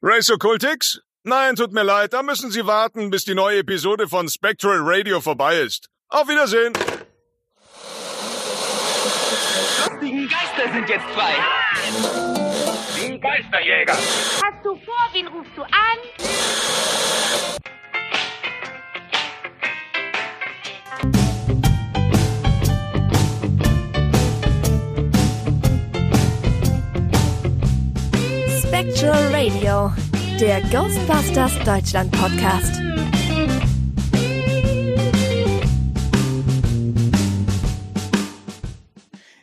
Race Occultix? Nein, tut mir leid, da müssen Sie warten, bis die neue Episode von Spectral Radio vorbei ist. Auf Wiedersehen! lustigen Geister sind jetzt frei. Die Geisterjäger. Hast du vor, wen rufst du an? Spectral Radio, der Ghostbusters Deutschland Podcast.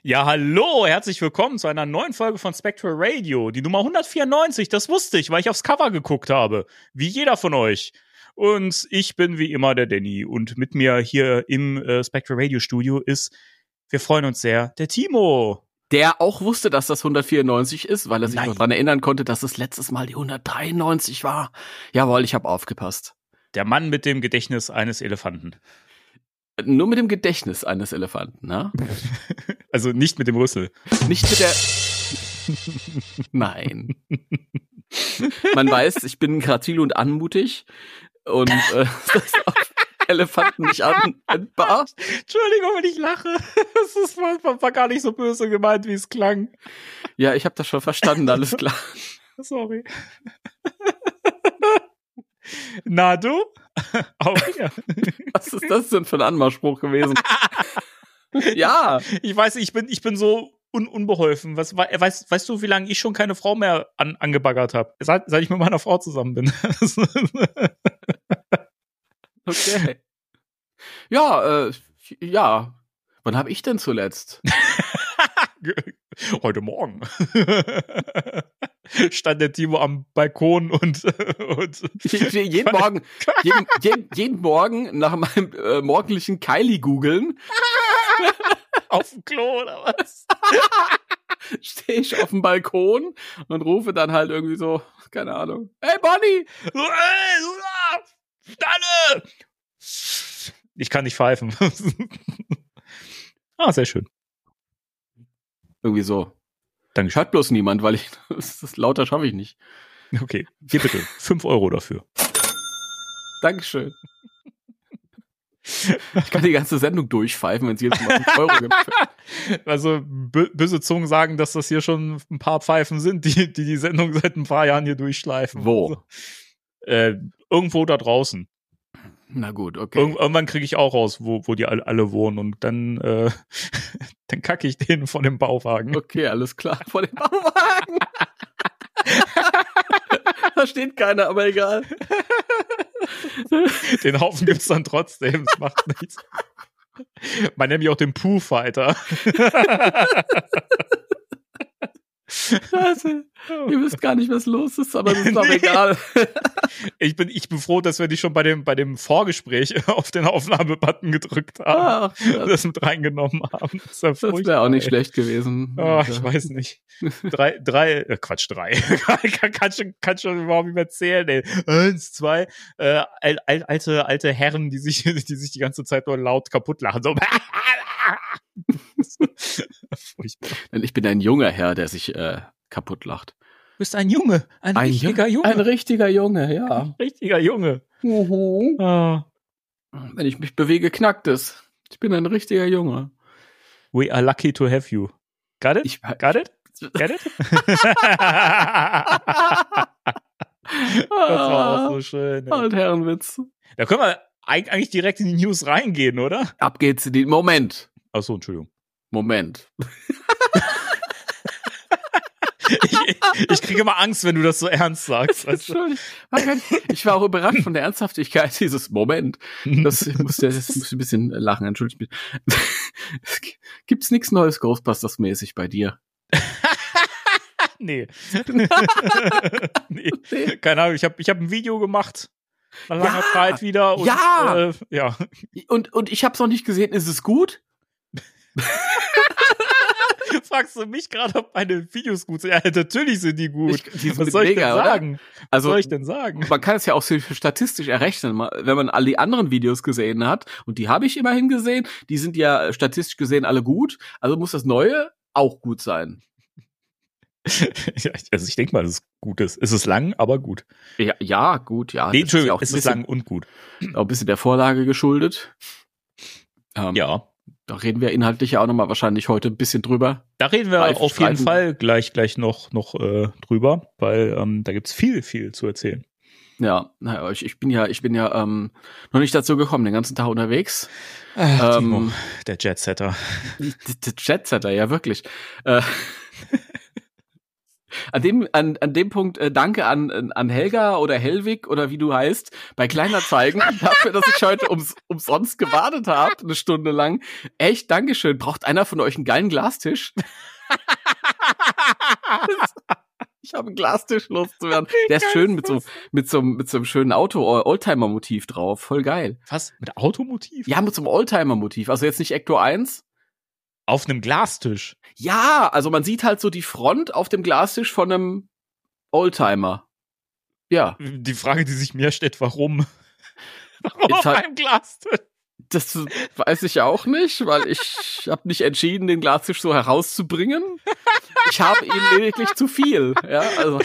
Ja, hallo, herzlich willkommen zu einer neuen Folge von Spectral Radio. Die Nummer 194, das wusste ich, weil ich aufs Cover geguckt habe. Wie jeder von euch. Und ich bin wie immer der Danny. Und mit mir hier im äh, Spectral Radio Studio ist, wir freuen uns sehr, der Timo. Der auch wusste, dass das 194 ist, weil er sich Nein. noch dran erinnern konnte, dass es letztes Mal die 193 war. Jawohl, ich habe aufgepasst. Der Mann mit dem Gedächtnis eines Elefanten. Nur mit dem Gedächtnis eines Elefanten, ne? Also nicht mit dem Rüssel. Nicht mit der. Nein. Man weiß, ich bin grazil und anmutig und äh, das Elefanten nicht anwendbar. Entschuldigung, wenn ich lache. Das ist, war, war gar nicht so böse gemeint, wie es klang. Ja, ich habe das schon verstanden, alles klar. Sorry. Na du? Auch hier. Was ist das denn für ein Anmachspruch gewesen? ja, Ich weiß, ich bin, ich bin so un unbeholfen. Was, wei- weißt, weißt du, wie lange ich schon keine Frau mehr an, angebaggert habe? Seit, seit ich mit meiner Frau zusammen bin. Okay. Ja, äh, ja. Wann habe ich denn zuletzt? Heute Morgen. Stand der Timo am Balkon und, und jeden Morgen, jeden, jeden, jeden Morgen nach meinem äh, morgendlichen Kylie googeln, auf dem Klo oder was? stehe ich auf dem Balkon und rufe dann halt irgendwie so, keine Ahnung, hey Bonnie! So, ey, du da! Stalle! Ich kann nicht pfeifen. ah, sehr schön. Irgendwie so. Dankeschön. Hört bloß niemand, weil ich, das, das lauter schaffe ich nicht. Okay, hier bitte. Fünf Euro dafür. Dankeschön. Ich kann die ganze Sendung durchpfeifen, wenn es jedes Mal 5 Euro gibt. Also bö- böse Zungen sagen, dass das hier schon ein paar Pfeifen sind, die die, die Sendung seit ein paar Jahren hier durchschleifen. Wo? Also, äh, irgendwo da draußen. Na gut, okay. Irgend irgendwann kriege ich auch raus, wo, wo die alle, alle wohnen und dann, äh, dann kacke ich denen von dem Bauwagen. Okay, alles klar. Vor dem Bauwagen. da steht keiner, aber egal. Den Haufen gibt's dann trotzdem. Das macht nichts. Man nennt mich auch den Pooh Scheiße. Ihr wisst gar nicht, was los ist, aber das ist doch Nee. egal. Ich bin, ich bin froh, dass wir dich schon bei dem, bei dem Vorgespräch auf den Aufnahmebutton gedrückt haben. Ach, das das mit reingenommen haben. Das, ist ja das wäre auch nicht schlecht gewesen. Oh, ich weiß nicht. Drei, drei, äh, Quatsch, drei. kann, kann, schon, kann schon überhaupt nicht mehr zählen, ey. Eins, zwei, äh, al, al, alte, alte Herren, die sich, die sich die ganze Zeit nur laut kaputt lachen. So. Ich bin ein junger Herr, der sich äh, kaputt lacht. Du bist ein Junge, ein, richtiger Junge. Ein richtiger Junge, ja. Ein richtiger Junge. Ah. Wenn ich mich bewege, knackt es. Ich bin ein richtiger Junge. We are lucky to have you. Got it? Ich, Got it? Get it? das war auch so schön. ey. Altherrenwitz. Da können wir eig- eigentlich direkt in die News reingehen, oder? Ab geht's in den Moment. Achso, Entschuldigung. Moment. Ich, ich kriege immer Angst, wenn du das so ernst sagst. Weißt du? Ich war auch überrascht von der Ernsthaftigkeit dieses Moment. Das ich musste, das musste ein bisschen lachen, entschuldigt mich. Gibt's nichts Neues Ghostbusters-mäßig bei dir? Nee. nee. Keine Ahnung, ich habe ich hab ein Video gemacht. Nach langer Ja! Zeit wieder. Und, Ja! Äh, ja. Und, und ich hab's noch nicht gesehen. Ist es gut? Fragst du mich gerade, ob meine Videos gut sind? Ja, natürlich sind die gut. Ich- die Was soll ich mega, denn oder? sagen? Was Also, soll ich denn sagen? man kann es ja auch statistisch errechnen, wenn man all die anderen Videos gesehen hat. Und die habe ich immerhin gesehen. Die sind ja statistisch gesehen alle gut. Also muss das Neue auch gut sein. ja, also ich denke mal, dass es gut ist. Es ist lang, aber gut. Ja, ja gut, ja. Nee, Das ist ja Entschuldigung, auch es ein ist bisschen, lang und gut. auch ein bisschen der Vorlage geschuldet. Ähm, Ja. Da reden wir inhaltlich ja auch nochmal wahrscheinlich heute ein bisschen drüber. Da reden wir auf jeden streiten. Fall gleich gleich noch noch äh, drüber, weil ähm, da gibt's viel viel zu erzählen. Ja, naja, ich, ich bin ja, ich bin ja ähm, noch nicht dazu gekommen, den ganzen Tag unterwegs. Ach, Ähm, Timo, der Jetsetter. Der Jetsetter, ja wirklich. Äh, an dem, an, an dem Punkt äh, danke an, an Helga oder Helwig oder wie du heißt, bei Kleinerzeigen dafür, dass ich heute ums, umsonst gewartet habe, eine Stunde lang. Echt, Dankeschön. Braucht einer von euch einen geilen Glastisch? ich habe einen Glastisch loszuwerden. Der ist schön mit so, mit so, mit so einem schönen Auto, Oldtimer-Motiv drauf. Voll geil. Was mit Automotiv? Ja, mit so einem Oldtimer-Motiv. Also jetzt nicht Ecto 1, Auf einem Glastisch. Ja, also man sieht halt so die Front auf dem Glastisch von einem Oldtimer. Ja, Die Frage, die sich mir stellt, warum? Warum Ist auf halt- einem Glastisch? das weiß ich auch nicht, weil ich habe nicht entschieden, den Glastisch so herauszubringen. Ich habe ihn lediglich zu viel. Ja, also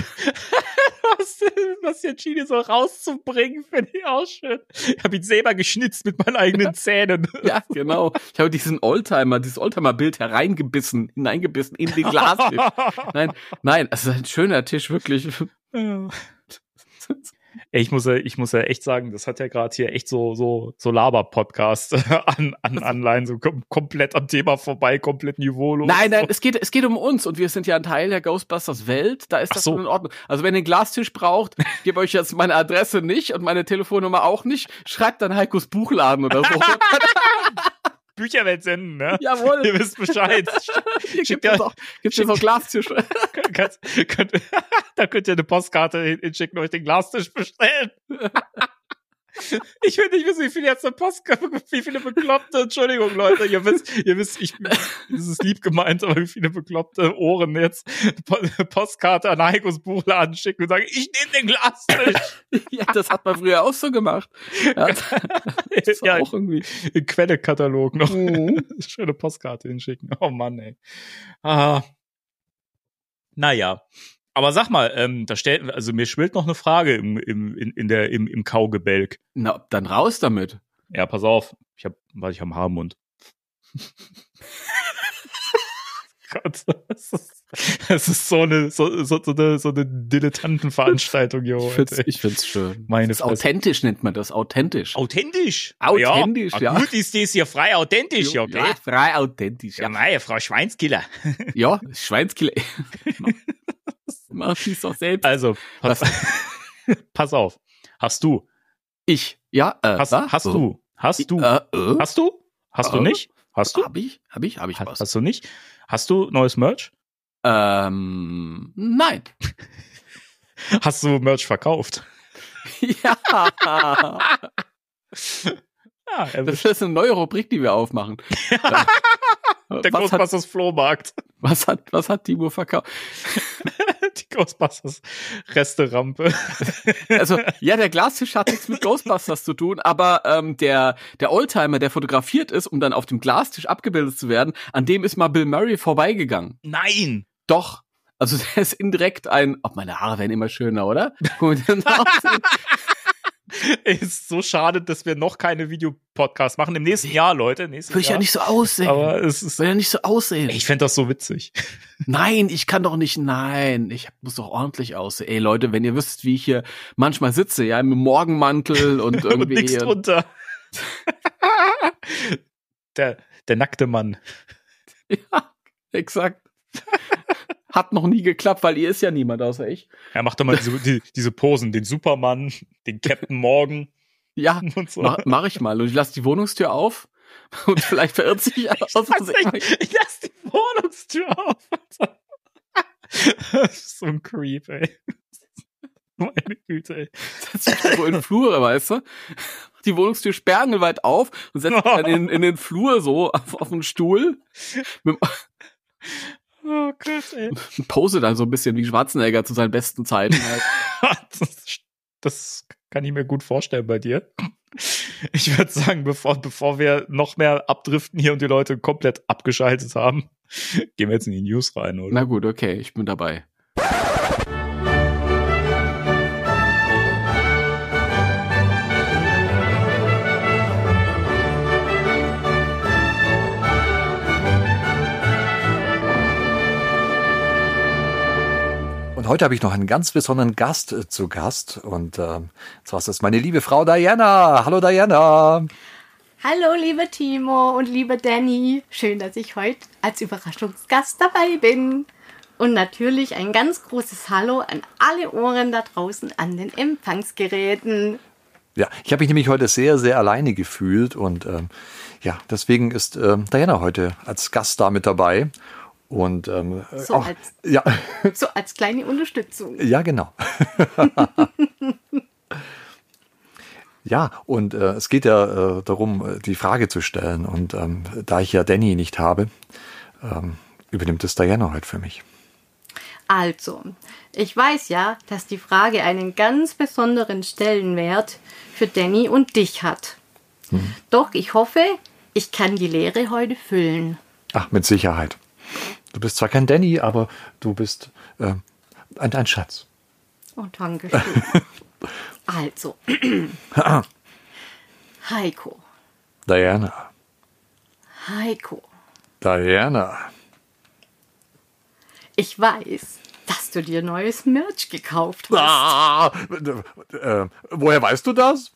Was, was der Chini so rauszubringen, finde ich auch schön. Ich habe ihn selber geschnitzt mit meinen eigenen Zähnen. ja, genau. Ich habe diesen Oldtimer, dieses Oldtimer-Bild hereingebissen, hineingebissen in den Glastisch. Nein, nein, es ist ein schöner Tisch, wirklich. Ey, ich muss ja, ich muss ja echt sagen, das hat ja gerade hier echt so so so Laber-Podcast an, an Anleihen, so kom komplett am Thema vorbei, komplett niveaulos. Nein, nein, es geht, es geht um uns und wir sind ja ein Teil der Ghostbusters Welt. Da ist das so. schon in Ordnung. Also wenn ihr einen Glastisch braucht, ich gebe euch jetzt meine Adresse nicht und meine Telefonnummer auch nicht. Schreibt dann Heikos Buchladen oder so. Bücherwelt senden, ne? Jawohl. Ihr wisst Bescheid. Hier gibt es auch, gibt's hier so könnt, da könnt ihr eine Postkarte hin- hinschicken und euch den Glastisch bestellen. Ich will nicht wissen, wie viele jetzt eine Postkarte, wie viele bekloppte, Entschuldigung, Leute, ihr wisst, ihr wisst, ich, das ist lieb gemeint, aber wie viele bekloppte Ohren jetzt Po- Postkarte an Heikos Buchladen schicken und sagen, ich nehme den Glastisch. ja, das hat man früher auch so gemacht. Ja, das war ja, auch irgendwie. Quellekatalog noch. Mhm. Schöne Postkarte hinschicken. Oh Mann, ey. Ah. Naja. Aber sag mal, ähm, da stellt, also mir schwillt noch eine Frage im, im, in, in der, im, im Kaugebälk. Na, dann raus damit. Ja, pass auf. Ich hab, weil ich am Haarmund. Gott, das ist, das ist so eine, so, so, so eine, so eine Dilettantenveranstaltung hier Ich heute. find's, ich find's schön. Meine das ist Fresse. authentisch nennt man das, authentisch. Authentisch. Authentisch, ja. ja. Ah, Gut ist das hier frei authentisch, ja, okay? Ja, frei authentisch. Ja, Ja, nein, Frau Schweinskiller. ja Schweinskiller. Mach dies doch selbst. Also, pass, pass auf. Hast du? Ich, ja, äh, Hast, hast du? Hast du? Äh, äh, Hast du? Hast du Äh? nicht? Hast du? hab ich, hab ich, hab ich Hast, was. hast du nicht? Hast du neues Merch? Ähm, nein. Hast du Merch verkauft? ja. Ja, Das ist eine neue Rubrik, die wir aufmachen. Der was, hat, Ghostbusters Flohmarkt. was hat, was hat Timo verkauft? Die Ghostbusters Resterampe. Also, ja, der Glastisch hat nichts mit Ghostbusters zu tun, aber ähm, der, der Oldtimer, der fotografiert ist, um dann auf dem Glastisch abgebildet zu werden, an dem ist mal Bill Murray vorbeigegangen. Nein! Doch. Also der ist indirekt ein. Oh, meine Haare werden immer schöner, oder? Guck mal, ist so schade, dass wir noch keine Videopodcasts machen. Im nächsten Jahr, Leute. Nächstes Würde ich Jahr. ja nicht so aussehen. Aber es ist. Würde ja nicht so aussehen. Ich fände das so witzig. Nein, ich kann doch nicht. Nein, ich muss doch ordentlich aussehen. Ey, Leute, wenn ihr wisst, wie ich hier manchmal sitze, ja, im Morgenmantel und Und irgendwie. nichts drunter. der, der nackte Mann. ja, exakt. Hat noch nie geklappt, weil ihr ist ja niemand außer ich. Er macht doch mal diese, die, diese Posen, den Superman, den Captain Morgan Ja, so. mach, mach ich mal. Und ich lasse die Wohnungstür auf und vielleicht verirrt sich aus Was Versehen. ich, ich lass die Wohnungstür auf. Das ist so ein Creep, ey. Meine Güte, ey. setzt sich so in den Flur, weißt du? Die Wohnungstür sperrangelweit auf und setzt sich dann in, in den Flur so auf, auf einen Stuhl. Mit, Oh Gott, ey. pose dann so ein bisschen wie Schwarzenegger zu seinen besten Zeiten. Halt. Das, das kann ich mir gut vorstellen bei dir. Ich würde sagen, bevor, bevor wir noch mehr abdriften hier und die Leute komplett abgeschaltet haben, Gehen wir jetzt in die News rein, oder? Na gut, okay, ich bin dabei. Heute habe ich noch einen ganz besonderen Gast äh, zu Gast. Und ähm, zwar ist das meine liebe Frau Diana. Hallo Diana. Hallo, lieber Timo und lieber Danny. Schön, dass ich heute als Überraschungsgast dabei bin. Und natürlich ein ganz großes Hallo an alle Ohren da draußen an den Empfangsgeräten. Ja, ich habe mich nämlich heute sehr, sehr alleine gefühlt. Und ähm, ja, deswegen ist ähm, Diana heute als Gast da mit dabei. Und ähm, So auch, als- ja, So als kleine Unterstützung. ja, genau. ja, und äh, es geht ja äh, darum, äh, die Frage zu stellen. Und ähm, da ich ja Danny nicht habe, ähm, übernimmt es Diana heute für mich. Also, ich weiß ja, dass die Frage einen ganz besonderen Stellenwert für Danny und dich hat. Doch ich hoffe, ich kann die Lehre heute füllen. Ach, mit Sicherheit. Du bist zwar kein Danny, aber du bist äh, ein, ein Schatz. Oh, danke schön. also, Heiko, Diana. Heiko, Diana. ich weiß, dass du dir neues Merch gekauft hast. Ah, äh, woher weißt du das?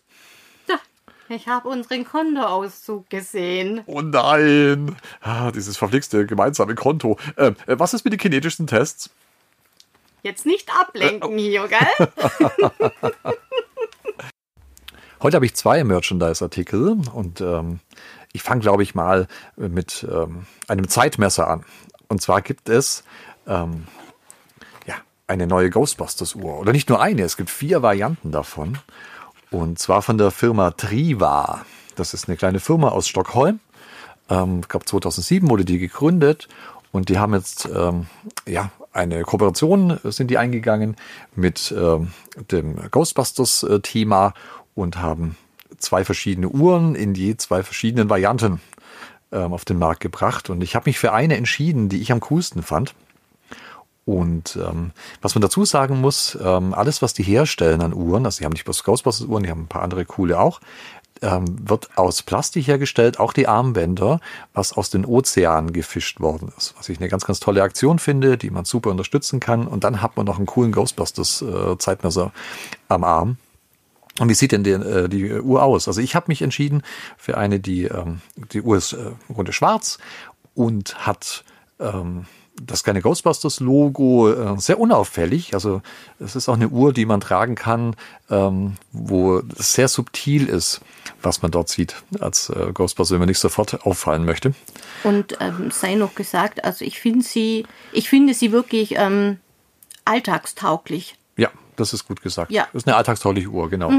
Ich habe unseren Kontoauszug gesehen. Oh nein. Ah, dieses verflixte gemeinsame Konto. Äh, äh, was ist mit den kinetischen Tests? Jetzt nicht ablenken hier, gell? Heute habe ich zwei Merchandise-Artikel und ähm, ich fange, glaube ich, mal mit ähm, einem Zeitmesser an. Und zwar gibt es ähm, ja, eine neue Ghostbusters-Uhr. Oder nicht nur eine, es gibt vier Varianten davon. Und zwar von der Firma Triva. Das ist eine kleine Firma aus Stockholm. Ähm, ich glaube 2007 wurde die gegründet und die haben jetzt ähm, ja eine Kooperation sind die eingegangen mit ähm, dem Ghostbusters-Thema und haben zwei verschiedene Uhren in je zwei verschiedenen Varianten ähm, auf den Markt gebracht. Und ich habe mich für eine entschieden, die ich am coolsten fand. Und ähm, was man dazu sagen muss, ähm, alles, was die herstellen an Uhren, also die haben nicht bloß Ghostbusters-Uhren, die haben ein paar andere coole auch, ähm, wird aus Plastik hergestellt, auch die Armbänder, was aus den Ozeanen gefischt worden ist. Was ich eine ganz, ganz tolle Aktion finde, die man super unterstützen kann. Und dann hat man noch einen coolen Ghostbusters-Zeitmesser am Arm. Und wie sieht denn die, äh, die Uhr aus? Also ich habe mich entschieden für eine, die, ähm, die Uhr ist äh, runde schwarz und hat ähm, das kleine Ghostbusters-Logo äh, sehr unauffällig. Also es ist auch eine Uhr, die man tragen kann, ähm, wo es sehr subtil ist, was man dort sieht als äh, Ghostbuster, wenn man nicht sofort auffallen möchte. Und ähm, sei noch gesagt, also ich finde sie, ich finde sie wirklich ähm, alltagstauglich. Ja, das ist gut gesagt. Ja. Das ist eine alltagstaugliche Uhr, genau.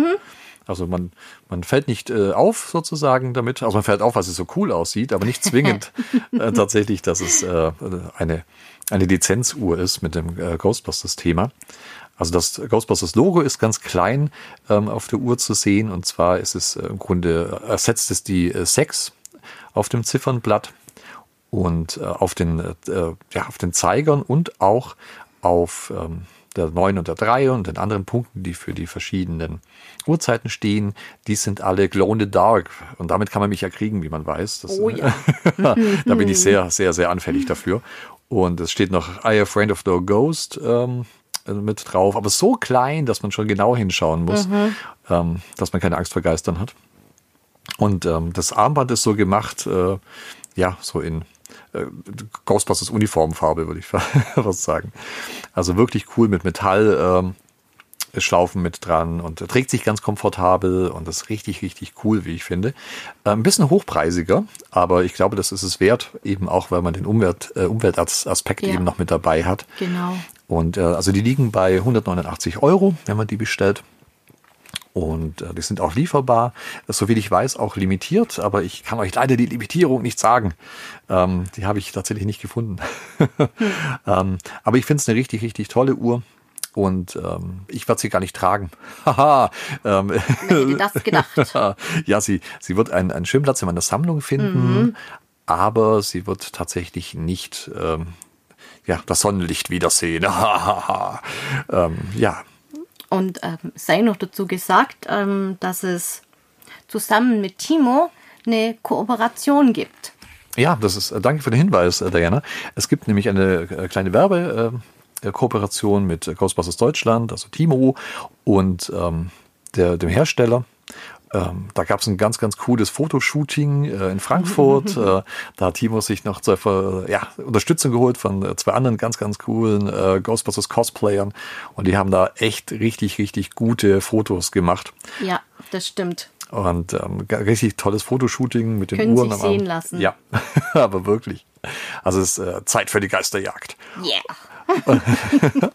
Also man, man fällt nicht äh, auf sozusagen damit. Also man fällt auf, weil es so cool aussieht, aber nicht zwingend äh, tatsächlich, dass es äh, eine, eine Lizenzuhr ist mit dem äh, Ghostbusters-Thema. Also das Ghostbusters-Logo ist ganz klein ähm, auf der Uhr zu sehen und zwar ist es äh, im Grunde, ersetzt es die äh, 6 auf dem Ziffernblatt und äh, auf, den, äh, ja, auf den Zeigern und auch auf ähm, der 9 und der 3 und den anderen Punkten, die für die verschiedenen Uhrzeiten stehen, die sind alle Glow in the Dark. Und damit kann man mich ja kriegen, wie man weiß. Das, Oh ja. da bin ich sehr, sehr, sehr anfällig dafür. Und es steht noch I, a Friend of the Ghost ähm, mit drauf, aber so klein, dass man schon genau hinschauen muss, ähm, dass man keine Angst vor Geistern hat. Und ähm, das Armband ist so gemacht, äh, ja, so in äh, Ghostbusters Uniformfarbe, würde ich fast sagen. Also wirklich cool mit Metall. Ähm, Schlaufen mit dran und trägt sich ganz komfortabel und das ist richtig, richtig cool, wie ich finde. Äh, Ein bisschen hochpreisiger, aber ich glaube, das ist es wert, eben auch, weil man den Umwelt, äh, Umweltaspekt Ja. eben noch mit dabei hat. Genau. Und äh, also die liegen bei 189 Euro, wenn man die bestellt. Und äh, die sind auch lieferbar, soviel ich weiß, auch limitiert, aber ich kann euch leider die Limitierung nicht sagen. Ähm, die habe ich tatsächlich nicht gefunden. ähm, aber ich finde es eine richtig, richtig tolle Uhr. Und ähm, ich werde sie gar nicht tragen. Haha. ähm, Wer hätte das gedacht? ja, sie, sie wird einen, einen schönen Platz in meiner Sammlung finden. aber sie wird tatsächlich nicht ähm, ja, das Sonnenlicht wiedersehen. ähm, ja, Und ähm, sei noch dazu gesagt, ähm, dass es zusammen mit Timo eine Kooperation gibt. Ja, das ist, äh, danke für den Hinweis, äh, Diana. Es gibt nämlich eine äh, kleine Werbe, äh, Kooperation mit Ghostbusters Deutschland, also Timo und ähm, der, dem Hersteller. Ähm, da gab es ein ganz, ganz cooles Fotoshooting äh, in Frankfurt. äh, da hat Timo sich noch zur ja, Unterstützung geholt von äh, zwei anderen ganz, ganz coolen äh, Ghostbusters Cosplayern. Und die haben da echt richtig, richtig gute Fotos gemacht. Ja, das stimmt. Und ähm, richtig tolles Fotoshooting mit den Können Uhren sich am Arm. sehen lassen. Ja, aber wirklich. Also es ist äh, Zeit für die Geisterjagd. Yeah.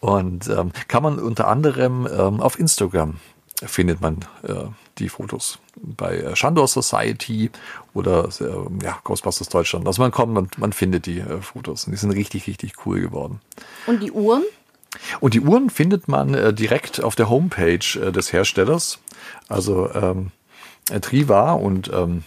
Und ähm, kann man unter anderem ähm, auf Instagram findet man äh, die Fotos bei äh, Shandor Society oder äh, ja, Ghostbusters Deutschland. Also man kommt, man, man findet die Fotos und die sind richtig, richtig cool geworden. Und die Uhren? Und die Uhren findet man äh, direkt auf der Homepage äh, des Herstellers, also ähm, äh, Triva und ähm,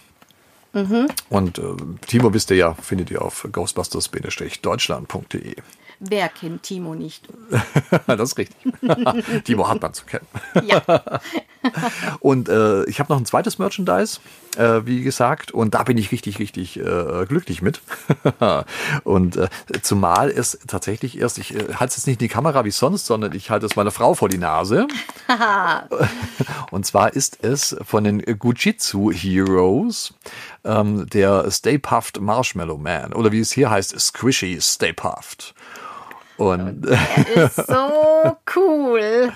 und äh, Timo wisst ihr ja, findet ihr auf ghostbusters-deutschland.de. Wer kennt Timo nicht? das ist richtig. Timo Hartmann zu kennen. Ja. Und äh, ich habe noch ein zweites Merchandise, äh, wie gesagt, und da bin ich richtig, richtig äh, glücklich mit. und äh, zumal es tatsächlich erst, ich äh, halte es jetzt nicht in die Kamera wie sonst, sondern ich halte es meiner Frau vor die Nase. und zwar ist es von den Gujitsu Heroes ähm, der Stay Puffed Marshmallow Man oder wie es hier heißt, Squishy Stay Puffed. Und Ist so cool.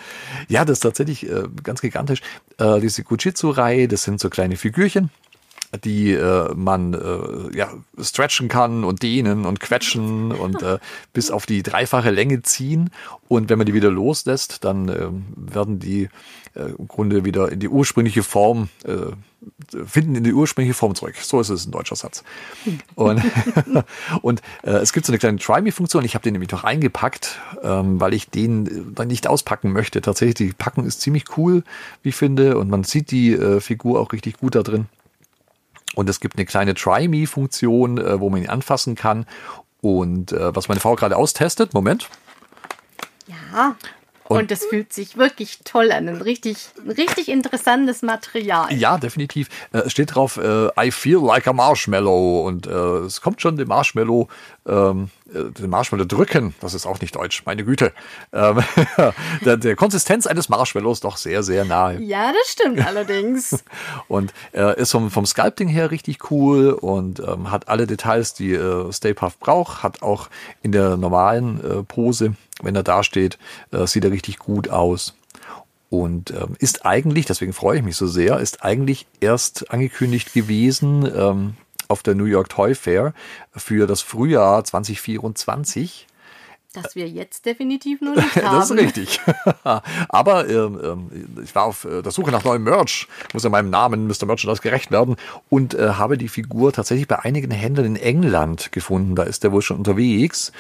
ja, das ist tatsächlich äh, ganz gigantisch. Äh, diese Gujitsu-Reihe, das sind so kleine Figürchen, die äh, man äh, ja, stretchen kann und dehnen und quetschen und äh, bis auf die dreifache Länge ziehen. Und wenn man die wieder loslässt, dann äh, werden die äh, im Grunde wieder in die ursprüngliche Form, äh, finden in die ursprüngliche Form zurück. So ist es ein deutscher Satz. Und, und äh, es gibt so eine kleine Try-Me-Funktion. Ich habe den nämlich noch eingepackt, ähm, weil ich den äh, dann nicht auspacken möchte. Tatsächlich, die Packung ist ziemlich cool, wie ich finde. Und man sieht die äh, Figur auch richtig gut da drin. Und es gibt eine kleine Try-Me-Funktion, äh, wo man ihn anfassen kann. Und äh, was meine Frau gerade austestet, Moment. Ja. Und es fühlt sich wirklich toll an. Ein richtig, richtig interessantes Material. Ja, definitiv. Äh, Es steht drauf, äh, I feel like a marshmallow. Und äh, es kommt schon dem Marshmallow, ähm, äh, den Marshmallow drücken. Das ist auch nicht deutsch, meine Güte. Ähm, der, der Konsistenz eines Marshmallows doch sehr, sehr nahe. Ja, das stimmt allerdings. Und äh, ist vom, vom Sculpting her richtig cool und ähm, hat alle Details, die äh, Stay Puft braucht. Hat auch in der normalen äh, Pose, wenn er da steht, äh, sieht er richtig gut aus. Und ähm, ist eigentlich, deswegen freue ich mich so sehr, ist eigentlich erst angekündigt gewesen ähm, auf der New York Toy Fair für das Frühjahr 2024. Das wir jetzt definitiv noch nicht haben. Das ist richtig. Aber ähm, ähm, ich war auf äh, der Suche nach neuem Merch, muss ja meinem Namen Mr. Merchandise gerecht werden und äh, habe die Figur tatsächlich bei einigen Händlern in England gefunden. Da ist der wohl schon unterwegs.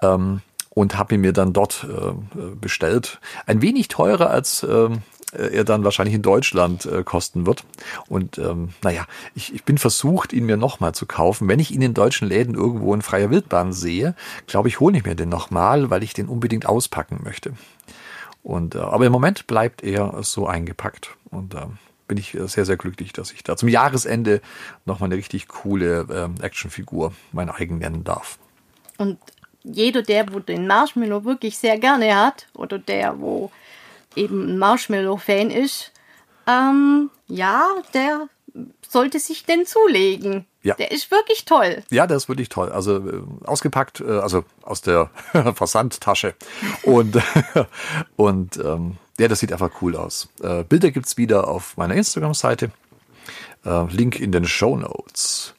Ähm, und habe ihn mir dann dort äh, bestellt. Ein wenig teurer als ähm, er dann wahrscheinlich in Deutschland äh, kosten wird. Und ähm, naja, ich, ich bin versucht, ihn mir nochmal zu kaufen. Wenn ich ihn in deutschen Läden irgendwo in freier Wildbahn sehe, glaube ich, hole ich mir den nochmal, weil ich den unbedingt auspacken möchte. Und, äh, aber im Moment bleibt er so eingepackt. Und äh, bin ich äh, sehr, sehr glücklich, dass ich da zum Jahresende nochmal eine richtig coole ähm, Actionfigur mein eigen nennen darf. Und jeder, der wo den Marshmallow wirklich sehr gerne hat, oder der, wo eben ein Marshmallow-Fan ist, ähm, ja, der sollte sich den zulegen. Ja. Der ist wirklich toll. Ja, das ist wirklich toll. Also äh, ausgepackt, äh, also aus der Versandtasche. Und, und ähm, ja, das sieht einfach cool aus. Äh, Bilder gibt's wieder auf meiner Instagram-Seite. Äh, Link in den Show Notes.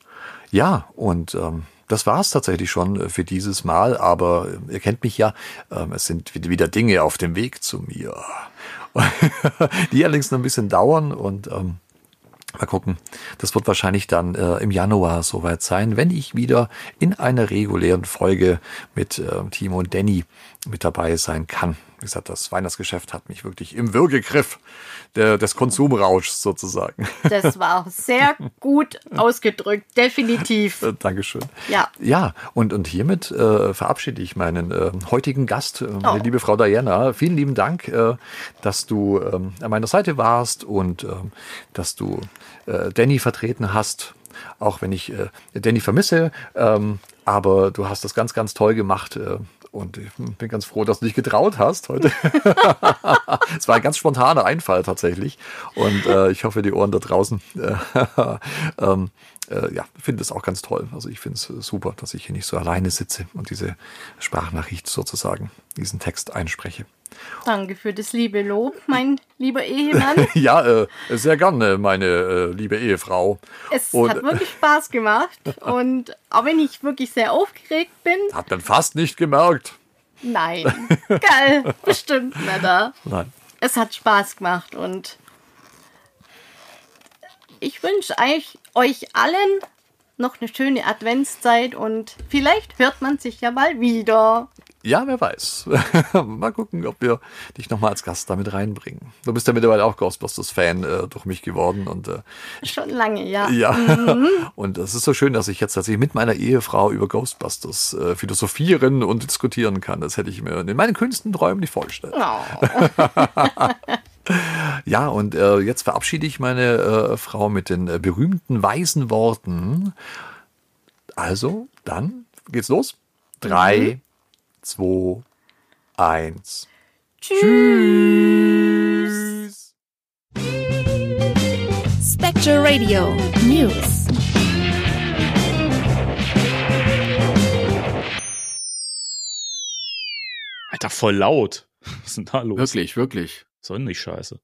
Ja, und ähm, das war's tatsächlich schon äh, für dieses Mal, aber äh, ihr kennt mich ja, ähm, es sind wieder- Dinge auf dem Weg zu mir, die allerdings noch ein bisschen dauern und ähm, Mal gucken. Das wird wahrscheinlich dann äh, im Januar soweit sein, wenn ich wieder in einer regulären Folge mit äh, Timo und Danny mit dabei sein kann. gesagt, das Weihnachtsgeschäft hat mich wirklich im Würgegriff der, des Konsumrauschs sozusagen. Das war sehr gut ausgedrückt, definitiv. Äh, Dankeschön. Ja. Ja, und, und hiermit äh, verabschiede ich meinen äh, heutigen Gast, äh, meine Oh. liebe Frau Diana. Vielen lieben Dank, äh, dass du ähm, an meiner Seite warst und ähm, dass du äh, Danny vertreten hast. Auch wenn ich äh, Danny vermisse, ähm, aber du hast das ganz, ganz toll gemacht. Äh, und ich bin ganz froh, dass du dich getraut hast heute. Es war ein ganz spontaner Einfall tatsächlich. Und äh, ich hoffe, die Ohren da draußen äh, ähm, äh, ja, finde es auch ganz toll. Also ich finde es super, dass ich hier nicht so alleine sitze und diese Sprachnachricht sozusagen, diesen Text einspreche. Danke für das liebe Lob, mein lieber Ehemann. Ja, äh, sehr gerne, meine äh, liebe Ehefrau. Es Und- hat wirklich Spaß gemacht. Und auch wenn ich wirklich sehr aufgeregt bin, Hat man fast nicht gemerkt. nein, geil, bestimmt nicht. da. Nein. Es hat Spaß gemacht und ich wünsche euch, euch allen noch eine schöne Adventszeit und vielleicht hört man sich ja mal wieder. Ja, wer weiß. mal gucken, ob wir dich nochmal als Gast damit reinbringen. Du bist ja mittlerweile auch Ghostbusters-Fan äh, durch mich geworden und äh, Schon lange, ja. Ja, und es ist so schön, dass ich jetzt tatsächlich mit meiner Ehefrau über Ghostbusters äh, philosophieren und diskutieren kann. Das hätte ich mir in meinen kühnsten Träumen nicht vorgestellt. Oh, Ja, und äh, jetzt verabschiede ich meine äh, Frau mit den äh, berühmten weisen Worten. Also, dann geht's los. Drei, zwei, eins. Tschüss. Spectre Radio News. Alter, voll laut. Was ist denn da los? Wirklich, wirklich. So nicht scheiße.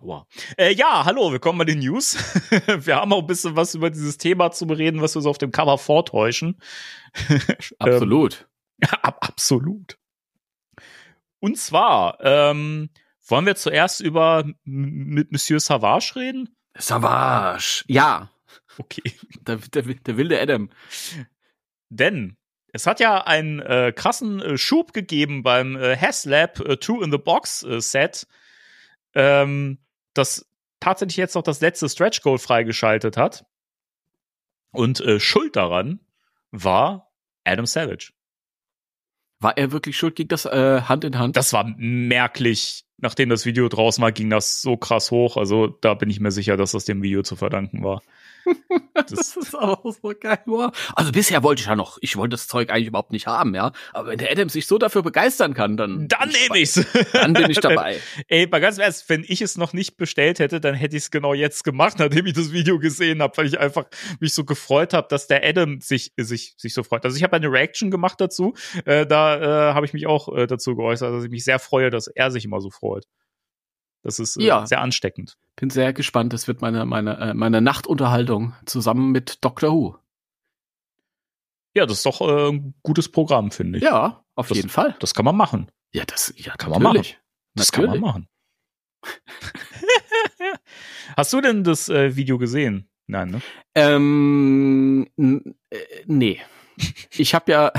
Aua. Äh, ja, hallo, willkommen bei den News. wir haben auch ein bisschen was über dieses Thema zu bereden, was wir so auf dem Cover vortäuschen. Absolut. Ja, ab, absolut. Und zwar, ähm, wollen wir zuerst über mit Monsieur Savage reden? Savage. Ja. Okay. Der, der, der wilde Adam. Denn es hat ja einen äh, krassen äh, Schub gegeben beim äh, HasLab äh, Two in the Box äh, Set, ähm, das tatsächlich jetzt noch das letzte Stretch Goal freigeschaltet hat. Und äh, Schuld daran war Adam Savage. War er wirklich schuld? Ging das äh, Hand in Hand? Das war merklich. Nachdem das Video draußen war, ging das so krass hoch. Also da bin ich mir sicher, dass das dem Video zu verdanken war. Das ist aber auch so geil. Wow. Also bisher wollte ich ja noch, ich wollte das Zeug eigentlich überhaupt nicht haben, ja. Aber wenn der Adam sich so dafür begeistern kann, dann. Dann bin ich nehme ich's. dabei. Dann bin ich dabei. Ey, mal ganz ernst, wenn ich es noch nicht bestellt hätte, dann hätte ich es genau jetzt gemacht, nachdem ich das Video gesehen habe, weil ich einfach mich so gefreut habe, dass der Adam sich sich sich so freut. Also ich habe eine Reaction gemacht dazu, äh, da äh, habe ich mich auch äh, dazu geäußert, dass ich mich sehr freue, dass er sich immer so freut. Das ist äh, Ja. sehr ansteckend. Bin sehr gespannt. Das wird meine, meine, äh, meine Nachtunterhaltung zusammen mit Doctor Who. Ja, das ist doch äh, ein gutes Programm, finde ich. Ja, auf Das- jeden Fall. Das kann man machen. Ja, das ja, Kann man natürlich. Das Natürlich. kann man machen. Hast du denn das äh, Video gesehen? Nein, ne? Ähm, äh, nee. Ich habe ja,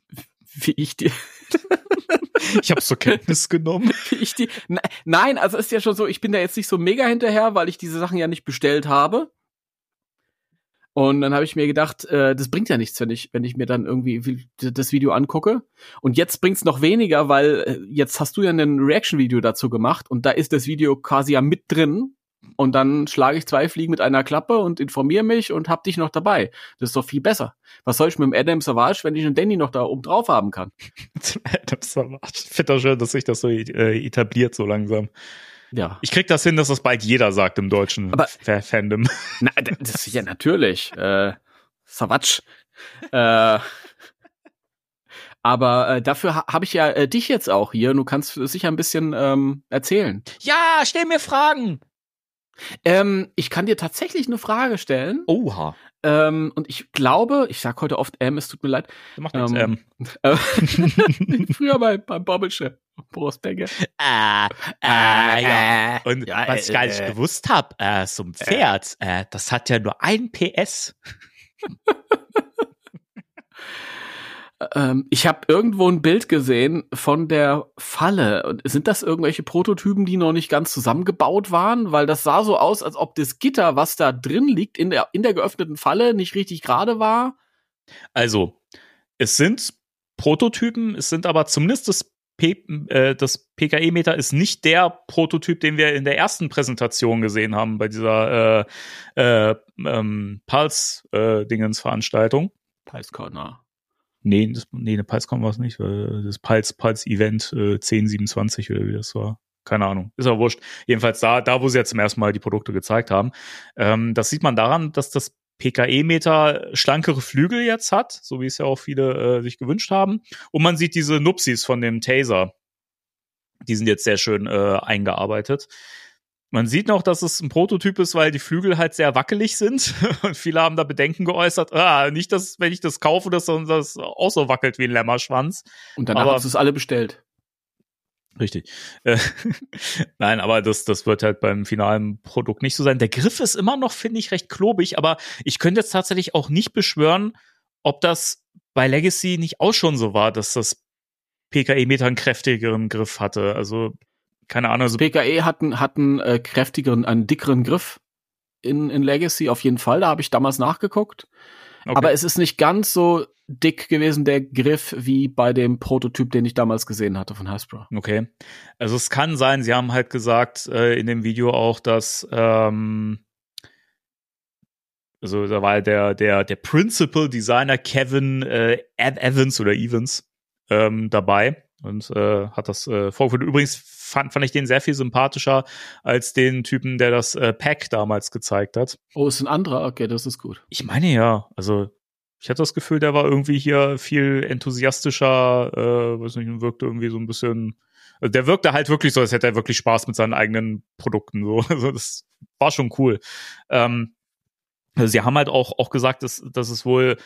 wie ich die, Ich habe zur Kenntnis genommen. die, ne- nein, also ist ja schon so, ich bin da jetzt nicht so mega hinterher, weil ich diese Sachen ja nicht bestellt habe. Und dann habe ich mir gedacht, äh, das bringt ja nichts, wenn ich, wenn ich mir dann irgendwie wie- das Video angucke. Und jetzt bringt's noch weniger, weil äh, jetzt hast du ja ein Reaction-Video dazu gemacht und da ist das Video quasi ja mit drin. Und dann schlage ich zwei Fliegen mit einer Klappe und informiere mich und hab dich noch dabei. Das ist doch viel besser. Was soll ich mit dem Adam Savage, wenn ich einen Danny noch da oben drauf haben kann? Das war- Ich finde das schön, dass sich das so äh, etabliert so langsam. Ja. Ich krieg das hin, dass das bald jeder sagt im deutschen Aber- Fa- Fandom. Na, das ist ja natürlich. Äh, Savage. Äh, aber äh, dafür ha habe ich ja äh, dich jetzt auch hier und du kannst sicher ein bisschen ähm, erzählen. Ja, stell mir Fragen. Ähm, ich kann dir tatsächlich eine Frage stellen. Oha. Ähm, und ich glaube, ich sag heute oft M, es tut mir leid. Macht nichts. Ähm, Ähm. Äh, früher bei, beim Bobbelche. Boris Becker. Äh, äh, ja. Und Ja, was ich gar nicht äh, gewusst habe, äh, so ein Pferd, äh, das hat ja nur ein PS. Ähm, ich habe irgendwo ein Bild gesehen von der Falle. Sind das irgendwelche Prototypen, die noch nicht ganz zusammengebaut waren? Weil das sah so aus, als ob das Gitter, was da drin liegt, in der, in der geöffneten Falle nicht richtig gerade war. Also, es sind Prototypen, es sind aber zumindest das, P äh, das PKE-Meter ist nicht der Prototyp, den wir in der ersten Präsentation gesehen haben bei dieser äh, äh, ähm, Pulse-Dingens-Veranstaltung. Pulse Corner. Nee, das, nee, eine PulseCon war es nicht. äh, Das Pulse, Pulse Event äh, 1027 oder wie das war. Keine Ahnung. Ist aber wurscht. Jedenfalls da, da, wo sie jetzt zum ersten Mal die Produkte gezeigt haben. Ähm, das sieht man daran, dass das PKE-Meter schlankere Flügel jetzt hat, so wie es ja auch viele äh, sich gewünscht haben. Und man sieht diese Nupsis von dem Taser. Die sind jetzt sehr schön äh, eingearbeitet. Man sieht noch, dass es ein Prototyp ist, weil die Flügel halt sehr wackelig sind. Und viele haben da Bedenken geäußert. Ah, nicht, dass, wenn ich das kaufe, dass das auch so wackelt wie ein Lämmerschwanz. Und danach Aber- haben sie es alle bestellt. Richtig. Äh, Nein, aber das, das wird halt beim finalen Produkt nicht so sein. Der Griff ist immer noch, finde ich, recht klobig, aber ich könnte jetzt tatsächlich auch nicht beschwören, ob das bei Legacy nicht auch schon so war, dass das PKE-Meter einen kräftigeren Griff hatte. Also, keine Ahnung, also, PKE hat einen, hat einen äh, kräftigeren, einen dickeren Griff in, in Legacy auf jeden Fall. Da habe ich damals nachgeguckt. okay. Aber es ist nicht ganz so dick gewesen, der Griff, wie bei dem Prototyp, den ich damals gesehen hatte von Hasbro. Okay. Also es kann sein, sie haben halt gesagt äh, in dem Video auch, dass ähm, also da war der der der Principal Designer Kevin äh, Ev- Evans oder Evans ähm, dabei und äh, hat das äh, vorgeführt. Übrigens fand, fand ich den sehr viel sympathischer als den Typen, der das äh, Pack damals gezeigt hat. Oh, ist ein anderer? Okay, das ist gut. Ich meine ja, also ich hatte das Gefühl, der war irgendwie hier viel enthusiastischer, äh, weiß nicht, und wirkte irgendwie so ein bisschen. Also der wirkte halt wirklich so, als hätte er wirklich Spaß mit seinen eigenen Produkten. So, also das war schon cool. Ähm, also sie haben halt auch auch gesagt, dass, dass es wohl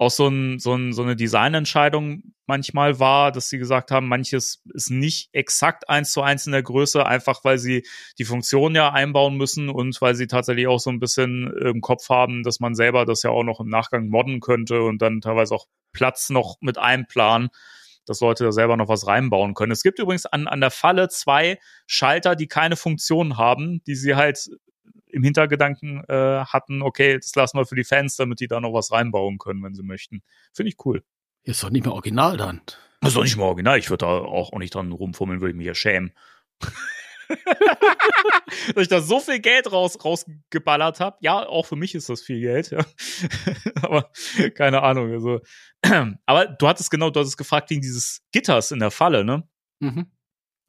auch so, ein, so, ein, so eine Designentscheidung manchmal war, dass sie gesagt haben, manches ist nicht exakt eins zu eins in der Größe, einfach weil sie die Funktion ja einbauen müssen und weil sie tatsächlich auch so ein bisschen im Kopf haben, dass man selber das ja auch noch im Nachgang modden könnte und dann teilweise auch Platz noch mit einplanen, dass Leute da selber noch was reinbauen können. Es gibt übrigens an, an der Falle zwei Schalter, die keine Funktion haben, die sie halt im Hintergedanken äh, hatten, okay, das lassen wir für die Fans, damit die da noch was reinbauen können, wenn sie möchten. Finde ich cool. Ist doch nicht mehr original dann. Das ist doch nicht mal original. Ich würde da auch, auch nicht dran rumfummeln, würde ich mich ja schämen. Dass ich da so viel Geld raus, rausgeballert habe. Ja, auch für mich ist das viel Geld. Ja. Aber keine Ahnung. Also. Aber du hattest genau, du hattest gefragt wegen dieses Gitters in der Falle, ne? Mhm.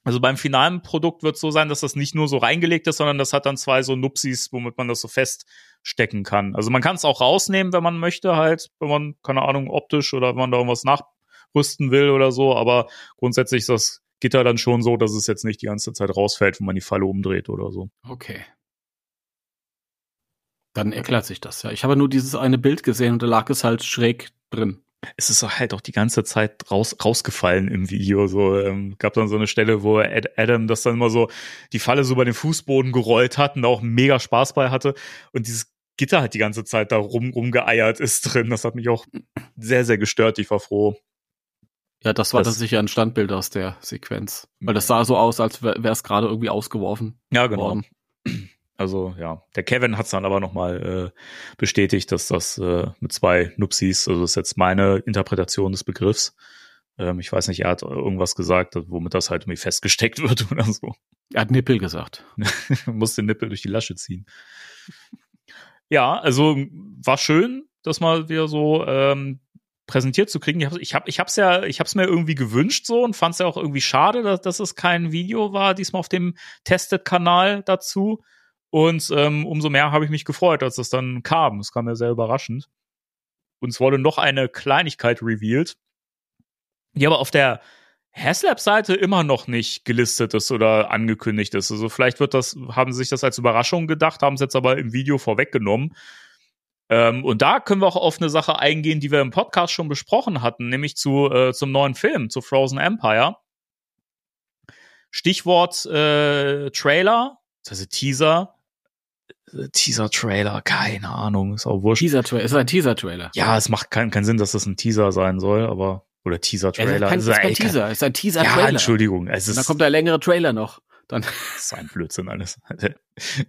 Also beim finalen Produkt wird es so sein, dass das nicht nur so reingelegt ist, sondern das hat dann zwei so Nupsis, womit man das so feststecken kann. Also man kann es auch rausnehmen, wenn man möchte, halt, wenn man, keine Ahnung, optisch oder wenn man da irgendwas nachrüsten will oder so. Aber grundsätzlich ist das Gitter dann schon so, dass es jetzt nicht die ganze Zeit rausfällt, wenn man die Falle umdreht oder so. Okay. Dann erklärt sich das ja. Ich habe nur dieses eine Bild gesehen und da lag es halt schräg drin. Es ist halt auch die ganze Zeit raus, rausgefallen im Video. So ähm, gab dann so eine Stelle, wo Ad Adam das dann immer so die Falle so über den Fußboden gerollt hat und da auch mega Spaß bei hatte und dieses Gitter halt die ganze Zeit da rum rumgeeiert ist drin. Das hat mich auch sehr sehr gestört. Ich war froh. Ja, das war Das- sicher ein Standbild aus der Sequenz. Weil das sah so aus, als wäre es gerade irgendwie ausgeworfen. Ja genau. worden. Also ja, der Kevin hat es dann aber nochmal äh, bestätigt, dass das äh, mit zwei Nupsis, also das ist jetzt meine Interpretation des Begriffs. Ähm, ich weiß nicht, er hat irgendwas gesagt, womit das halt irgendwie festgesteckt wird oder so. Er hat Nippel gesagt. muss den Nippel durch die Lasche ziehen. Ja, also war schön, das mal wieder so ähm, präsentiert zu kriegen. Ich habe ich hab, ich hab's ja, ich hab's mir irgendwie gewünscht so und fand es ja auch irgendwie schade, dass, dass es kein Video war, diesmal auf dem Tested-Kanal dazu. Und ähm, umso mehr habe ich mich gefreut, als es dann kam. Es kam ja sehr überraschend. Und es wurde noch eine Kleinigkeit revealed, die aber auf der Haslab-Seite immer noch nicht gelistet ist oder angekündigt ist. Also vielleicht wird das, haben sie sich das als Überraschung gedacht, haben es jetzt aber im Video vorweggenommen. Ähm, und da können wir auch auf eine Sache eingehen, die wir im Podcast schon besprochen hatten, nämlich zu, äh, zum neuen Film, zu Frozen Empire. Stichwort äh, Trailer, also Teaser. Äh, Teaser-Trailer, keine Ahnung, ist auch wurscht. Teaser-Trailer. Es ist ein Teaser-Trailer. Ja, es macht keinen keinen Sinn, dass das ein Teaser sein soll, aber Oder Es Teaser-Trailer. kein, Also, ist kein kein- Teaser, es ist ein Ja, Teaser-Trailer. Entschuldigung. Es Und ist dann kommt der längere Trailer noch. Dann, Das ist ein Blödsinn alles.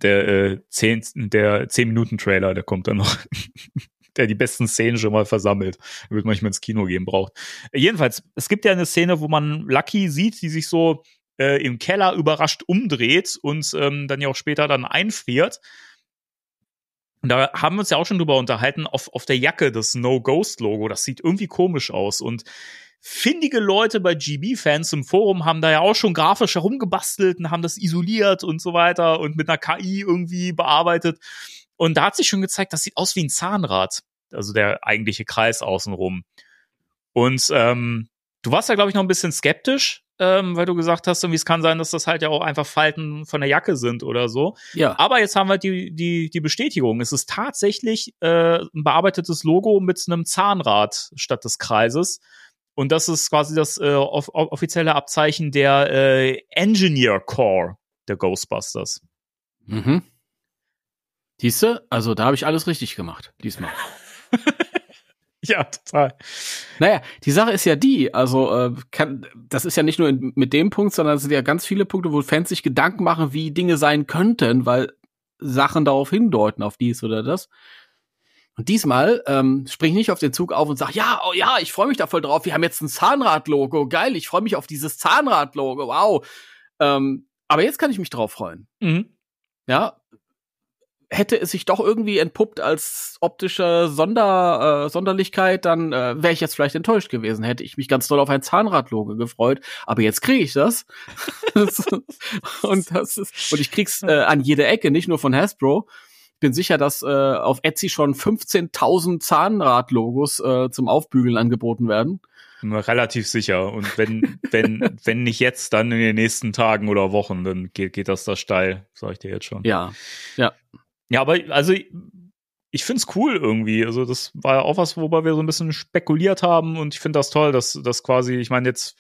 Der, äh, zehn, der 10-Minuten-Trailer, der kommt dann noch, der die besten Szenen schon mal versammelt, damit man nicht mehr ins Kino gehen braucht. Jedenfalls, es gibt ja eine Szene, wo man Lucky sieht, die sich so äh, im Keller überrascht umdreht und ähm, dann ja auch später dann einfriert. Und da haben wir uns ja auch schon drüber unterhalten, auf, auf der Jacke das No-Ghost-Logo, das sieht irgendwie komisch aus. Und findige Leute bei GB-Fans im Forum haben da ja auch schon grafisch herumgebastelt und haben das isoliert und so weiter und mit einer KI irgendwie bearbeitet. Und da hat sich schon gezeigt, das sieht aus wie ein Zahnrad. Also der eigentliche Kreis außenrum. Und ähm, du warst ja, glaube ich, noch ein bisschen skeptisch, ähm, weil du gesagt hast, irgendwie es kann sein, dass das halt ja auch einfach Falten von der Jacke sind oder so. ja. Aber jetzt haben wir die, die, die Bestätigung. Es ist tatsächlich äh, ein bearbeitetes Logo mit einem Zahnrad statt des Kreises. Und das ist quasi das äh, off offizielle Abzeichen der äh, Engineer Core der Ghostbusters. Mhm. Siehste, also da habe ich alles richtig gemacht, diesmal. Ja, total. Naja, die Sache ist ja die, also äh, kann, das ist ja nicht nur in, mit dem Punkt, sondern es sind ja ganz viele Punkte, wo Fans sich Gedanken machen, wie Dinge sein könnten, weil Sachen darauf hindeuten, auf dies oder das. Und diesmal ähm, spring ich nicht auf den Zug auf und sag, ja, oh ja, ich freue mich da voll drauf. Wir haben jetzt ein Zahnrad-Logo, geil, ich freue mich auf dieses Zahnrad-Logo, wow. Ähm, aber jetzt kann ich mich drauf freuen. Mhm. Ja, hätte es sich doch irgendwie entpuppt als optische Sonder, äh, Sonderlichkeit, dann äh, wäre ich jetzt vielleicht enttäuscht gewesen. Hätte ich mich ganz doll auf ein Zahnradlogo gefreut. Aber jetzt kriege ich das. und das ist, und ich krieg's äh, an jeder Ecke, nicht nur von Hasbro. Ich bin sicher, dass äh, auf Etsy schon 15.000 Zahnradlogos äh, zum Aufbügeln angeboten werden. Relativ sicher. Und wenn, wenn, wenn nicht jetzt, dann in den nächsten Tagen oder Wochen, dann geht, geht das da steil, sag ich dir jetzt schon. Ja, ja. Ja, aber also ich find's cool irgendwie. Also das war ja auch was, wobei wir so ein bisschen spekuliert haben und ich finde das toll, dass das quasi, ich meine, jetzt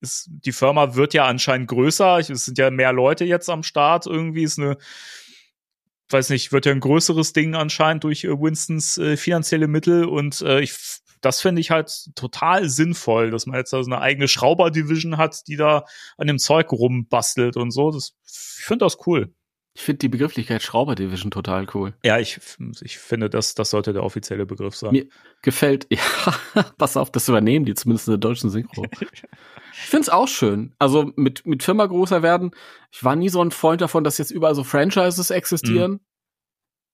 ist die Firma wird ja anscheinend größer. Es sind ja mehr Leute jetzt am Start. Irgendwie ist eine, weiß nicht, wird ja ein größeres Ding anscheinend durch äh, Winstons äh, finanzielle Mittel und äh, ich das finde ich halt total sinnvoll, dass man jetzt also eine eigene Schrauber-Division hat, die da an dem Zeug rumbastelt und so. Das, ich finde das cool. Ich finde die Begrifflichkeit Schrauber Division total cool. Ja, ich, ich finde, das, das sollte der offizielle Begriff sein. Mir gefällt, ja, pass auf, das übernehmen die zumindest in der deutschen Synchro. Ich find's auch schön. Also mit, mit Firma größer werden. Ich war nie so ein Freund davon, dass jetzt überall so Franchises existieren.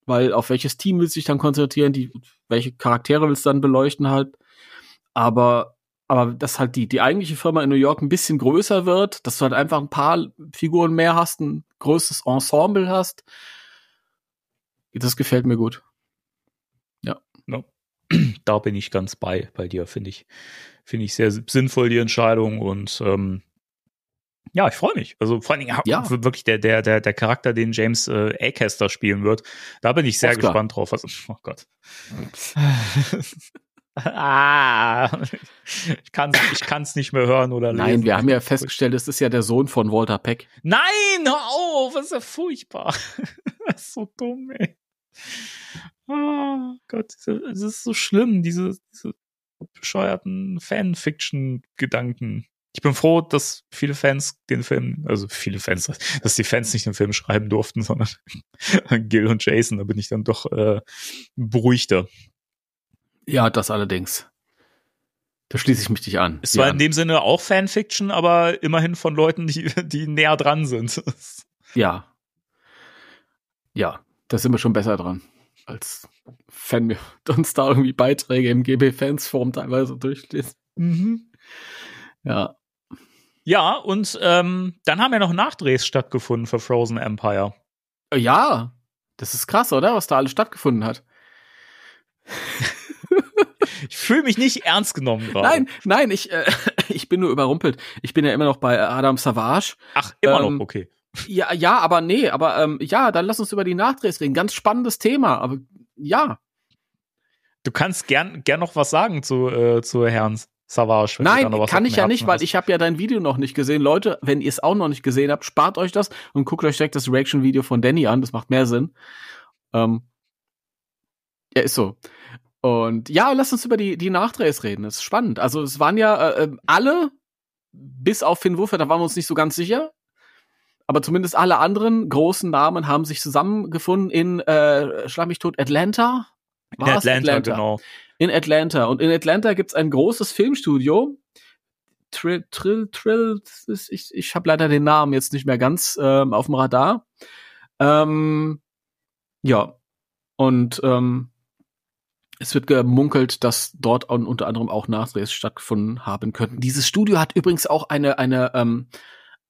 Weil auf welches Team willst du dich dann konzentrieren? Die, welche Charaktere willst du dann beleuchten halt? Aber, aber dass halt die, die eigentliche Firma in New York ein bisschen größer wird, dass du halt einfach ein paar Figuren mehr hast, ein größtes Ensemble hast. Das gefällt mir gut. da bin ich ganz bei, bei dir, finde ich, finde ich sehr sinnvoll, die Entscheidung und ähm, ja, ich freue mich. Also vor allen Dingen Ja. wirklich der, der, der, der Charakter, den James äh, Acaster spielen wird, da bin ich sehr Oscar. gespannt drauf. Also, oh Gott. ah, ich kann es ich kann's nicht mehr hören oder lesen. Nein, wir haben ja festgestellt, es ist ja der Sohn von Walter Peck. Nein, hör auf, das ist ja furchtbar. das ist so dumm, ey. Oh Gott, es ist so schlimm, diese, diese bescheuerten Fanfiction-Gedanken. Ich bin froh, dass viele Fans den Film, also viele Fans, dass die Fans nicht den Film schreiben durften, sondern Gil und Jason, da bin ich dann doch äh, beruhigter. Ja, das allerdings. Da schließe ich mich dich an. Es war in dem Sinne auch Fanfiction, aber immerhin von Leuten, die, die näher dran sind. Ja. Ja, da sind wir schon besser dran. Als Fan wir uns da irgendwie Beiträge im GB-Fans-Forum teilweise durchlesen. mhm. Ja. Ja, und ähm, dann haben ja noch Nachdrehs stattgefunden für Frozen Empire. Ja, das ist krass, oder? Was da alles stattgefunden hat. Ich fühle mich nicht ernst genommen gerade. Nein, nein, ich, äh, ich bin nur überrumpelt. Ich bin ja immer noch bei Adam Savage. Ach, immer Ähm, noch, okay. Ja, ja, aber nee, aber ähm, ja, dann lass uns über die Nachdrehs reden. Ganz spannendes Thema, aber ja. Du kannst gern, gern noch was sagen zu, äh, zu Herrn Savage. Nein, kann ich ja nicht, weil hast. ich habe ja dein Video noch nicht gesehen. Leute, wenn ihr es auch noch nicht gesehen habt, spart euch das und guckt euch direkt das Reaction-Video von Danny an. Das macht mehr Sinn. Ähm, ja, ist so. Und ja, lass uns über die, die Nachdrehs reden. Das ist spannend. Also es waren ja äh, äh, alle, bis auf Finn Wurfer, da waren wir uns nicht so ganz sicher. Aber zumindest alle anderen großen Namen haben sich zusammengefunden in äh, Schlag mich tot, Atlanta. In War's? Atlanta, genau. In Atlanta. Und in Atlanta gibt's ein großes Filmstudio. Trill, Trill, Trill, ich, ich habe leider den Namen jetzt nicht mehr ganz ähm, auf dem Radar. Ähm, ja. Und ähm, es wird gemunkelt, dass dort un- unter anderem auch Nachdrehs stattgefunden haben könnten. Dieses Studio hat übrigens auch eine, eine, ähm,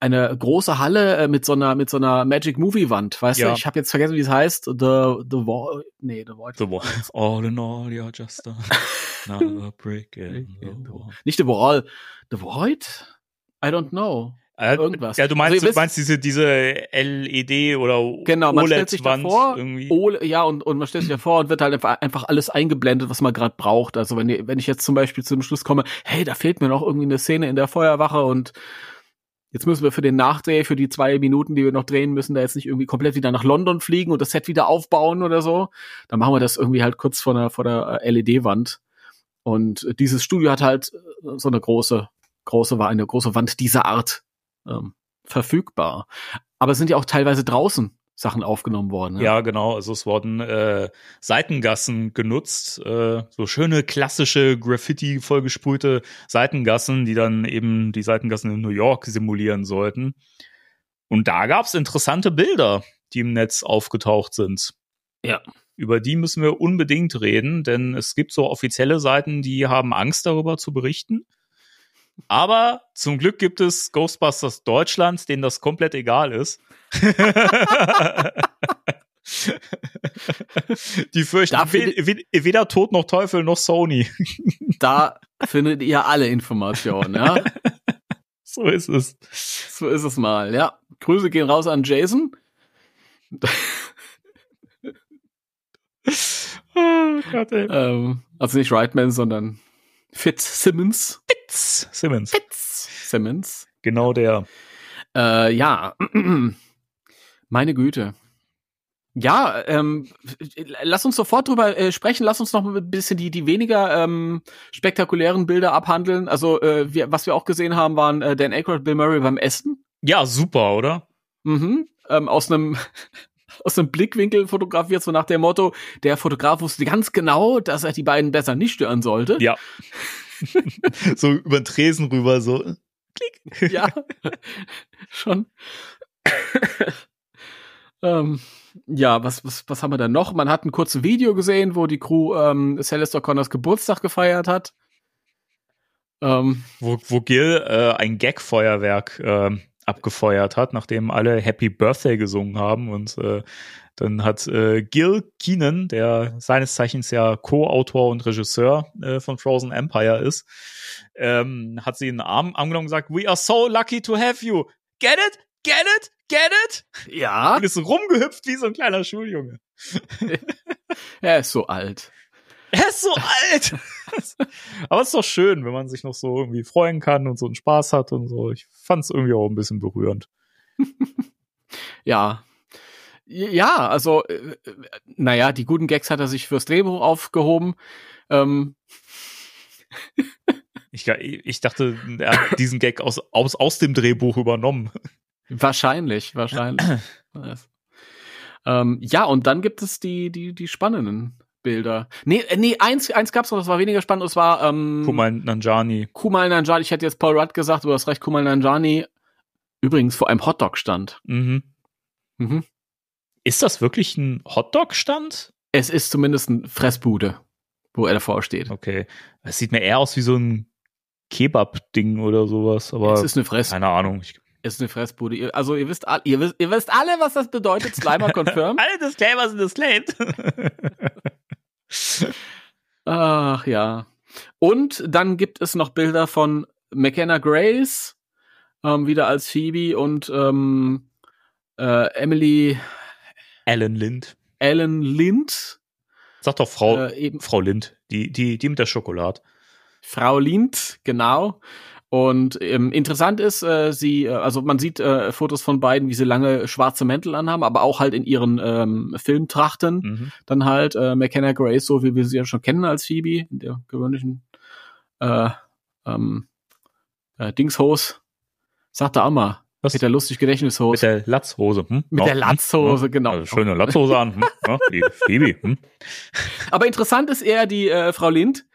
eine große Halle äh, mit so einer, mit so einer Magic Movie Wand. Weißt Ja. du, ich habe jetzt vergessen, wie es heißt. The, the Wall, nee, The Void. The Wall. All in all, you're just another brick in the wall. Nicht The Wall. The Void? I don't know. Äh, Irgendwas. Ja, du meinst, Also du meinst diese, diese LED oder Genau, man stellt sich OLED-Wand davor, irgendwie. oh, ja, und, und man stellt sich davor und wird halt einfach, alles eingeblendet, was man gerade braucht. Also wenn, wenn ich jetzt zum Beispiel zu dem Schluss komme, hey, da fehlt mir noch irgendwie eine Szene in der Feuerwache und jetzt müssen wir für den Nachdreh, für die zwei Minuten, die wir noch drehen müssen, da jetzt nicht irgendwie komplett wieder nach London fliegen und das Set wieder aufbauen oder so. Dann machen wir das irgendwie halt kurz vor der, vor der äh, LED-Wand. Und dieses Studio hat halt so eine große, große, war eine große Wand dieser Art ähm, verfügbar. Aber es sind ja auch teilweise draußen Sachen aufgenommen worden. ne? Ja, genau. Also es wurden äh, Seitengassen genutzt, äh, so schöne klassische Graffiti vollgesprühte Seitengassen, die dann eben die Seitengassen in New York simulieren sollten. Und da gab's interessante Bilder, die im Netz aufgetaucht sind. Ja. Über die müssen wir unbedingt reden, denn es gibt so offizielle Seiten, die haben Angst darüber zu berichten. Aber zum Glück gibt es Ghostbusters Deutschland, denen das komplett egal ist. Die fürchten we we weder Tod noch Teufel noch Sony. Da findet ihr alle Informationen, ja. So ist es. so ist es mal, ja. Grüße gehen raus an Jason. Oh Gott, ey. Ähm, also nicht Reitman, sondern Fitzsimmons. Simmons. Simmons. Genau der. Äh, ja, meine Güte. Ja, ähm, lass uns sofort drüber äh, sprechen. Lass uns noch ein bisschen die die weniger ähm, spektakulären Bilder abhandeln. Also äh, wir, was wir auch gesehen haben, waren äh, Dan Aykroyd, Bill Murray beim Essen. Ja, super, oder? Mhm. Ähm, aus einem aus einem Blickwinkel fotografiert, so nach dem Motto, der Fotograf wusste ganz genau, dass er die beiden besser nicht stören sollte. Ja. so über den Tresen rüber, so. Klick. ja, schon. ähm, ja, was, was, was haben wir da noch? Man hat ein kurzes Video gesehen, wo die Crew ähm, Celeste O'Connors Geburtstag gefeiert hat. Ähm, Wo, wo Gil äh, ein Gag-Feuerwerk ähm, abgefeuert hat, nachdem alle Happy Birthday gesungen haben. Und äh, dann hat äh, Gil Keenan, der seines Zeichens ja Co-Autor und Regisseur äh, von Frozen Empire ist, ähm, hat sie in den Arm angenommen und gesagt, We are so lucky to have you. Get it? Get it? Get it? ja, Und ist rumgehüpft wie so ein kleiner Schuljunge. er ist so alt. Er ist so alt. Aber es ist doch schön, wenn man sich noch so irgendwie freuen kann und so einen Spaß hat und so. Ich fand es irgendwie auch ein bisschen berührend. Ja. Ja, also, äh, äh, naja, die guten Gags hat er sich fürs Drehbuch aufgehoben. Ähm, Ich, ich dachte, er hat diesen Gag aus, aus, aus dem Drehbuch übernommen. Wahrscheinlich, wahrscheinlich. Ähm, ja, und dann gibt es die, die, die spannenden Bilder. Nee, äh, nee, eins, eins gab's noch, das war weniger spannend, das war ähm, Kumal Nanjani. Kumal Nanjani. Ich hätte jetzt Paul Rudd gesagt, du hast recht, Kumal Nanjani. Übrigens vor einem Hotdog stand. Mhm. Mhm. Ist das wirklich ein Hotdog-Stand? Es ist zumindest ein Fressbude, wo er davor steht. Okay. Es sieht mir eher aus wie so ein Kebab-Ding oder sowas, aber es ist eine Fress, keine Ahnung. Ich, es ist eine Fressbude. Also ihr wisst, ihr wisst, ihr wisst alle, was das bedeutet. Slimer confirm. alle Disclaimer sind disclaimed. Ach ja. Und dann gibt es noch Bilder von McKenna Grace, ähm, wieder als Phoebe und ähm, äh, Emily Alan Lind. Ellen Lind, Sag doch Frau, äh, eben Frau Lind, die, die, die mit der Schokolade. Frau Lind, genau. Und ähm, interessant ist, äh, sie, äh, also man sieht äh, Fotos von beiden, wie sie lange schwarze Mäntel anhaben, aber auch halt in ihren ähm, Filmtrachten. Mhm. Dann halt äh, McKenna Grace, so wie wir sie ja schon kennen als Phoebe, in der gewöhnlichen äh, ähm, äh, Dingshose. Sagt er auch mal. Was? Mit der lustig Gedächtnishose. Mit der Latzhose. Hm? Mit der Latzhose, hm? genau. Also schöne Latzhose an. Hm? Ja, die Phoebe. Hm? Aber interessant ist eher die äh, Frau Lind,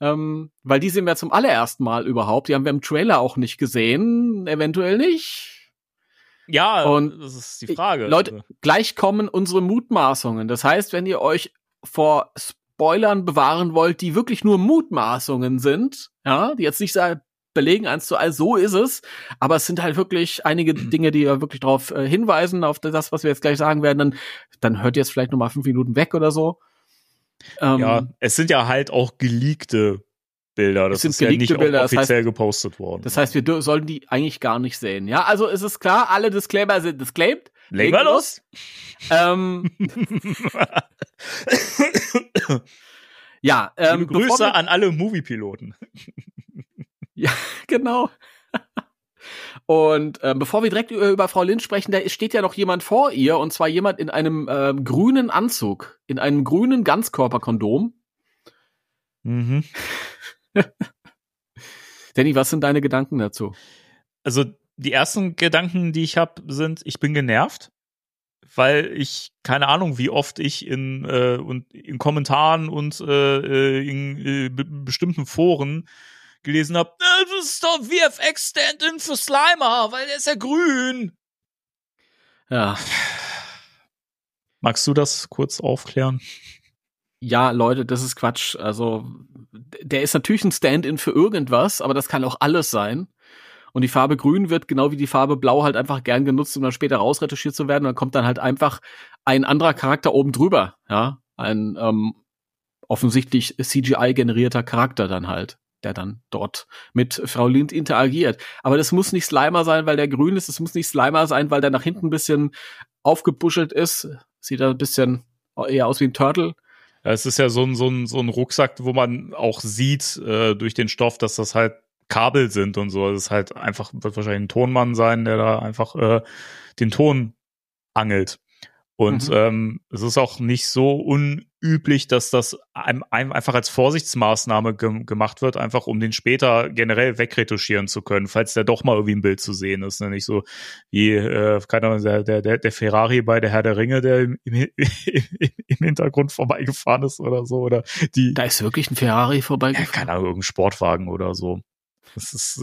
ähm, weil die sehen wir zum allerersten Mal überhaupt. Die haben wir im Trailer auch nicht gesehen, eventuell nicht. Ja, Und das ist die Frage. Also, Leute, gleich kommen unsere Mutmaßungen. Das heißt, wenn ihr euch vor Spoilern bewahren wollt, die wirklich nur Mutmaßungen sind, ja, die jetzt nicht sagen, belegen eins zu eins, so ist es, aber es sind halt wirklich einige Dinge, die ja wirklich darauf äh, hinweisen, auf das, was wir jetzt gleich sagen werden, dann, dann hört ihr jetzt vielleicht nochmal fünf Minuten weg oder so. Ähm, ja, es sind ja halt auch geleakte Bilder. Das Es sind ist ja nicht Bilder, das offiziell gepostet worden. Das heißt, wir sollten die eigentlich gar nicht sehen. Ja, also es ist klar, alle Disclaimer sind disclaimed. Legen wir los? Ähm, ja, ähm, Grüße an alle Moviepiloten. Ja, genau. Und ähm, bevor wir direkt über, über Frau Lind sprechen, da steht ja noch jemand vor ihr, und zwar jemand in einem ähm, grünen Anzug, in einem grünen Ganzkörperkondom. Mhm. Danny, was sind deine Gedanken dazu? Also die ersten Gedanken, die ich habe, sind, ich bin genervt, weil ich keine Ahnung, wie oft ich in äh, und in Kommentaren und äh, äh, in äh, be bestimmten Foren gelesen habe, das ist doch VFX Stand-in für Slimer, weil der ist ja grün. Ja, Magst du das kurz aufklären? ja, Leute, das ist Quatsch. Also, der ist natürlich ein Stand-in für irgendwas, aber das kann auch alles sein. Und die Farbe Grün wird genau wie die Farbe Blau halt einfach gern genutzt, um dann später rausretuschiert zu werden. Und dann kommt dann halt einfach ein anderer Charakter oben drüber. Ja, ein ähm, offensichtlich CGI-generierter Charakter dann halt, der dann dort mit Frau Lind interagiert. Aber das muss nicht Slimer sein, weil der grün ist. Es muss nicht Slimer sein, weil der nach hinten ein bisschen aufgebuschelt ist. Sieht da ein bisschen eher aus wie ein Turtle. Ja, es ist ja so ein, so ein, so ein Rucksack, wo man auch sieht äh, durch den Stoff, dass das halt Kabel sind und so. Das ist halt einfach, wird wahrscheinlich ein Tonmann sein, der da einfach äh, den Ton angelt. Und Mhm. ähm, es ist auch nicht so unüblich, dass das einem, einfach als Vorsichtsmaßnahme gem gemacht wird, einfach um den später generell wegretuschieren zu können, falls der doch mal irgendwie im Bild zu sehen ist. Ne? Nicht so wie, äh, keine Ahnung, der, der, der Ferrari bei der Herr der Ringe, der im, im, im Hintergrund vorbeigefahren ist oder so. Oder die, Da ist wirklich ein Ferrari ja, vorbeigefahren. keine Ahnung, irgendein Sportwagen oder so. Das ist,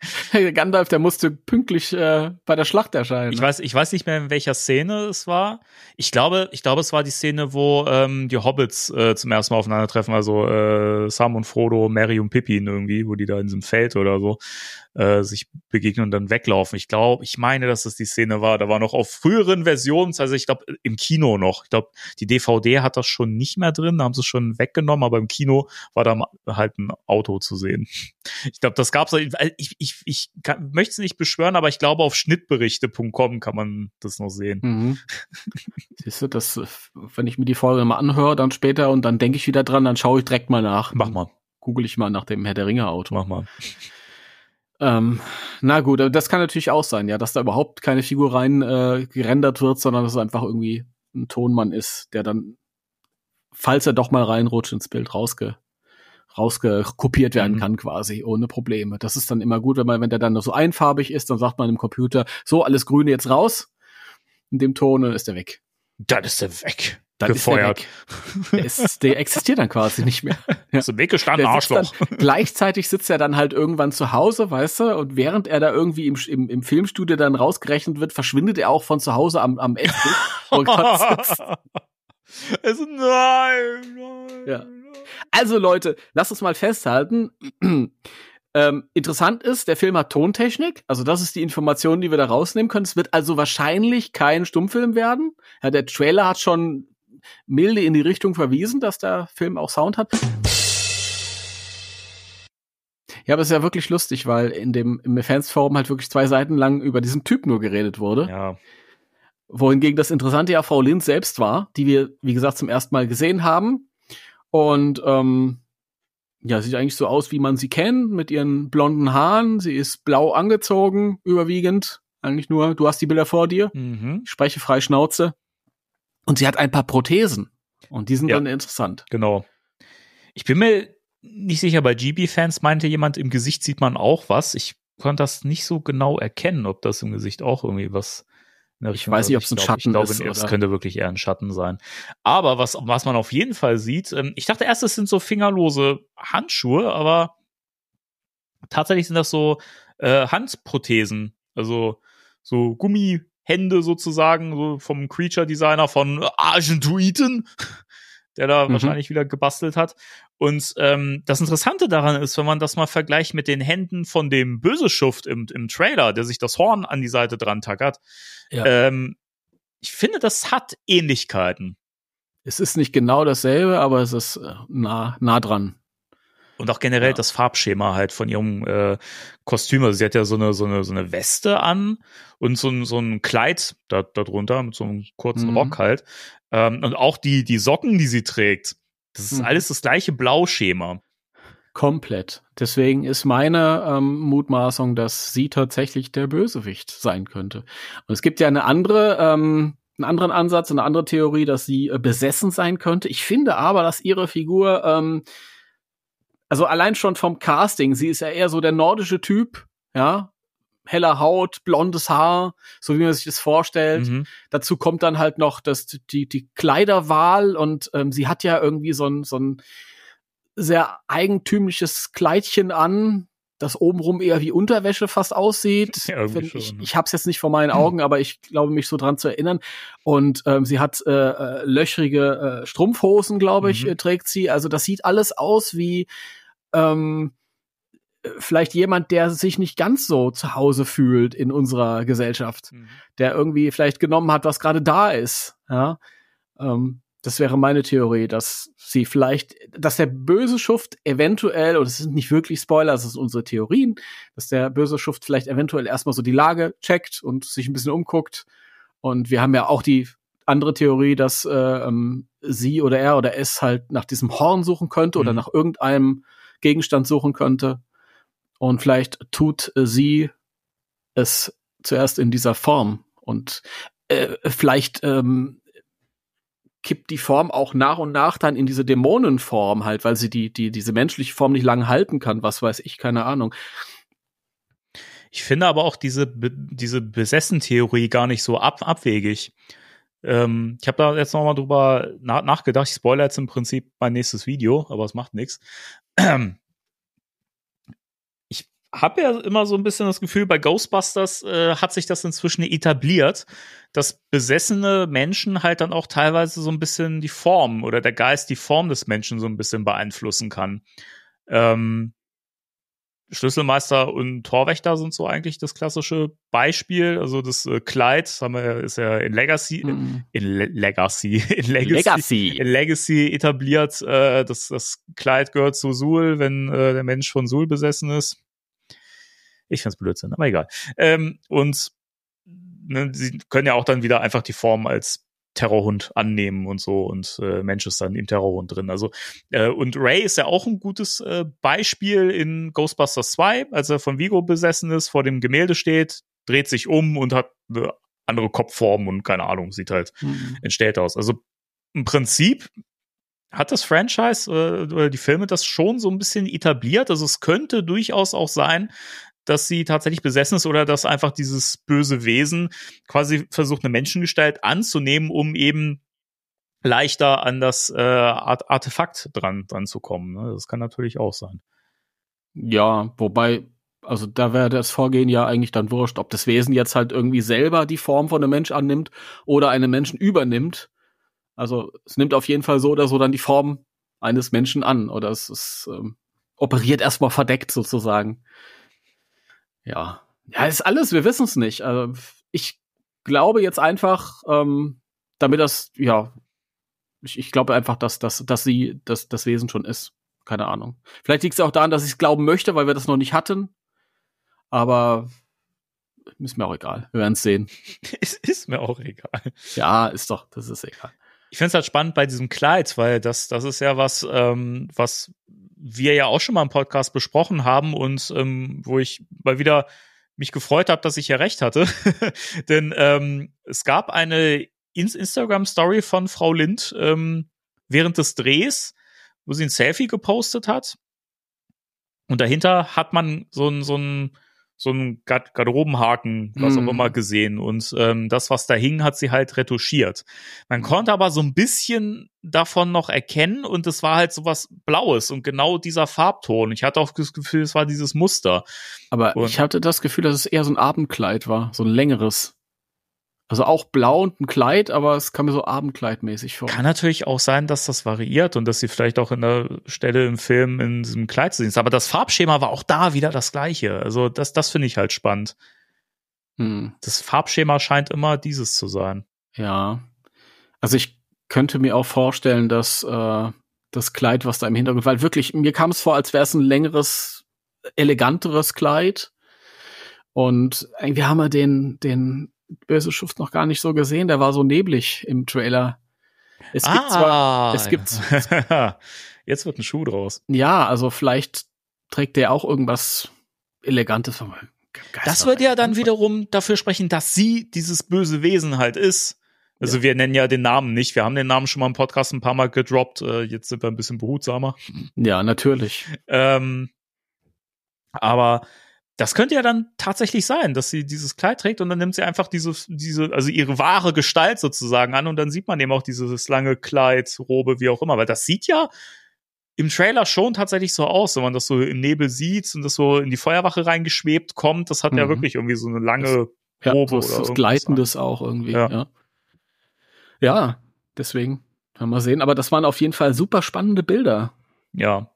Gandalf, der musste pünktlich äh, bei der Schlacht erscheinen. ich weiß, ich weiß nicht mehr, in welcher Szene es war. Ich glaube, ich glaube, es war die Szene, wo ähm, die Hobbits äh, zum ersten Mal aufeinandertreffen, also äh, Sam und Frodo, Merry und Pippin irgendwie, wo die da in diesem Feld oder so äh, sich begegnen und dann weglaufen. Ich glaube, ich meine, dass das die Szene war. Da war noch auf früheren Versionen, also ich glaube im Kino noch. Ich glaube, die DVD hat das schon nicht mehr drin, da haben sie es schon weggenommen, aber im Kino war da halt ein Auto zu sehen. Ich glaube, das gab's. Ich, ich, ich kann, möchte es nicht beschwören, aber ich glaube, auf schnittberichte.com kann man das noch sehen. Mhm. Siehst du, das, wenn ich mir die Folge mal anhöre, dann später und dann denke ich wieder dran, dann schaue ich direkt mal nach. Mach mal, Google ich mal nach dem Herr der Ringe Auto. mach mal. Ähm, na gut, aber das kann natürlich auch sein, ja, dass da überhaupt keine Figur rein äh, gerendert wird, sondern dass es einfach irgendwie ein Tonmann ist, der dann, falls er doch mal reinrutscht ins Bild, rausge rausgekopiert werden Mhm. kann quasi ohne Probleme. Das ist dann immer gut, wenn man wenn der dann so einfarbig ist, dann sagt man im Computer so alles Grüne jetzt raus in dem Ton und dann ist er weg. Dann ist er weg. Dann Gefeuert. ist er weg. Der, ist, der existiert dann quasi nicht mehr. Ja. Ist im Weg gestanden, Der sitzt Arschloch. Dann, gleichzeitig sitzt er dann halt irgendwann zu Hause, weißt du, und während er da irgendwie im, im, im Filmstudio dann rausgerechnet wird, verschwindet er auch von zu Hause am, am Esstisch. und sitzt. also, nein, nein. Ja. Also Leute, lasst uns mal festhalten. Ähm, interessant ist, der Film hat Tontechnik. Also das ist die Information, die wir da rausnehmen können. Es wird also wahrscheinlich kein Stummfilm werden. Ja, der Trailer hat schon milde in die Richtung verwiesen, dass der Film auch Sound hat. Ja, aber es ist ja wirklich lustig, weil in dem im Fans-Forum halt wirklich zwei Seiten lang über diesen Typ nur geredet wurde. Ja, Wohingegen das Interessante ja Frau Lind selbst war, die wir, wie gesagt, zum ersten Mal gesehen haben. Und ähm, ja, sieht eigentlich so aus, wie man sie kennt, mit ihren blonden Haaren. Sie ist blau angezogen, überwiegend. Eigentlich nur, du hast die Bilder vor dir. Mhm. Ich spreche frei Schnauze. Und sie hat ein paar Prothesen. Und die sind Ja. dann interessant. Genau. Ich bin mir nicht sicher, bei GB-Fans meinte jemand, im Gesicht sieht man auch was. Ich konnte das nicht so genau erkennen, ob das im Gesicht auch irgendwie was. Der Ich weiß nicht, ob es ein glaub- Schatten ich glaube, ist Es könnte wirklich eher ein Schatten sein. Aber was, was man auf jeden Fall sieht, ähm, ich dachte erst, es sind so fingerlose Handschuhe, aber tatsächlich sind das so äh, Handprothesen. Also so Gummihände sozusagen, so vom Creature-Designer von Argentuiten, der da Mhm. wahrscheinlich wieder gebastelt hat. Und ähm, das Interessante daran ist, wenn man das mal vergleicht mit den Händen von dem Böseschuft im, im Trailer, der sich das Horn an die Seite dran tackert, Ja. ähm, ich finde, das hat Ähnlichkeiten. Es ist nicht genau dasselbe, aber es ist äh, nah, nah dran. Und auch generell Ja. das Farbschema halt von ihrem äh, Kostüm. Also sie hat ja so eine, so eine, so eine Weste an und so ein, so ein Kleid da, da drunter mit so einem kurzen Mhm. Rock halt. Ähm, und auch die, die Socken, die sie trägt, das ist Mhm. alles das gleiche Blauschema. Komplett. Deswegen ist meine ähm, Mutmaßung, dass sie tatsächlich der Bösewicht sein könnte. Und es gibt ja eine andere, ähm, einen anderen Ansatz, eine andere Theorie, dass sie äh, besessen sein könnte. Ich finde aber, dass ihre Figur, ähm, also allein schon vom Casting, sie ist ja eher so der nordische Typ, ja, heller Haut, blondes Haar, so wie man sich das vorstellt. Mhm. Dazu kommt dann halt noch das, die, die Kleiderwahl und ähm, sie hat ja irgendwie so ein, so ein sehr eigentümliches Kleidchen an, das obenrum eher wie Unterwäsche fast aussieht. Ja, Wenn schon, ich ne? ich habe es jetzt nicht vor meinen Augen, aber ich glaube mich so dran zu erinnern. Und ähm, sie hat äh, äh, löchrige äh, Strumpfhosen, glaube ich, Mhm. äh, trägt sie. Also das sieht alles aus wie ähm, äh, vielleicht jemand, der sich nicht ganz so zu Hause fühlt in unserer Gesellschaft Mhm. der irgendwie vielleicht genommen hat, was gerade da ist. Ja, ähm, das wäre meine Theorie, dass sie vielleicht, dass der böse Schuft eventuell, und es sind nicht wirklich Spoiler, das sind unsere Theorien, dass der böse Schuft vielleicht eventuell erstmal so die Lage checkt und sich ein bisschen umguckt. Und wir haben ja auch die andere Theorie, dass äh, ähm, sie oder er oder es halt nach diesem Horn suchen könnte oder Mhm. nach irgendeinem Gegenstand suchen könnte. Und vielleicht tut äh, sie es zuerst in dieser Form und äh, vielleicht ähm, kippt die Form auch nach und nach dann in diese Dämonenform halt, weil sie die, die, diese menschliche Form nicht lange halten kann, was weiß ich, keine Ahnung. Ich finde aber auch diese, diese Besessen-Theorie gar nicht so ab abwegig. Ähm, ich habe da jetzt noch mal drüber na nachgedacht. Ich spoilere jetzt im Prinzip mein nächstes Video, aber es macht nichts. Ich habe ja immer so ein bisschen das Gefühl, bei Ghostbusters äh, hat sich das inzwischen etabliert, dass besessene Menschen halt dann auch teilweise so ein bisschen die Form oder der Geist die Form des Menschen so ein bisschen beeinflussen kann. Ähm, Schlüsselmeister und Torwächter sind so eigentlich das klassische Beispiel. Also das äh, Kleid haben wir, ist ja in Legacy, Mhm. in Le Legacy, in Legacy, Legacy. in Legacy etabliert. Äh, das, das Kleid gehört zu Sul, wenn äh, der Mensch von Sul besessen ist. Ich find's Blödsinn, aber egal. Ähm, und ne, sie können ja auch dann wieder einfach die Form als Terrorhund annehmen und so und äh, Mensch ist dann im Terrorhund drin. Also äh, und Ray ist ja auch ein gutes äh, Beispiel in Ghostbusters 2, als er von Vigo besessen ist, vor dem Gemälde steht, dreht sich um und hat eine andere Kopfform und keine Ahnung, sieht halt Mhm. entstellt aus. Also im Prinzip hat das Franchise äh, oder die Filme das schon so ein bisschen etabliert. Also es könnte durchaus auch sein, dass sie tatsächlich besessen ist oder dass einfach dieses böse Wesen quasi versucht, eine Menschengestalt anzunehmen, um eben leichter an das äh, Art Artefakt dran, dran zu kommen. Ne? Das kann natürlich auch sein. Ja, wobei, also da wäre das Vorgehen ja eigentlich dann wurscht, ob das Wesen jetzt halt irgendwie selber die Form von einem Mensch annimmt oder einen Menschen übernimmt. Also es nimmt auf jeden Fall so oder so dann die Form eines Menschen an oder es ist ähm, operiert erstmal verdeckt sozusagen. Ja, ja, ist alles, wir wissen es nicht. Also ich glaube jetzt einfach, ähm, damit das, ja, ich, ich glaube einfach, dass, dass, dass sie das, das Wesen schon ist. Keine Ahnung. Vielleicht liegt es auch daran, dass ich es glauben möchte, weil wir das noch nicht hatten. Aber ist mir auch egal. Wir werden es sehen. Es ist mir auch egal. Ja, ist doch, das ist egal. Ich finde es halt spannend bei diesem Kleid, weil das, das ist ja was, ähm, was wir ja auch schon mal im Podcast besprochen haben und ähm, wo ich mal wieder mich gefreut habe, dass ich ja recht hatte. Denn ähm, es gab eine Instagram-Story von Frau Lind ähm, während des Drehs, wo sie ein Selfie gepostet hat. Und dahinter hat man so ein, so ein so ein Garderobenhaken, was Mhm. auch immer gesehen. Und ähm, das, was da hing, hat sie halt retuschiert. Man konnte aber so ein bisschen davon noch erkennen und es war halt so was Blaues und genau dieser Farbton. Ich hatte auch das Gefühl, es war dieses Muster. Aber Und- ich hatte das Gefühl, dass es eher so ein Abendkleid war, so ein längeres. Also auch blau und ein Kleid, aber es kam mir so abendkleidmäßig vor. Kann natürlich auch sein, dass das variiert und dass sie vielleicht auch in der Stelle im Film in diesem Kleid zu sehen ist. Aber das Farbschema war auch da wieder das gleiche. Also das, das finde ich halt spannend. Hm, Das Farbschema scheint immer dieses zu sein. ja. Also ich könnte mir auch vorstellen, dass äh, das Kleid, was da im Hintergrund, weil wirklich, mir kam es vor, als wäre es ein längeres, eleganteres Kleid. Und wir haben ja den, den böse Schuft noch gar nicht so gesehen, der war so neblig im Trailer. Es gibt Ah. zwar, es gibt Jetzt wird ein Schuh draus. Ja, also vielleicht trägt der auch irgendwas Elegantes. Das würde ja dann wiederum dafür sprechen, dass sie dieses böse Wesen halt ist. Also wir nennen ja den Namen nicht. Wir haben den Namen schon mal im Podcast ein paar Mal gedroppt. Äh, Jetzt sind wir ein bisschen behutsamer. Ja, natürlich. Ähm, aber das könnte ja dann tatsächlich sein, dass sie dieses Kleid trägt und dann nimmt sie einfach diese, diese, also ihre wahre Gestalt sozusagen an und dann sieht man eben auch dieses lange Kleid, Robe, wie auch immer, weil das sieht ja im Trailer schon tatsächlich so aus, wenn man das so im Nebel sieht und das so in die Feuerwache reingeschwebt kommt, das hat ja Mhm. wirklich irgendwie so eine lange Ja, Robe so oder ist das irgendwas Gleitendes auch irgendwie. Ja. Ja. ja, deswegen. Wir sehen. Aber das waren auf jeden Fall super spannende Bilder. Ja,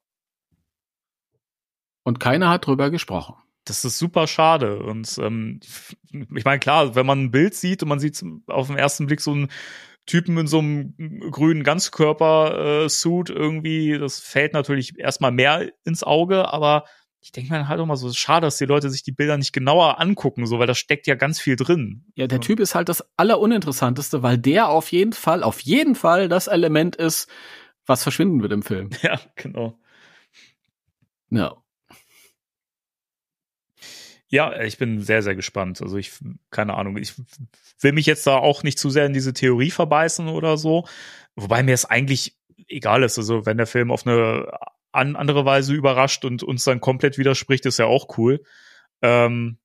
Und keiner hat drüber gesprochen. Das ist super schade. Und ähm, ich meine, klar, wenn man ein Bild sieht und man sieht auf den ersten Blick so einen Typen in so einem grünen Ganzkörper-Suit irgendwie, das fällt natürlich erstmal mehr ins Auge, aber ich denke mir halt auch mal so, es ist schade, dass die Leute sich die Bilder nicht genauer angucken, so, weil da steckt ja ganz viel drin. Ja, der Typ ist halt das Alleruninteressanteste, weil der auf jeden Fall, auf jeden Fall das Element ist, was verschwinden wird im Film. Ja, genau. Ja. Ja, ich bin sehr, sehr gespannt. Also ich, keine Ahnung, ich will mich jetzt da auch nicht zu sehr in diese Theorie verbeißen oder so. Wobei mir es eigentlich egal ist. Also wenn der Film auf eine an andere Weise überrascht und uns dann komplett widerspricht, ist ja auch cool. Ähm,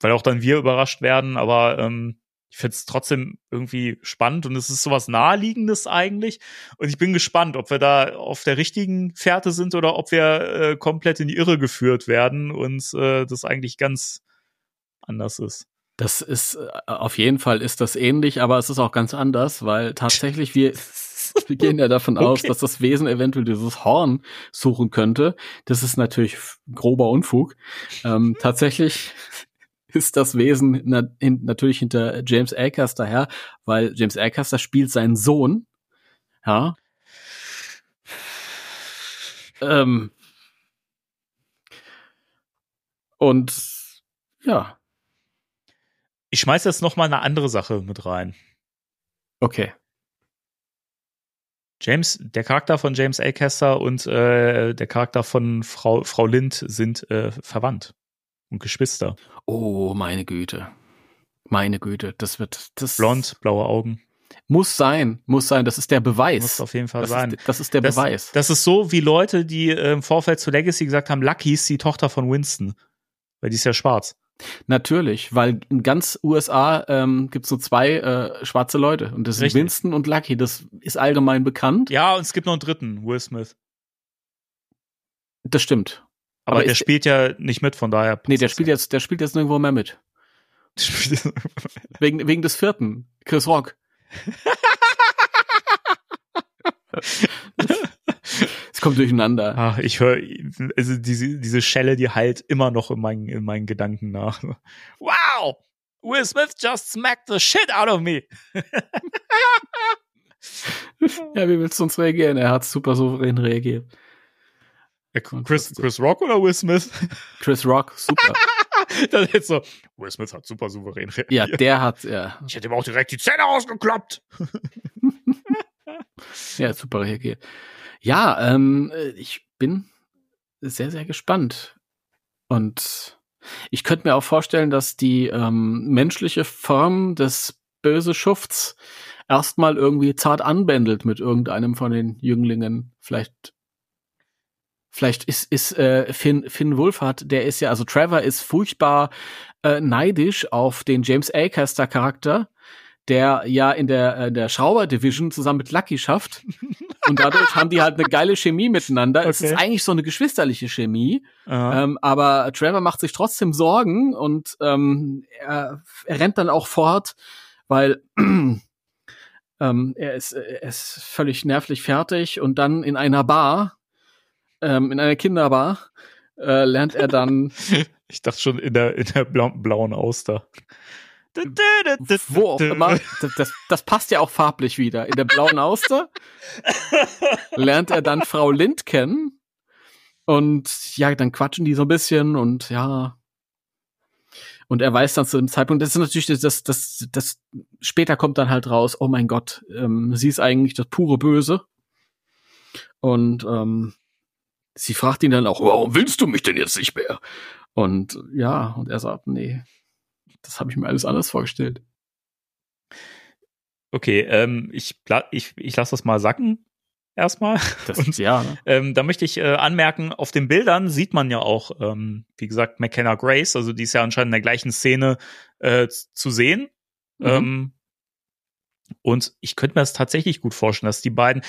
weil auch dann wir überrascht werden, aber ähm, ich finde es trotzdem irgendwie spannend und es ist sowas Naheliegendes eigentlich. Und ich bin gespannt, ob wir da auf der richtigen Fährte sind oder ob wir äh, komplett in die Irre geführt werden und äh, das eigentlich ganz anders ist. Das ist, äh, auf jeden Fall ist das ähnlich, aber es ist auch ganz anders, weil tatsächlich wir, wir gehen ja davon aus, Okay. dass das Wesen eventuell dieses Horn suchen könnte. Das ist natürlich grober Unfug. Ähm, tatsächlich ist das Wesen na, hin, natürlich hinter James Acaster her, weil James Acaster spielt seinen Sohn. Ja. Ähm, und ja, Ich schmeiß jetzt noch mal eine andere Sache mit rein. okay. James, der Charakter von James Acaster und äh, der Charakter von Frau, Frau Lind sind äh, verwandt und Geschwister. Oh, meine Güte. Meine Güte, das wird das Blond, blaue Augen. muss sein, muss sein, das ist der Beweis. Muss auf jeden Fall das sein. Ist, das ist der das, Beweis. Das ist so wie Leute, die im Vorfeld zu Legacy gesagt haben, Lucky ist die Tochter von Winston. Weil die ist ja schwarz. Natürlich, weil in ganz USA ähm, gibt's so zwei äh, schwarze Leute und das sind Richtig. Winston und Lucky. Das ist allgemein bekannt. Ja, und es gibt noch einen dritten, Will Smith. Das stimmt. Aber, Aber der spielt ja nicht mit, von daher. Nee, der spielt jetzt, der spielt jetzt nirgendwo mehr mit. Wegen, wegen des vierten, Chris Rock. Es kommt durcheinander. Ach, ich höre, also diese, diese Schelle, die halt immer noch in meinen, in meinen Gedanken nach. Wow! Will Smith just smacked the shit out of me. Ja, wie willst du uns reagieren? Er hat super souverän reagiert. Chris, Chris Rock oder Will Smith? Chris Rock, super. das ist so, Will Smith hat super souverän reagiert. Ja, der hat, ja, Ich hätte ihm auch direkt die Zähne rausgekloppt. ja, super reagiert. Ja, ähm, äh, ich bin sehr, sehr gespannt. Und ich könnte mir auch vorstellen, dass die ähm, menschliche Form des böse Schufts erstmal irgendwie zart anbändelt mit irgendeinem von den Jünglingen. Vielleicht, vielleicht ist, ist äh, Finn, Finn Wolfhard, der ist ja, also Trevor ist furchtbar äh, neidisch auf den James Acaster Charakter, der ja in der, äh, der Schrauber Division zusammen mit Lucky schafft. Und dadurch haben die halt eine geile Chemie miteinander. Es Okay. ist eigentlich so eine geschwisterliche Chemie. Ähm, aber Trevor macht sich trotzdem Sorgen und ähm, er, er rennt dann auch fort, weil ähm, er, ist, er ist völlig nervlich fertig und dann in einer Bar, ähm, in einer Kinderbar, äh, lernt er dann, Ich dachte schon in der, in der blau, blauen Auster. wo auch immer, das, das, das passt ja auch farblich wieder, in der blauen Auster lernt er dann Frau Lind kennen und ja, dann quatschen die so ein bisschen und ja, und er weiß dann zu dem Zeitpunkt, das ist natürlich das, das, das, das später kommt dann halt raus, oh mein Gott, ähm, sie ist eigentlich das pure Böse. Und ähm, sie fragt ihn dann auch, warum willst du mich denn jetzt nicht mehr? Und ja, und er sagt, nee, das habe ich mir alles anders vorgestellt. Okay, ähm, ich, ich, ich lasse das mal sacken. Erstmal. Das Und- ist ja, ne? Ähm, da möchte ich äh, anmerken, auf den Bildern sieht man ja auch, ähm, wie gesagt, McKenna Grace, also die ist ja anscheinend in der gleichen Szene äh, zu sehen. Mhm. Ähm, und ich könnte mir das tatsächlich gut vorstellen, dass die beiden,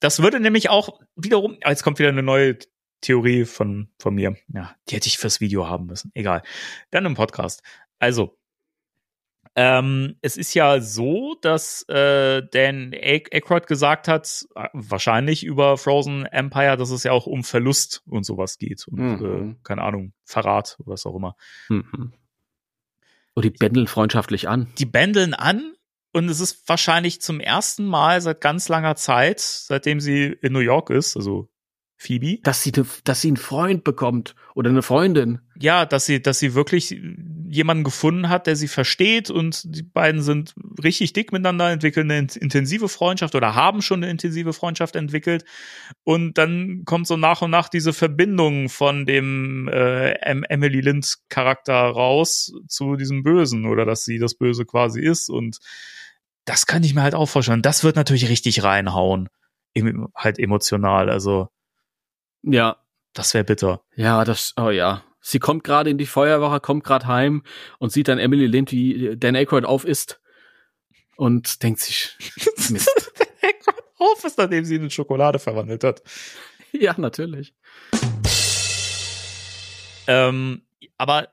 das würde nämlich auch wiederum, ah, jetzt kommt wieder eine neue Theorie von, von mir. Ja, die hätte ich fürs Video haben müssen. Egal. Dann im Podcast. Also, ähm, es ist ja so, dass äh, Dan Aykroyd gesagt hat, äh, wahrscheinlich über Frozen Empire, dass es ja auch um Verlust und sowas geht. Und Mhm. äh, keine Ahnung, Verrat oder was auch immer. Mhm. Und die bändeln freundschaftlich an. Die bändeln an und es ist wahrscheinlich zum ersten Mal seit ganz langer Zeit, seitdem sie in New York ist, also Phoebe, Dass sie, dass sie einen Freund bekommt oder eine Freundin. ja, dass sie, dass sie wirklich jemanden gefunden hat, der sie versteht und die beiden sind richtig dick miteinander, entwickeln eine in- intensive Freundschaft oder haben schon eine intensive Freundschaft entwickelt und dann kommt so nach und nach diese Verbindung von dem äh, Em- Emily Lind Charakter raus zu diesem Bösen oder dass sie das Böse quasi ist und das kann ich mir halt auch vorstellen. Das wird natürlich richtig reinhauen, Em- halt emotional, also Ja, das wäre bitter. Ja, das, oh ja. Sie kommt gerade in die Feuerwache, kommt gerade heim und sieht dann Emily Lind, wie Dan Aykroyd auf ist und denkt sich, Mist. auf ist, nachdem sie ihn in Schokolade verwandelt hat. ja, natürlich. Ähm, aber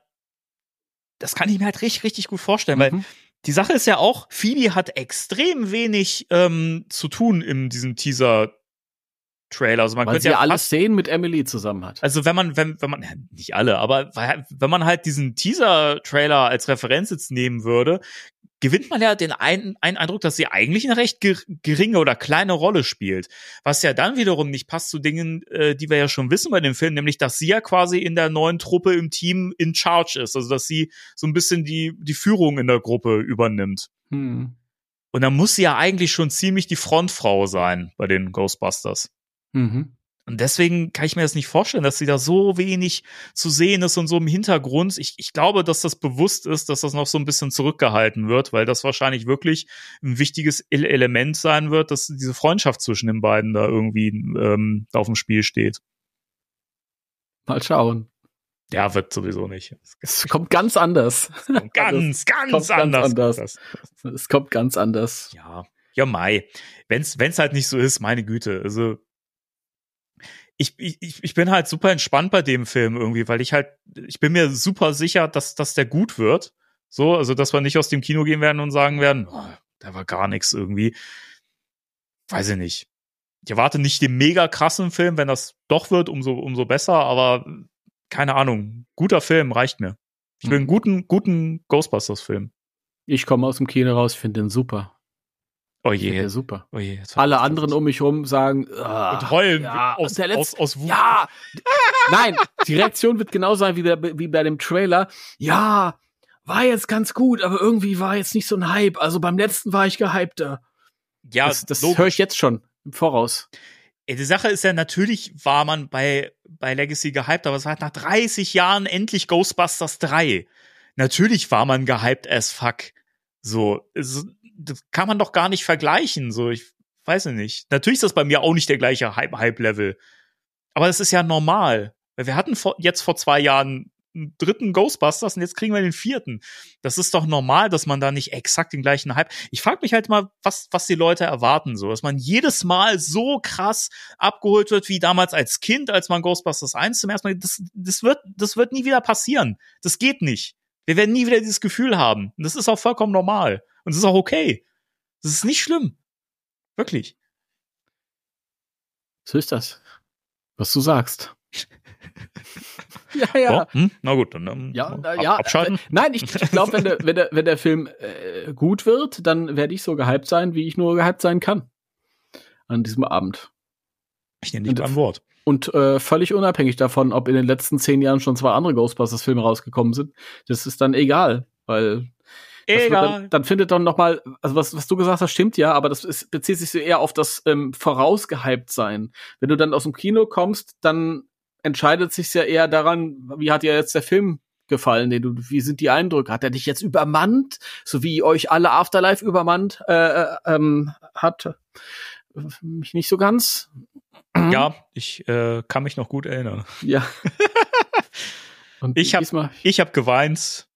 das kann ich mir halt richtig, richtig gut vorstellen, weil Mhm. Die Sache ist ja auch, Phoebe hat extrem wenig ähm, zu tun in diesem Teaser-Trailer. Also man Weil könnte sie ja alle Szenen mit Emily zusammen hat. also wenn man, wenn, wenn man, ja, nicht alle, aber wenn man halt diesen Teaser-Trailer als Referenz jetzt nehmen würde, gewinnt man ja den einen, einen Eindruck, dass sie eigentlich eine recht ger- geringe oder kleine Rolle spielt. Was ja dann wiederum nicht passt zu Dingen, äh, die wir ja schon wissen bei dem Film, nämlich, dass sie ja quasi in der neuen Truppe im Team in Charge ist. Also, dass sie so ein bisschen die, die Führung in der Gruppe übernimmt. Hm. Und dann muss sie ja eigentlich schon ziemlich die Frontfrau sein bei den Ghostbusters. Mhm. Und deswegen kann ich mir das nicht vorstellen, dass sie da so wenig zu sehen ist und so im Hintergrund. Ich, ich glaube, dass das bewusst ist, dass das noch so ein bisschen zurückgehalten wird, weil das wahrscheinlich wirklich ein wichtiges Ele- Element sein wird, dass diese Freundschaft zwischen den beiden da irgendwie ähm, auf dem Spiel steht. Mal schauen. Ja, wird sowieso nicht. Es kommt ganz anders. Ganz, ganz, kommt anders. anders. Das, Es kommt ganz anders. ja, ja, Mai. Wenn's, wenn's halt nicht so ist, meine Güte. Also, ich, ich, ich bin halt super entspannt bei dem Film irgendwie, weil ich halt, ich bin mir super sicher, dass, dass der gut wird. So, also, dass wir nicht aus dem Kino gehen werden und sagen werden, oh, da war gar nichts irgendwie. Weiß ich nicht. Ich erwarte nicht den mega krassen Film, wenn das doch wird, umso, umso besser, aber keine Ahnung. Guter Film reicht mir. Ich will einen guten, guten Ghostbusters-Film. Ich komme aus dem Kino raus, finde den super. Oh je. super. Oh je Alle anderen um mich rum sagen, ah, und heulen ja, aus, der aus, letzte, aus Wut. ja, nein, die Reaktion wird genau sein wie, der, wie bei dem Trailer. Ja, war jetzt ganz gut, aber irgendwie war jetzt nicht so ein Hype. Also beim letzten war ich gehypter. ja das das höre ich jetzt schon im Voraus. die Sache ist ja, natürlich war man bei, bei Legacy gehypt, aber es war halt nach 30 Jahren endlich Ghostbusters 3. Natürlich war man gehypt as fuck. So, es, das kann man doch gar nicht vergleichen. So, ich weiß nicht. Natürlich ist das bei mir auch nicht der gleiche Hype-Level. Aber das ist ja normal. Weil wir hatten vor, jetzt vor zwei Jahren einen dritten Ghostbusters und jetzt kriegen wir den vierten. Das ist doch normal, dass man da nicht exakt den gleichen Hype. Ich frage mich halt mal, was, was die Leute erwarten, so, dass man jedes Mal so krass abgeholt wird wie damals als Kind, als man Ghostbusters 1 zum ersten Mal. Das, das wird, das wird nie wieder passieren. Das geht nicht. Wir werden nie wieder dieses Gefühl haben. Und das ist auch vollkommen normal. Und das ist auch okay. Das ist nicht schlimm. Wirklich. So ist das. Was du sagst. ja, ja. Ja, hm? Na gut, dann ähm, Ja, ab, ja. abschalten. äh, Nein, ich, ich glaube, wenn der, wenn, der, wenn der Film äh, gut wird, dann werde ich so gehypt sein, wie ich nur gehypt sein kann. An diesem Abend. Ich nehme dich beim Wort. Und äh, völlig unabhängig davon, ob in den letzten zehn Jahren schon zwei andere Ghostbusters-Filme rausgekommen sind, das ist dann egal, weil Egal. Dann, dann findet dann noch mal, also was, was du gesagt hast, stimmt ja, aber das ist, bezieht sich so eher auf das ähm, vorausgehypt sein. Wenn du dann aus dem Kino kommst, dann entscheidet sich ja eher daran, wie hat dir jetzt der Film gefallen, den du, wie sind die Eindrücke? Hat er dich jetzt übermannt, so wie euch alle Afterlife übermannt äh, äh, ähm, hat? Mich nicht so ganz. Ja, ich äh, kann mich noch gut erinnern. Ja. Und Ich hab- diesmal Ich habe geweint.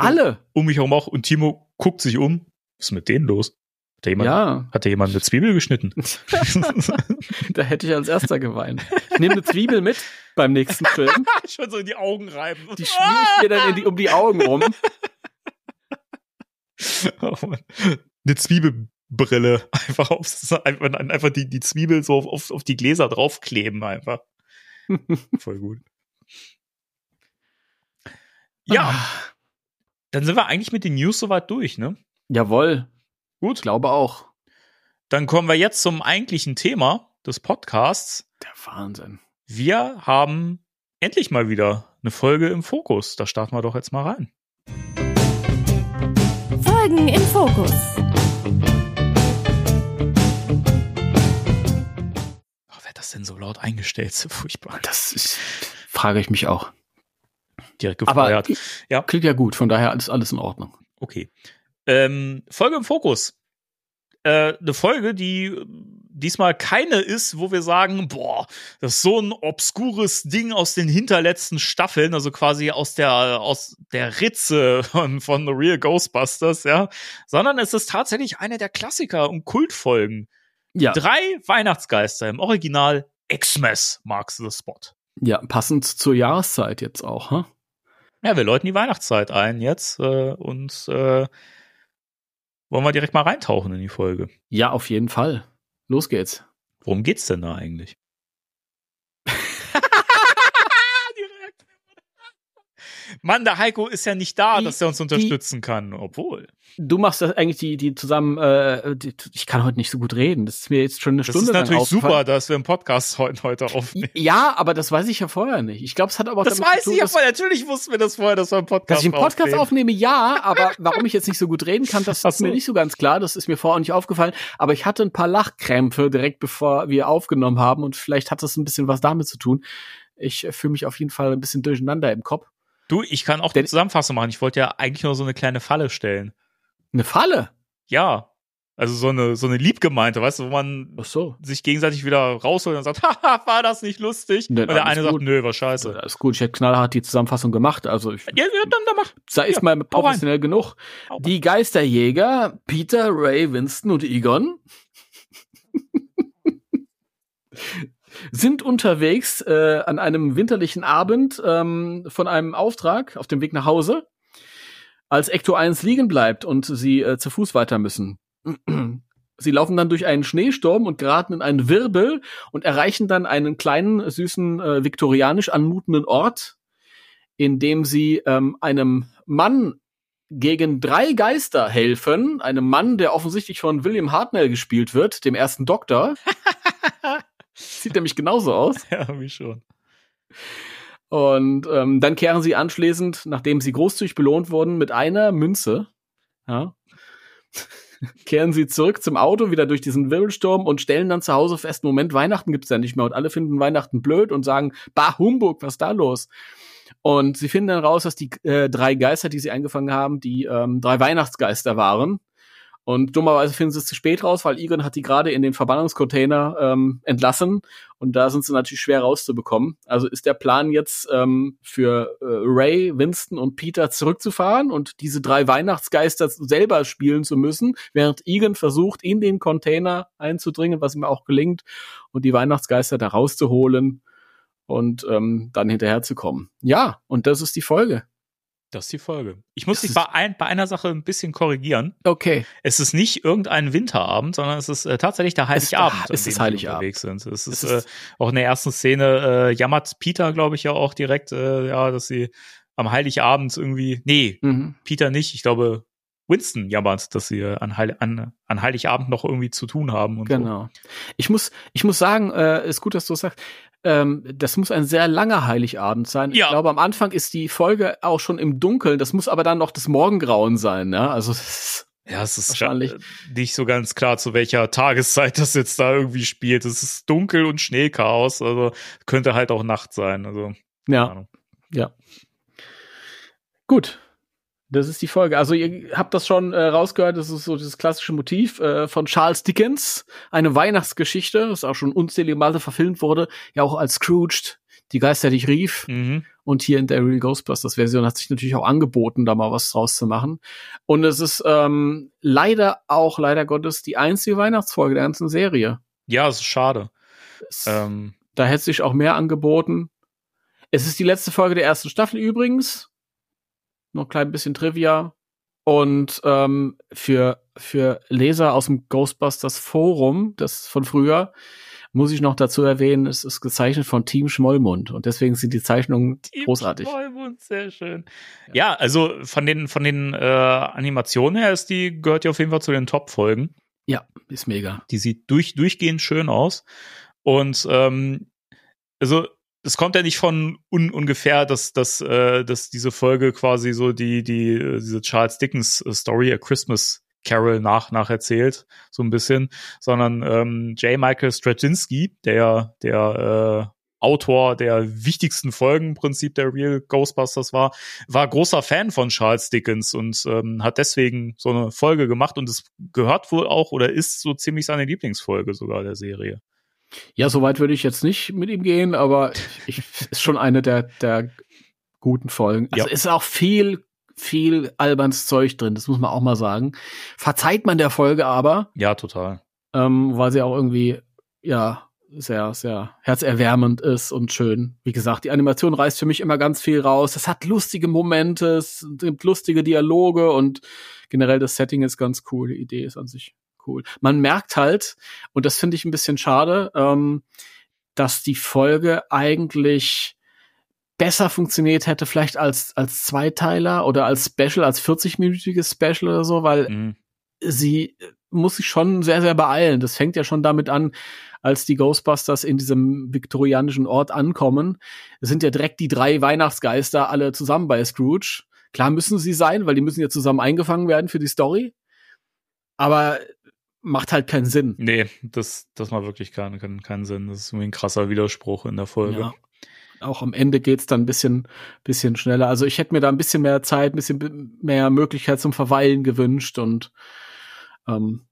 Alle, alle. um mich herum auch. Und Timo guckt sich um. Was ist mit denen los? Hat da jemand, Ja, hat da jemand eine Zwiebel geschnitten? da hätte ich als erster geweint. Ich nehme eine Zwiebel mit beim nächsten Film. Schon so in die Augen reiben. Die schmier ich mir dann in die, um die Augen rum. Oh Mann. Eine Zwiebelbrille. Einfach auf, einfach, einfach die, die Zwiebel so auf, auf, auf die Gläser draufkleben einfach. Voll gut. Ja, Ah. Dann sind wir eigentlich mit den News soweit durch, ne? Jawohl. Gut. Ich glaube auch. Dann kommen wir jetzt zum eigentlichen Thema des Podcasts. Der Wahnsinn. Wir haben endlich mal wieder eine Folge im Fokus. Da starten wir doch jetzt mal rein. Folgen im Fokus. Oh, wer hat das denn so laut eingestellt? So furchtbar. Das ist, frage ich mich auch. Direkt Aber gefeuert. Ja. klingt ja gut, von daher ist alles in Ordnung. Okay. Ähm, Folge im Fokus. Äh, eine Folge, die äh, diesmal keine ist, wo wir sagen, boah, das ist so ein obskures Ding aus den hinterletzten Staffeln, also quasi aus der, aus der Ritze von, von The Real Ghostbusters, ja. Sondern es ist tatsächlich eine der Klassiker und Kultfolgen. Ja, Drei Weihnachtsgeister im Original Xmas marks the spot. Ja, passend zur Jahreszeit jetzt auch, hm? Ja, wir läuten die Weihnachtszeit ein jetzt äh, und äh, wollen wir direkt mal reintauchen in die Folge. Ja, auf jeden Fall. Los geht's. Worum geht's denn da eigentlich? Mann, der Heiko ist ja nicht da, Die- dass er uns die- unterstützen kann, obwohl. Du machst das eigentlich die, die zusammen, äh, die, ich kann heute nicht so gut reden. Das ist mir jetzt schon eine Das Stunde ist lang natürlich super, dass wir einen Podcast heute, heute aufnehmen. Ja, aber das weiß ich ja vorher nicht. Ich glaube, es hat aber auch Das weiß tun, ich ja vorher. Natürlich wussten wir das vorher, dass wir einen Podcast Dass ich einen Podcast aufnehmen. aufnehme, ja, aber warum ich jetzt nicht so gut reden kann, das ist mir nicht so ganz klar. Das ist mir vorher auch nicht aufgefallen. Aber ich hatte ein paar Lachkrämpfe direkt bevor wir aufgenommen haben und vielleicht hat das ein bisschen was damit zu tun. Ich äh, fühle mich auf jeden Fall ein bisschen durcheinander im Kopf. Du, ich kann auch Denn- die Zusammenfassung machen. Ich wollte ja eigentlich nur so eine kleine Falle stellen. Eine Falle. Ja. Also so eine, so eine liebgemeinte, weißt du, wo man so. sich gegenseitig wieder rausholt und sagt, haha, war das nicht lustig? Nee, und der eine sagt, gut. nö, war scheiße. Alles gut, ich hätte knallhart die Zusammenfassung gemacht. Also ich, Ja, ja, dann, dann mach. sei ist Ja, mal professionell genug. Die Geisterjäger, Peter, Ray, Winston und Egon sind unterwegs äh, an einem winterlichen Abend ähm, von einem Auftrag auf dem Weg nach Hause, als Ecto 1 liegen bleibt und sie äh, zu Fuß weiter müssen. Sie laufen dann durch einen Schneesturm und geraten in einen Wirbel und erreichen dann einen kleinen, süßen, äh, viktorianisch anmutenden Ort, in dem sie ähm, einem Mann gegen drei Geister helfen. Einem Mann, der offensichtlich von William Hartnell gespielt wird, dem ersten Doktor. Sieht nämlich genauso aus. Ja, wie schon. Und ähm, dann kehren sie anschließend, nachdem sie großzügig belohnt wurden, mit einer Münze. Ja. kehren sie zurück zum Auto, wieder durch diesen Wirbelsturm und stellen dann zu Hause fest, Moment, Weihnachten gibt's ja nicht mehr. Und alle finden Weihnachten blöd und sagen, bah, Humbug, was ist da los? Und sie finden dann raus, dass die äh, drei Geister, die sie eingefangen haben, die ähm, drei Weihnachtsgeister waren. Und dummerweise finden sie es zu spät raus, weil Egon hat die gerade in den Verbannungscontainer ähm, entlassen und da sind sie natürlich schwer rauszubekommen. Also ist der Plan jetzt ähm, für äh, Ray, Winston und Peter zurückzufahren und diese drei Weihnachtsgeister selber spielen zu müssen, während Egon versucht, in den Container einzudringen, was ihm auch gelingt, und die Weihnachtsgeister da rauszuholen und ähm, dann hinterherzukommen. Ja, und das ist die Folge. Das ist die Folge. Ich muss Das dich bei, ein, bei einer Sache ein bisschen korrigieren. Okay. Es ist nicht irgendein Winterabend, sondern es ist äh, tatsächlich der Es ist der- Heiligabend, es an ist dem sie Heiligabend. unterwegs sind. Es ist, Es ist- äh, auch in der ersten Szene äh, jammert Peter, glaube ich, ja auch direkt, äh, ja, dass sie am Heiligabend irgendwie, nee, Mhm. Peter nicht, ich glaube, Winston jammert, dass sie äh, an, Heil, an, an Heiligabend noch irgendwie zu tun haben. Und Genau. Ich muss, ich muss sagen, äh, ist gut, dass du es sagst. Ähm, das muss ein sehr langer Heiligabend sein. Ja. Ich glaube, am Anfang ist die Folge auch schon im Dunkeln. Das muss aber dann noch das Morgengrauen sein. Ne? Also das ist, So. Ja, es ist Wahrscheinlich. äh, nicht so ganz klar, zu welcher Tageszeit das jetzt da irgendwie spielt. Es ist dunkel und Schneechaos, also könnte halt auch Nacht sein. Also, ja, ja. Gut. Das ist die Folge. Also ihr habt das schon äh, rausgehört, das ist so dieses klassische Motiv äh, von Charles Dickens, eine Weihnachtsgeschichte, das auch schon unzählige Male verfilmt wurde, ja auch als Scrooged, die Geister, die ich rief. Mhm. Und hier in der Real Ghostbusters Version hat sich natürlich auch angeboten, da mal was draus zu machen. Und es ist ähm, leider auch, leider Gottes, die einzige Weihnachtsfolge der ganzen Serie. Ja, es ist schade. Es, Ähm, da hätte sich auch mehr angeboten. Es ist die letzte Folge der ersten Staffel übrigens. Noch ein klein bisschen Trivia. Und ähm, für, für Leser aus dem Ghostbusters Forum, das von früher, muss ich noch dazu erwähnen, es ist gezeichnet von Team Schmollmund. Und deswegen sind die Zeichnungen großartig. Neumond, sehr schön. Ja, also von den von den äh, Animationen her ist die gehört ja auf jeden Fall zu den Top-Folgen. Ja, ist mega. Die sieht durch durchgehend schön aus und ähm, also es kommt ja nicht von un ungefähr, dass, dass, äh, dass diese Folge quasi so die, die, äh, diese Charles Dickens äh, Story, A Christmas Carol nach, nacherzählt, so ein bisschen, sondern ähm, J. Michael Straczynski, der, der äh, Autor der wichtigsten Folgen im Prinzip der Real Ghostbusters war, war großer Fan von Charles Dickens und ähm, hat deswegen so eine Folge gemacht und es gehört wohl auch oder ist so ziemlich seine Lieblingsfolge sogar der Serie. Ja, soweit würde ich jetzt nicht mit ihm gehen, aber ich, ist schon eine der, der guten Folgen. Also Ja. ist auch viel, viel albernes Zeug drin, das muss man auch mal sagen. Verzeiht man der Folge aber, Ja, total. ähm, weil sie auch irgendwie, ja, sehr, sehr herzerwärmend ist und schön. Wie gesagt, die Animation reißt für mich immer ganz viel raus. Es hat lustige Momente, es gibt lustige Dialoge und generell das Setting ist ganz cool. Die Idee ist an sich cool. Man merkt halt, und das finde ich ein bisschen schade, ähm, dass die Folge eigentlich besser funktioniert hätte, vielleicht als, als Zweiteiler oder als Special, als 40-minütiges Special oder so, weil Mhm. sie muss sich schon sehr, sehr beeilen. Das fängt ja schon damit an, als die Ghostbusters in diesem viktorianischen Ort ankommen. Sind ja direkt die drei Weihnachtsgeister alle zusammen bei Scrooge. Klar müssen sie sein, weil die müssen ja zusammen eingefangen werden für die Story. Aber macht halt keinen Sinn. Nee, das, das macht wirklich keinen, keinen, keinen Sinn. Das ist irgendwie ein krasser Widerspruch in der Folge. Ja. Auch am Ende geht's dann ein bisschen, bisschen schneller. Also ich hätte mir da ein bisschen mehr Zeit, ein bisschen mehr Möglichkeit zum Verweilen gewünscht und ähm,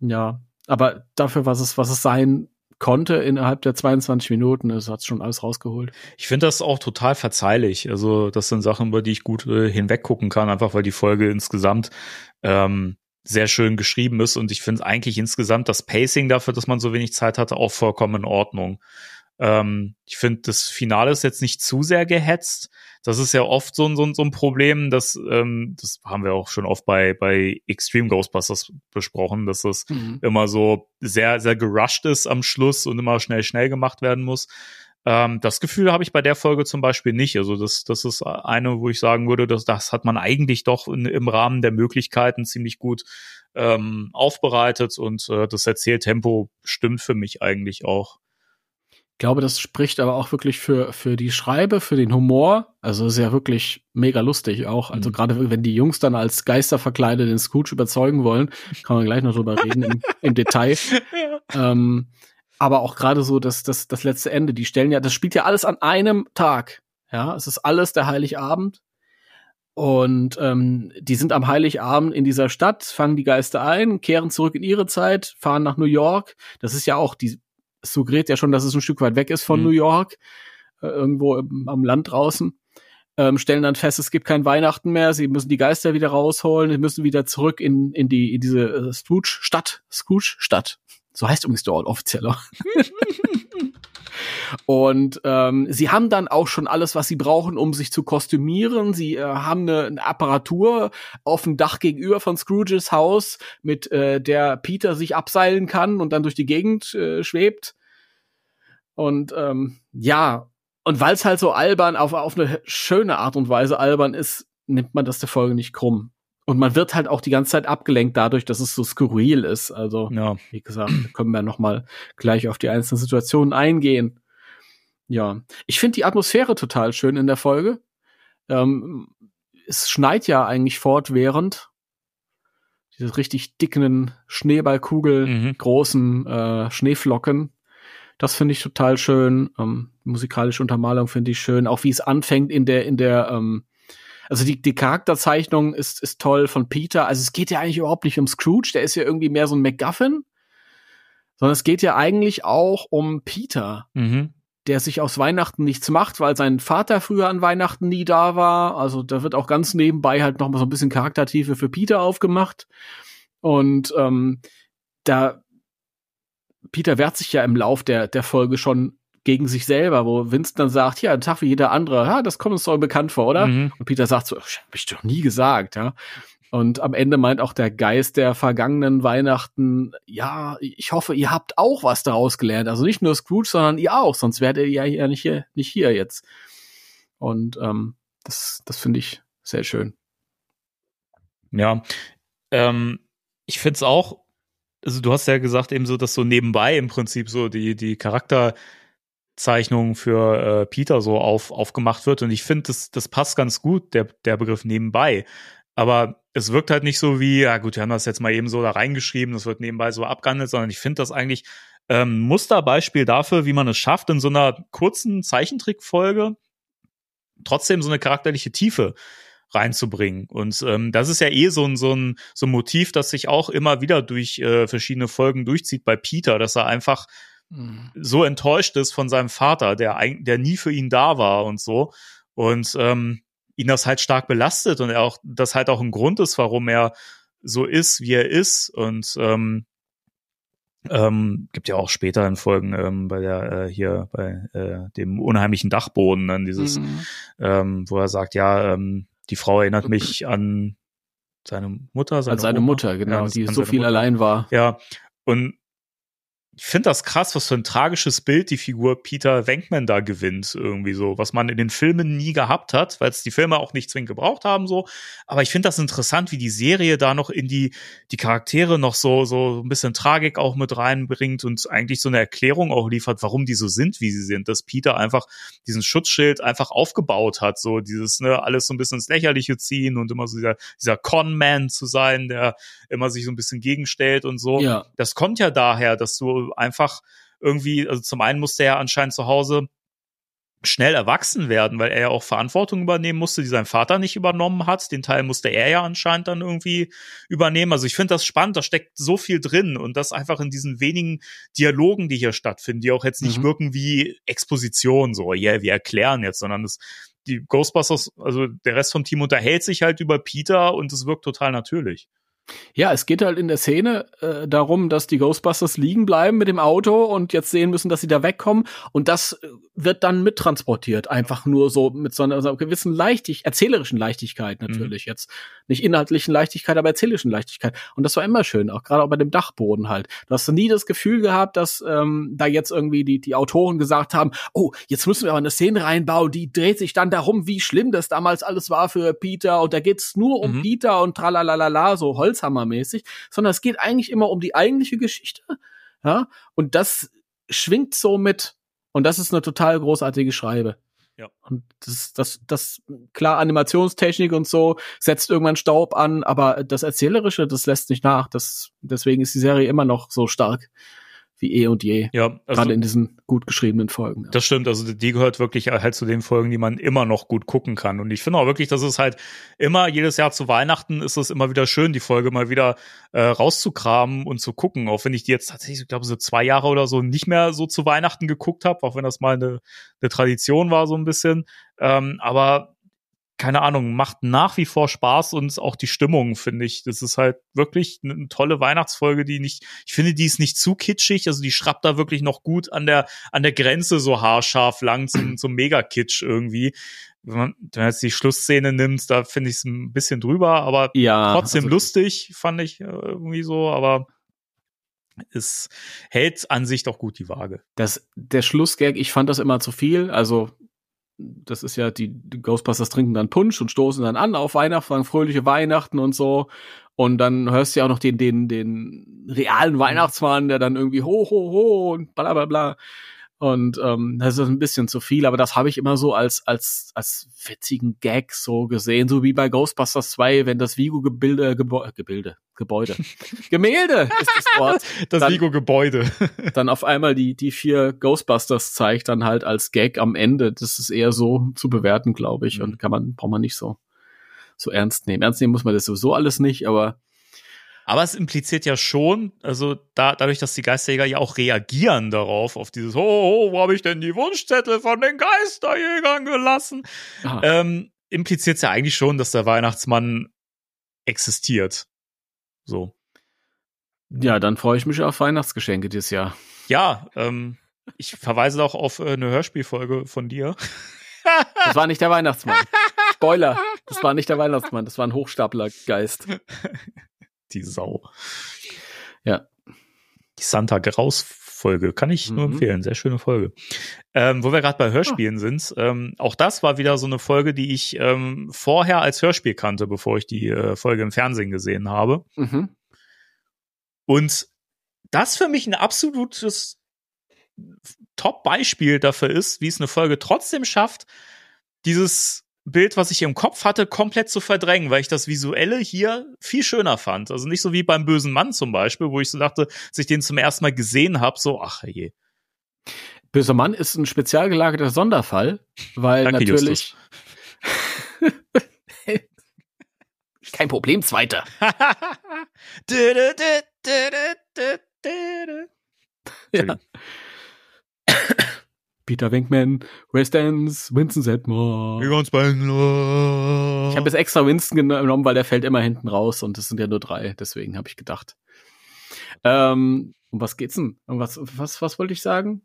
ja, aber dafür, was es, was es sein konnte innerhalb der 22 Minuten, es hat schon alles rausgeholt. Ich finde das auch total verzeihlich. Also, das sind Sachen, über die ich gut äh, hinweggucken kann, einfach weil die Folge insgesamt ähm, sehr schön geschrieben ist. Und ich finde eigentlich insgesamt das Pacing dafür, dass man so wenig Zeit hatte, auch vollkommen in Ordnung. Ähm, ich finde, das Finale ist jetzt nicht zu sehr gehetzt. Das ist ja oft so, ein- so, ein- so ein Problem, dass, ähm, das haben wir auch schon oft bei, bei Extreme Ghostbusters besprochen, dass das immer so sehr, sehr gerusht ist am Schluss und immer schnell, schnell gemacht werden muss. Ähm, das Gefühl habe ich bei der Folge zum Beispiel nicht. Also das, das ist eine, wo ich sagen würde, dass das hat man eigentlich doch in, im Rahmen der Möglichkeiten ziemlich gut ähm, aufbereitet und äh, das Erzähltempo stimmt für mich eigentlich auch. glaube, das spricht aber auch wirklich für, für die Schreibe, für den Humor. Also ist ja wirklich mega lustig auch. Also Mhm. gerade wenn die Jungs dann als Geister verkleidet den Scrooge überzeugen wollen, kann man gleich noch drüber reden im, im Detail. Ähm, aber auch gerade so das, das, das letzte Ende, die stellen ja, das spielt ja alles an einem Tag. Ja, es ist alles der Heiligabend. Und ähm, die sind am Heiligabend in dieser Stadt, fangen die Geister ein, kehren zurück in ihre Zeit, fahren nach New York. Das ist ja auch, die es suggeriert ja schon, dass es ein Stück weit weg ist von Mhm. New York, äh, irgendwo im, am Land draußen. Ähm, stellen dann fest, es gibt kein Weihnachten mehr, sie müssen die Geister wieder rausholen, sie müssen wieder zurück in, in die in diese äh, Scrooge-Stadt. Scrooge-Stadt. So heißt übrigens der Ort offiziell auch. Und ähm, sie haben dann auch schon alles, was sie brauchen, um sich zu kostümieren. Sie äh, haben eine, eine Apparatur auf dem Dach gegenüber von Scrooges Haus, mit äh, der Peter sich abseilen kann und dann durch die Gegend äh, schwebt. Und ähm, ja, und weil es halt so albern, auf, auf eine schöne Art und Weise albern ist, nimmt man das der Folge nicht krumm. Und man wird halt auch die ganze Zeit abgelenkt dadurch, dass es so skurril ist. Also Ja. wie gesagt, können wir noch mal gleich auf die einzelnen Situationen eingehen. Ja, ich finde die Atmosphäre total schön in der Folge. Ähm, es schneit ja eigentlich fortwährend. Diese richtig dicken Schneeballkugel, Mhm. großen äh, Schneeflocken. Das finde ich total schön. Ähm, musikalische Untermalung finde ich schön. Auch wie es anfängt in der, in der, ähm, also die, die Charakterzeichnung ist, ist toll von Peter. Also es geht ja eigentlich überhaupt nicht um Scrooge, der ist ja irgendwie mehr so ein MacGuffin, sondern es geht ja eigentlich auch um Peter, Mhm. der sich aus Weihnachten nichts macht, weil sein Vater früher an Weihnachten nie da war. Also da wird auch ganz nebenbei halt noch mal so ein bisschen Charaktertiefe für Peter aufgemacht. Und ähm, da Peter wehrt sich ja im Lauf der, der Folge schon gegen sich selber, wo Winston dann sagt, ja, ein Tag wie jeder andere, ja, das kommt uns doch bekannt vor, oder? Mhm. Und Peter sagt so, hab ich doch nie gesagt, ja. Und am Ende meint auch der Geist der vergangenen Weihnachten, ja, ich hoffe, ihr habt auch was daraus gelernt. Also nicht nur Scrooge, sondern ihr auch, sonst wärt ihr ja hier nicht hier, nicht hier jetzt. Und ähm, das, das finde ich sehr schön. Ja. Ähm, ich finde es auch, also du hast ja gesagt, eben so, dass so nebenbei im Prinzip so die, die Charakterzeichnung für äh, Peter so auf, aufgemacht wird. Und ich finde, das, das passt ganz gut, der, der Begriff nebenbei. Aber es wirkt halt nicht so wie, ja gut, wir haben das jetzt mal eben so da reingeschrieben, das wird nebenbei so abgehandelt, sondern ich finde das eigentlich ähm, Musterbeispiel dafür, wie man es schafft, in so einer kurzen Zeichentrickfolge trotzdem so eine charakterliche Tiefe reinzubringen. Und ähm, das ist ja eh so ein, so, ein, so ein Motiv, das sich auch immer wieder durch äh, verschiedene Folgen durchzieht bei Peter, dass er einfach so enttäuscht ist von seinem Vater, der, der nie für ihn da war und so. Und ähm, ihn das halt stark belastet und er auch, das halt auch ein Grund ist, warum er so ist, wie er ist. Und ähm, ähm, gibt ja auch später in Folgen ähm, bei der äh, hier bei äh, dem unheimlichen Dachboden dann dieses Mhm. ähm, wo er sagt, ja, ähm, die Frau erinnert mich an seine Mutter, seine, Als seine Oma. Mutter, genau, das- die an so viel Mutter. allein war. Ja, und ich finde das krass, was für ein tragisches Bild die Figur Peter Venkman da gewinnt, irgendwie so, was man in den Filmen nie gehabt hat, weil es die Filme auch nicht zwingend gebraucht haben, so. Aber ich finde das interessant, wie die Serie da noch in die, die Charaktere noch so, so ein bisschen Tragik auch mit reinbringt und eigentlich so eine Erklärung auch liefert, warum die so sind, wie sie sind, dass Peter einfach diesen Schutzschild einfach aufgebaut hat, so dieses, ne, alles so ein bisschen ins Lächerliche ziehen und immer so dieser, dieser Con-Man zu sein, der immer sich so ein bisschen gegenstellt und so Ja. das kommt ja daher, dass du einfach irgendwie, also zum einen musste er anscheinend zu Hause schnell erwachsen werden, weil er ja auch Verantwortung übernehmen musste, die sein Vater nicht übernommen hat. Den Teil musste er ja anscheinend dann irgendwie übernehmen. Also ich finde das spannend, da steckt so viel drin und das einfach in diesen wenigen Dialogen, die hier stattfinden, die auch jetzt nicht Mhm. wirken wie Exposition, so, ja, yeah, wir erklären jetzt, sondern das, die Ghostbusters, also der Rest vom Team unterhält sich halt über Peter und es wirkt total natürlich. Ja, es geht halt in der Szene äh, darum, dass die Ghostbusters liegen bleiben mit dem Auto und jetzt sehen müssen, dass sie da wegkommen. Und das äh, wird dann mittransportiert. Einfach nur so mit so einer, so einer gewissen Leichtig erzählerischen Leichtigkeit natürlich. Jetzt nicht inhaltlichen Leichtigkeit, aber erzählerischen Leichtigkeit. Und das war immer schön, auch gerade auch bei dem Dachboden halt. Du hast nie das Gefühl gehabt, dass ähm, da jetzt irgendwie die, die Autoren gesagt haben, oh, jetzt müssen wir aber eine Szene reinbauen, die dreht sich dann darum, wie schlimm das damals alles war für Peter. Und da geht's nur um Mhm. Peter und tralalala, so Holzhammermäßig, sondern es geht eigentlich immer um die eigentliche Geschichte. Ja, und das schwingt so mit Und das ist eine total großartige Schreibe. Ja. Und das, das, das, klar, Animationstechnik und so setzt irgendwann Staub an, aber das Erzählerische, das lässt nicht nach. Das, deswegen ist die Serie immer noch so stark wie eh und je. Ja, also Gerade in diesen gut geschriebenen Folgen. Ja. Das stimmt, also die gehört wirklich halt zu den Folgen, die man immer noch gut gucken kann. Und ich finde auch wirklich, dass es halt immer, jedes Jahr zu Weihnachten ist es immer wieder schön, die Folge mal wieder äh, rauszukramen und zu gucken. Auch wenn ich die jetzt tatsächlich, ich glaube, so zwei Jahre oder so nicht mehr so zu Weihnachten geguckt habe, auch wenn das mal eine, eine Tradition war, so ein bisschen. Ähm, aber keine Ahnung, macht nach wie vor Spaß und auch die Stimmung, finde ich. Das ist halt wirklich eine tolle Weihnachtsfolge, die nicht, ich finde, die ist nicht zu kitschig, also die schrappt da wirklich noch gut an der, an der Grenze so haarscharf lang zum, zum Mega-Kitsch irgendwie. Wenn man, wenn man jetzt die Schlussszene nimmt, da finde ich es ein bisschen drüber, aber Ja, trotzdem also- lustig, fand ich äh, irgendwie so, aber es hält an sich doch gut die Waage. Das, der Schlussgag, ich fand das immer zu viel. Also, das ist ja, die, Ghostbusters trinken dann Punsch und stoßen dann an auf Weihnachten, sagen fröhliche Weihnachten und so. Und dann hörst du ja auch noch den, den, den realen Weihnachtsmann, der dann irgendwie ho, ho, ho und bla, bla, bla. Und ähm, das ist ein bisschen zu viel, aber das habe ich immer so als, als, als witzigen Gag so gesehen, so wie bei Ghostbusters 2, wenn das Vigo-Gebilde, Gebäude, Gebilde, Gebäude, Gemälde ist das Wort, Das Dann- Vigo-Gebäude. dann auf einmal die, die vier Ghostbusters zeigt, dann halt als Gag am Ende. Das ist eher so zu bewerten, glaube ich. Mhm. Und kann man, braucht man nicht so, so ernst nehmen. Ernst nehmen muss man das sowieso alles nicht, aber Aber es impliziert ja schon, also da, dadurch, dass die Geisterjäger ja auch reagieren darauf, auf dieses, oh, oh wo habe ich denn die Wunschzettel von den Geisterjägern gelassen? ah, Ähm, impliziert es ja eigentlich schon, dass der Weihnachtsmann existiert. So. ja, dann freue ich mich auf Weihnachtsgeschenke dieses Jahr. Ja, ähm, ich verweise doch auf äh, eine Hörspielfolge von dir. Das war nicht der Weihnachtsmann. Spoiler, das war nicht der Weihnachtsmann, das war ein Hochstaplergeist. Die Sau. Ja. Die Santa Graus Folge kann ich nur Mhm. empfehlen. Sehr schöne Folge. Ähm, wo wir gerade bei Hörspielen sind, ähm, auch das war wieder so eine Folge, die ich ähm, vorher als Hörspiel kannte, bevor ich die äh, Folge im Fernsehen gesehen habe. Mhm. Und das für mich ein absolutes Top-Beispiel dafür ist, wie es eine Folge trotzdem schafft, dieses Bild, was ich im Kopf hatte, komplett zu verdrängen, weil ich das Visuelle hier viel schöner fand. Also nicht so wie beim bösen Mann zum Beispiel, wo ich so dachte, als ich den zum ersten Mal gesehen habe, so, ach je. Böser Mann ist ein spezial gelagerter Sonderfall, weil Danke, natürlich. Kein Problem, zweiter. Ja. Peter Venkman, West Ends, Winston bei Ich habe jetzt extra Winston genommen, weil der fällt immer hinten raus und es sind ja nur drei, deswegen habe ich gedacht. Ähm, um was geht's denn? Um was, was, was wollte ich sagen?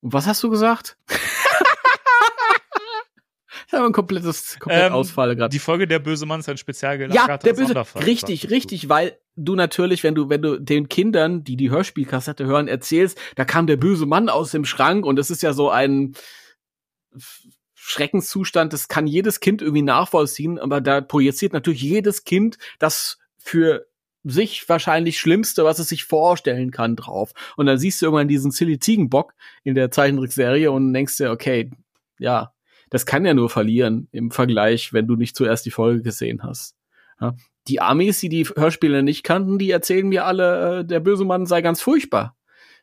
Um was hast du gesagt? ich habe ein komplettes, komplett Ähm, Ausfall gerade. Die Folge Der böse Mann ist ein spezial Ja, der böse, richtig, richtig, weil du natürlich, wenn du, wenn du den Kindern, die die Hörspielkassette hören, erzählst, da kam der böse Mann aus dem Schrank und es ist ja so ein Schreckenszustand, das kann jedes Kind irgendwie nachvollziehen, aber da projiziert natürlich jedes Kind das für sich wahrscheinlich Schlimmste, was es sich vorstellen kann, drauf. Und dann siehst du irgendwann diesen Silly Ziegenbock in der Zeichentrickserie und denkst dir, okay, ja, das kann ja nur verlieren im Vergleich, wenn du nicht zuerst die Folge gesehen hast. Ja. Die Amis, die die Hörspiele nicht kannten, die erzählen mir alle, äh, der böse Mann sei ganz furchtbar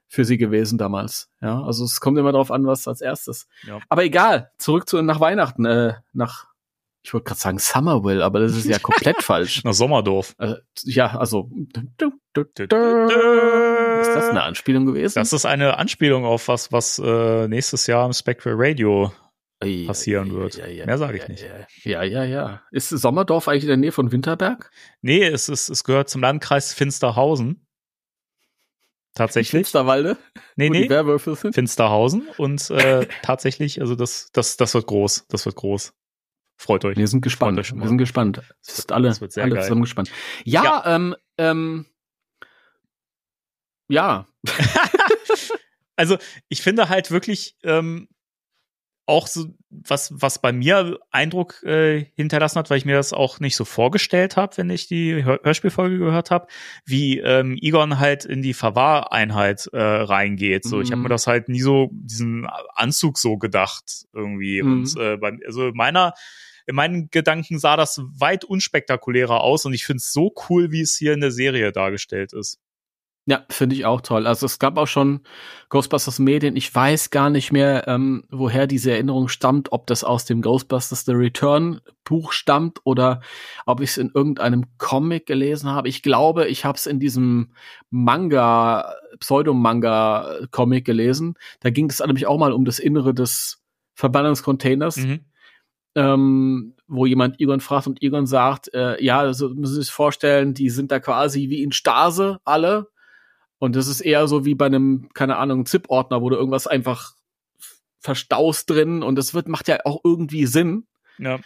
für sie gewesen damals. Ja, also es kommt immer darauf an, was als erstes. Ja. Aber egal, zurück zu nach Weihnachten, äh, nach ich wollte gerade sagen Summerville, aber das ist ja komplett falsch. Nach Sommerdorf. Äh, ja, also ist das eine Anspielung gewesen? Das ist eine Anspielung auf was, was äh, nächstes Jahr im Spectral Radio passieren wird. ei, ei, Mehr sage ich nicht. Ja, ja, ja. Ist Sommerdorf eigentlich in der Nähe von Winterberg? Nee, es, ist, es gehört zum Landkreis Finsterhausen. Tatsächlich. Finsterwalde? Nee, nee. Werwölfe sind? Finsterhausen. Und äh, tatsächlich, also das, das, das wird groß. Das wird groß. Freut euch. Wir sind gespannt. euch. Wir sind gespannt. Es ist alle, das wird sehr alle geil. zusammen gespannt. Ja, ähm, ähm, ja. Also ich finde halt wirklich, ähm, auch so was was bei mir Eindruck äh, hinterlassen hat, weil ich mir das auch nicht so vorgestellt habe, wenn ich die Hör Hörspielfolge gehört habe, wie ähm, Egon halt in die Verwahreinheit äh, reingeht. So, ich habe Mhm. mir das halt nie so diesen Anzug so gedacht irgendwie. Mhm. Und äh, beim, also in meiner in meinen Gedanken sah das weit unspektakulärer aus und ich finde es so cool, wie es hier in der Serie dargestellt ist. Ja, finde ich auch toll. Also es gab auch schon Ghostbusters Medien. Ich weiß gar nicht mehr, ähm, woher diese Erinnerung stammt, ob das aus dem Ghostbusters The Return Buch stammt oder ob ich es in irgendeinem Comic gelesen habe. Ich glaube, ich habe es in diesem Manga, Pseudo-Manga-Comic gelesen. Da ging es nämlich auch mal um das Innere des Verbannungscontainers Mhm. ähm, wo jemand Egon fragt und Egon sagt, äh, ja, also müssen Sie sich vorstellen, die sind da quasi wie in Stase alle. Und das ist eher so wie bei einem, keine Ahnung, ZIP-Ordner, wo du irgendwas einfach verstaust drin und das wird, macht ja auch irgendwie Sinn. Ja.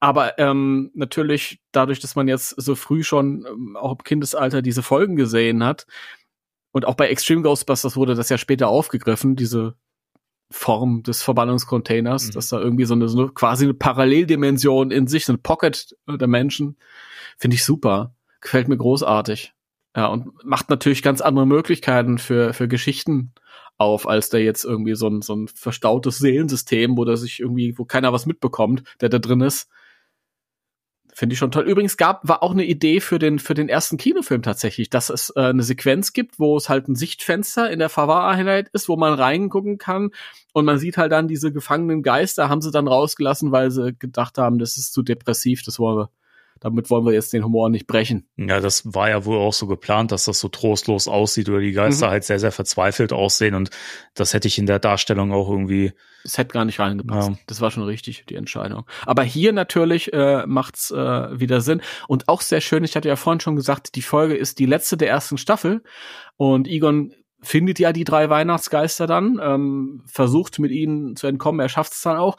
Aber ähm, natürlich, dadurch, dass man jetzt so früh schon ähm, auch im Kindesalter diese Folgen gesehen hat, und auch bei Extreme Ghostbusters wurde das ja später aufgegriffen, diese Form des Verbannungscontainers, Mhm. dass da irgendwie so eine, so eine quasi eine Paralleldimension in sich, so ein Pocket der Menschen, finde ich super. Gefällt mir großartig. Ja, und macht natürlich ganz andere Möglichkeiten für, für Geschichten auf, als da jetzt irgendwie so ein, so ein verstautes Seelensystem, wo da sich irgendwie, wo keiner was mitbekommt, der da drin ist. Finde ich schon toll. Übrigens gab, war auch eine Idee für den, für den ersten Kinofilm tatsächlich, dass es äh, eine Sequenz gibt, wo es halt ein Sichtfenster in der Verwahreinheit ist, wo man reingucken kann und man sieht halt dann diese gefangenen Geister, haben sie dann rausgelassen, weil sie gedacht haben, das ist zu depressiv, das wollen wir, damit wollen wir jetzt den Humor nicht brechen. Ja, das war ja wohl auch so geplant, dass das so trostlos aussieht oder die Geister Mhm. halt sehr, sehr verzweifelt aussehen und das hätte ich in der Darstellung auch irgendwie, Es hätte gar nicht reingepasst. Ja. Das war schon richtig, die Entscheidung. Aber hier natürlich äh, macht's äh, wieder Sinn. Und auch sehr schön, ich hatte ja vorhin schon gesagt, die Folge ist die letzte der ersten Staffel. Und Egon findet ja die drei Weihnachtsgeister dann, ähm, versucht mit ihnen zu entkommen, er schafft es dann auch.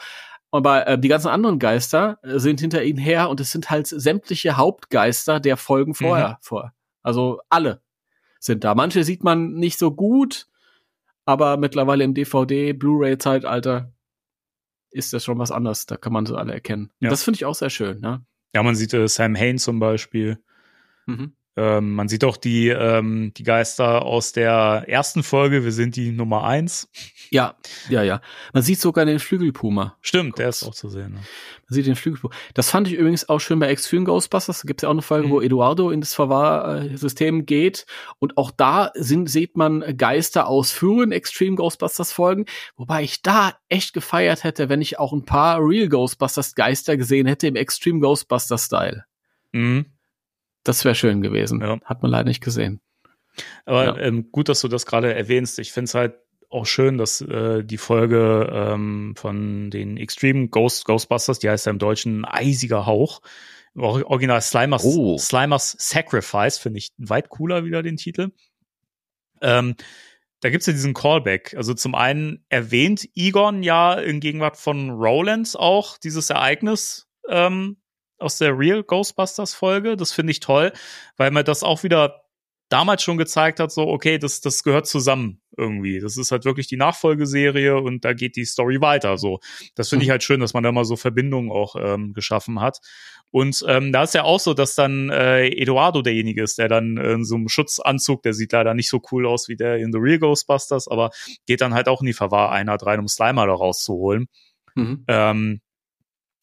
Aber äh, die ganzen anderen Geister äh, sind hinter ihnen her und es sind halt sämtliche Hauptgeister der Folgen vorher vor. Also alle sind da. Manche sieht man nicht so gut, aber mittlerweile im DVD, Blu-ray-Zeitalter ist das schon was anderes. Da kann man sie alle erkennen. Ja. Das finde ich auch sehr schön. Ne? ja, man sieht äh, Sam Hain zum Beispiel. Mhm. Ähm, man sieht auch die, ähm, die Geister aus der ersten Folge. Wir sind die Nummer eins. Ja, ja, ja. Man sieht sogar den Flügelpuma. Stimmt, der ist auch zu sehen. Ne? Man sieht den Flügelpuma. Das fand ich übrigens auch schön bei Extreme Ghostbusters. Da gibt es ja auch eine Folge, Mhm. wo Eduardo in das Verwahrsystem geht. Und auch da sind, sieht man Geister aus frühen Extreme Ghostbusters Folgen. Wobei ich da echt gefeiert hätte, wenn ich auch ein paar Real Ghostbusters Geister gesehen hätte im Extreme Ghostbusters Style. Mhm. Das wäre schön gewesen. Ja. Hat man leider nicht gesehen. Aber Ja. ähm, gut, dass du das gerade erwähnst. Ich finde es halt auch schön, dass äh, die Folge ähm, von den Extreme Ghost Ghostbusters, die heißt ja im Deutschen Eisiger Hauch, Or- Original Slimers, Oh. Slimers Sacrifice, finde ich weit cooler wieder den Titel. Ähm, da gibt's ja diesen Callback. Also zum einen erwähnt Egon ja in Gegenwart von Roland auch dieses Ereignis ähm, aus der Real Ghostbusters Folge. Das finde ich toll, weil man das auch wieder damals schon gezeigt hat, so, okay, das, das gehört zusammen irgendwie. Das ist halt wirklich die Nachfolgeserie und da geht die Story weiter. So, das finde ich halt schön, dass man da mal so Verbindungen auch ähm, geschaffen hat. Und ähm, da ist ja auch so, dass dann äh, Eduardo derjenige ist, der dann in so einem Schutzanzug, der sieht leider nicht so cool aus wie der in The Real Ghostbusters, aber geht dann halt auch in die Verwahreinheit rein, um Slimer da rauszuholen. Mhm. Ähm,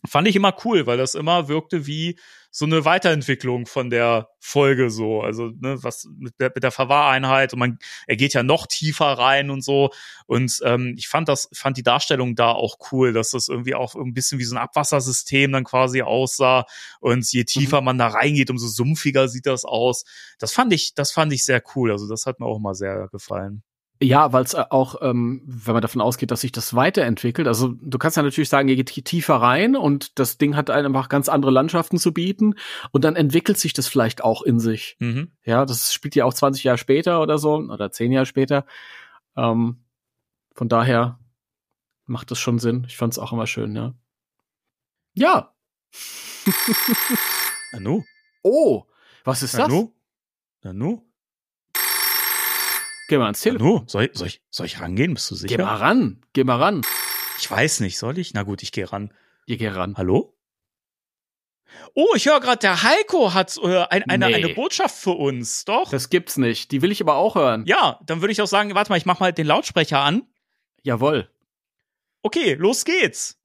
fand ich immer cool, weil das immer wirkte wie so eine Weiterentwicklung von der Folge so. Also, ne, was mit der, mit der Verwahreinheit und man, er geht ja noch tiefer rein und so. Und ähm, ich fand das, fand die Darstellung da auch cool, dass das irgendwie auch ein bisschen wie so ein Abwassersystem dann quasi aussah. Und je tiefer man da reingeht, umso sumpfiger sieht das aus. Das fand ich, das fand ich sehr cool. Also, das hat mir auch mal sehr gefallen. Ja, weil es auch, ähm, wenn man davon ausgeht, dass sich das weiterentwickelt, also du kannst ja natürlich sagen, ihr geht tie- tiefer rein und das Ding hat einfach ganz andere Landschaften zu bieten und dann entwickelt sich das vielleicht auch in sich. Mhm. Ja, das spielt ja auch 20 Jahre später oder so oder 10 Jahre später. Ähm, von daher macht das schon Sinn. Ich fand es auch immer schön, ja. Ja. Nanu? Oh, was ist das? Nanu? Nanu? Geh mal ans Telefon. Soll ich, soll ich, soll ich rangehen? Bist du sicher? Geh mal ran. Geh mal ran. Ich weiß nicht, soll ich? Na gut, ich gehe ran. Ihr geht ran. Hallo? Oh, ich höre gerade, der Heiko hat äh, ein, eine, Nee. eine Botschaft für uns, doch? Das gibt's nicht. Die will ich aber auch hören. ja, dann würde ich auch sagen, warte mal, ich mach mal den Lautsprecher an. Jawohl. Okay, los geht's.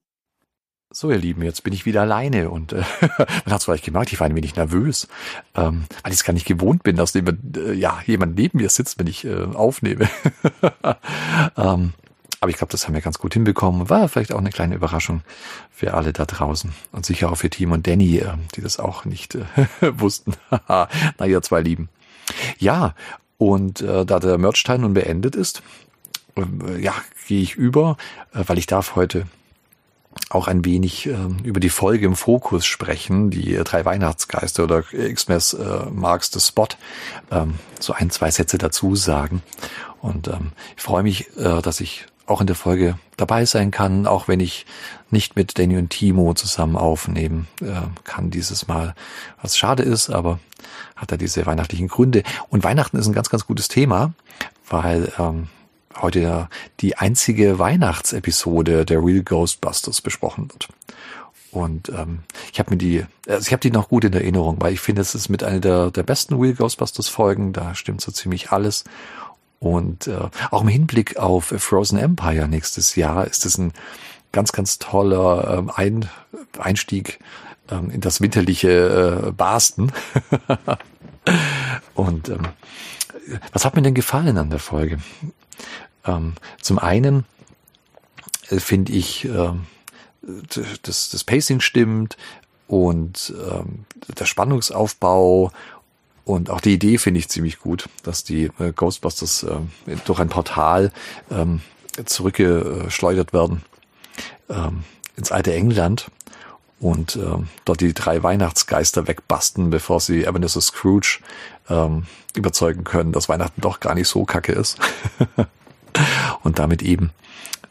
So, ihr Lieben, jetzt bin ich wieder alleine und äh, man hat es vielleicht gemerkt, ich war ein wenig nervös, ähm, weil ich es gar nicht gewohnt bin, dass jemand, äh, ja, jemand neben mir sitzt, wenn ich äh, aufnehme. ähm, aber ich glaube, das haben wir ganz gut hinbekommen. War vielleicht auch eine kleine Überraschung für alle da draußen und sicher auch für Team und Danny, äh, die das auch nicht äh, wussten. Na, ihr zwei Lieben. Ja, und äh, da der Merch-Teil nun beendet ist, äh, ja, gehe ich über, äh, weil ich darf heute auch ein wenig ähm, über die Folge im Fokus sprechen, die äh, drei Weihnachtsgeister oder Xmas äh, Marks the Spot, ähm, so ein, zwei Sätze dazu sagen. Und ähm, ich freue mich, äh, dass ich auch in der Folge dabei sein kann, auch wenn ich nicht mit Danny und Timo zusammen aufnehmen äh, kann dieses Mal. Was schade ist, aber hat er diese weihnachtlichen Gründe. Und Weihnachten ist ein ganz, ganz gutes Thema, weil ähm, heute die einzige Weihnachtsepisode der Real Ghostbusters besprochen wird. Und ähm, ich habe mir die, also ich habe die noch gut in Erinnerung, weil ich finde, es ist mit einer der, der besten Real Ghostbusters Folgen. Da stimmt so ziemlich alles. Und äh, auch im Hinblick auf Frozen Empire nächstes Jahr ist es ein ganz, ganz toller ähm, ein Einstieg ähm, in das winterliche äh, Barsten. Und ähm, was hat mir denn gefallen an der Folge? Ähm, zum einen äh, finde ich, d- das, das Pacing stimmt und ähm, der Spannungsaufbau und auch die Idee finde ich ziemlich gut, dass die äh, Ghostbusters ähm, durch ein Portal ähm, zurückgeschleudert werden ähm, ins alte England und ähm, dort die drei Weihnachtsgeister wegbasten, bevor sie Ebenezer Scrooge ähm, überzeugen können, dass Weihnachten doch gar nicht so kacke ist. und damit eben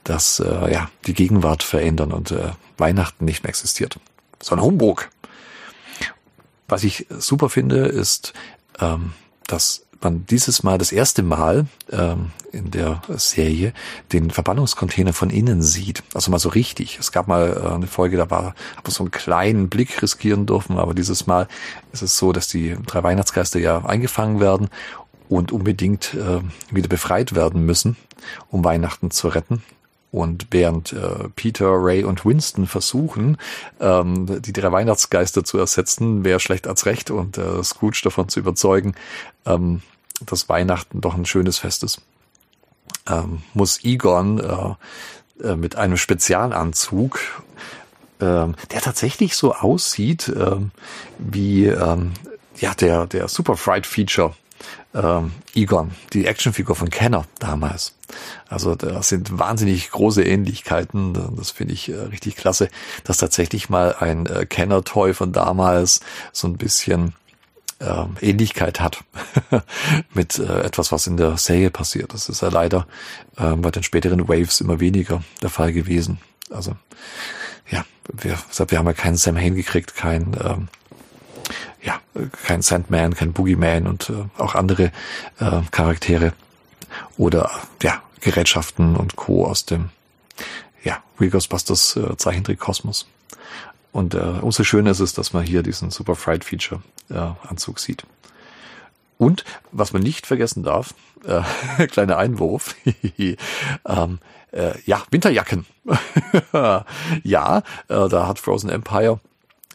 dass äh, ja, die Gegenwart verändern und äh, Weihnachten nicht mehr existiert. So ein Humbug. Was ich super finde, ist, ähm, dass man dieses Mal das erste Mal ähm, in der Serie den Verbannungscontainer von innen sieht. Also mal so richtig. Es gab mal äh, eine Folge, da war, man so einen kleinen Blick riskieren dürfen, aber dieses Mal ist es so, dass die drei Weihnachtsgeister ja eingefangen werden und unbedingt äh, wieder befreit werden müssen, um Weihnachten zu retten. Und während äh, Peter, Ray und Winston versuchen, ähm, die drei Weihnachtsgeister zu ersetzen, wäre schlecht als recht und äh, Scrooge davon zu überzeugen, ähm, dass Weihnachten doch ein schönes Fest ist, ähm, muss Egon äh, äh, mit einem Spezialanzug, ähm, der tatsächlich so aussieht ähm, wie ähm, ja der der Super Fright Feature ähm, Egon, die Actionfigur von Kenner damals. Also da sind wahnsinnig große Ähnlichkeiten. Das finde ich äh, richtig klasse, dass tatsächlich mal ein äh, Kenner-Toy von damals so ein bisschen ähm, Ähnlichkeit hat mit äh, etwas, was in der Serie passiert. Das ist ja leider ähm, bei den späteren Waves immer weniger der Fall gewesen. Also ja, wir, wir haben ja keinen Sam Hain gekriegt, kein ähm, ja, kein Sandman, kein Boogeyman und äh, auch andere äh, Charaktere oder ja, Gerätschaften und Co. aus dem ja, Real Ghostbusters äh, Zeichentrick-Kosmos. Und äh, umso schöner ist es, dass man hier diesen Super Fright Feature äh, Anzug sieht. Und was man nicht vergessen darf, äh, kleiner Einwurf, ähm, äh, ja, Winterjacken. ja, äh, da hat Frozen Empire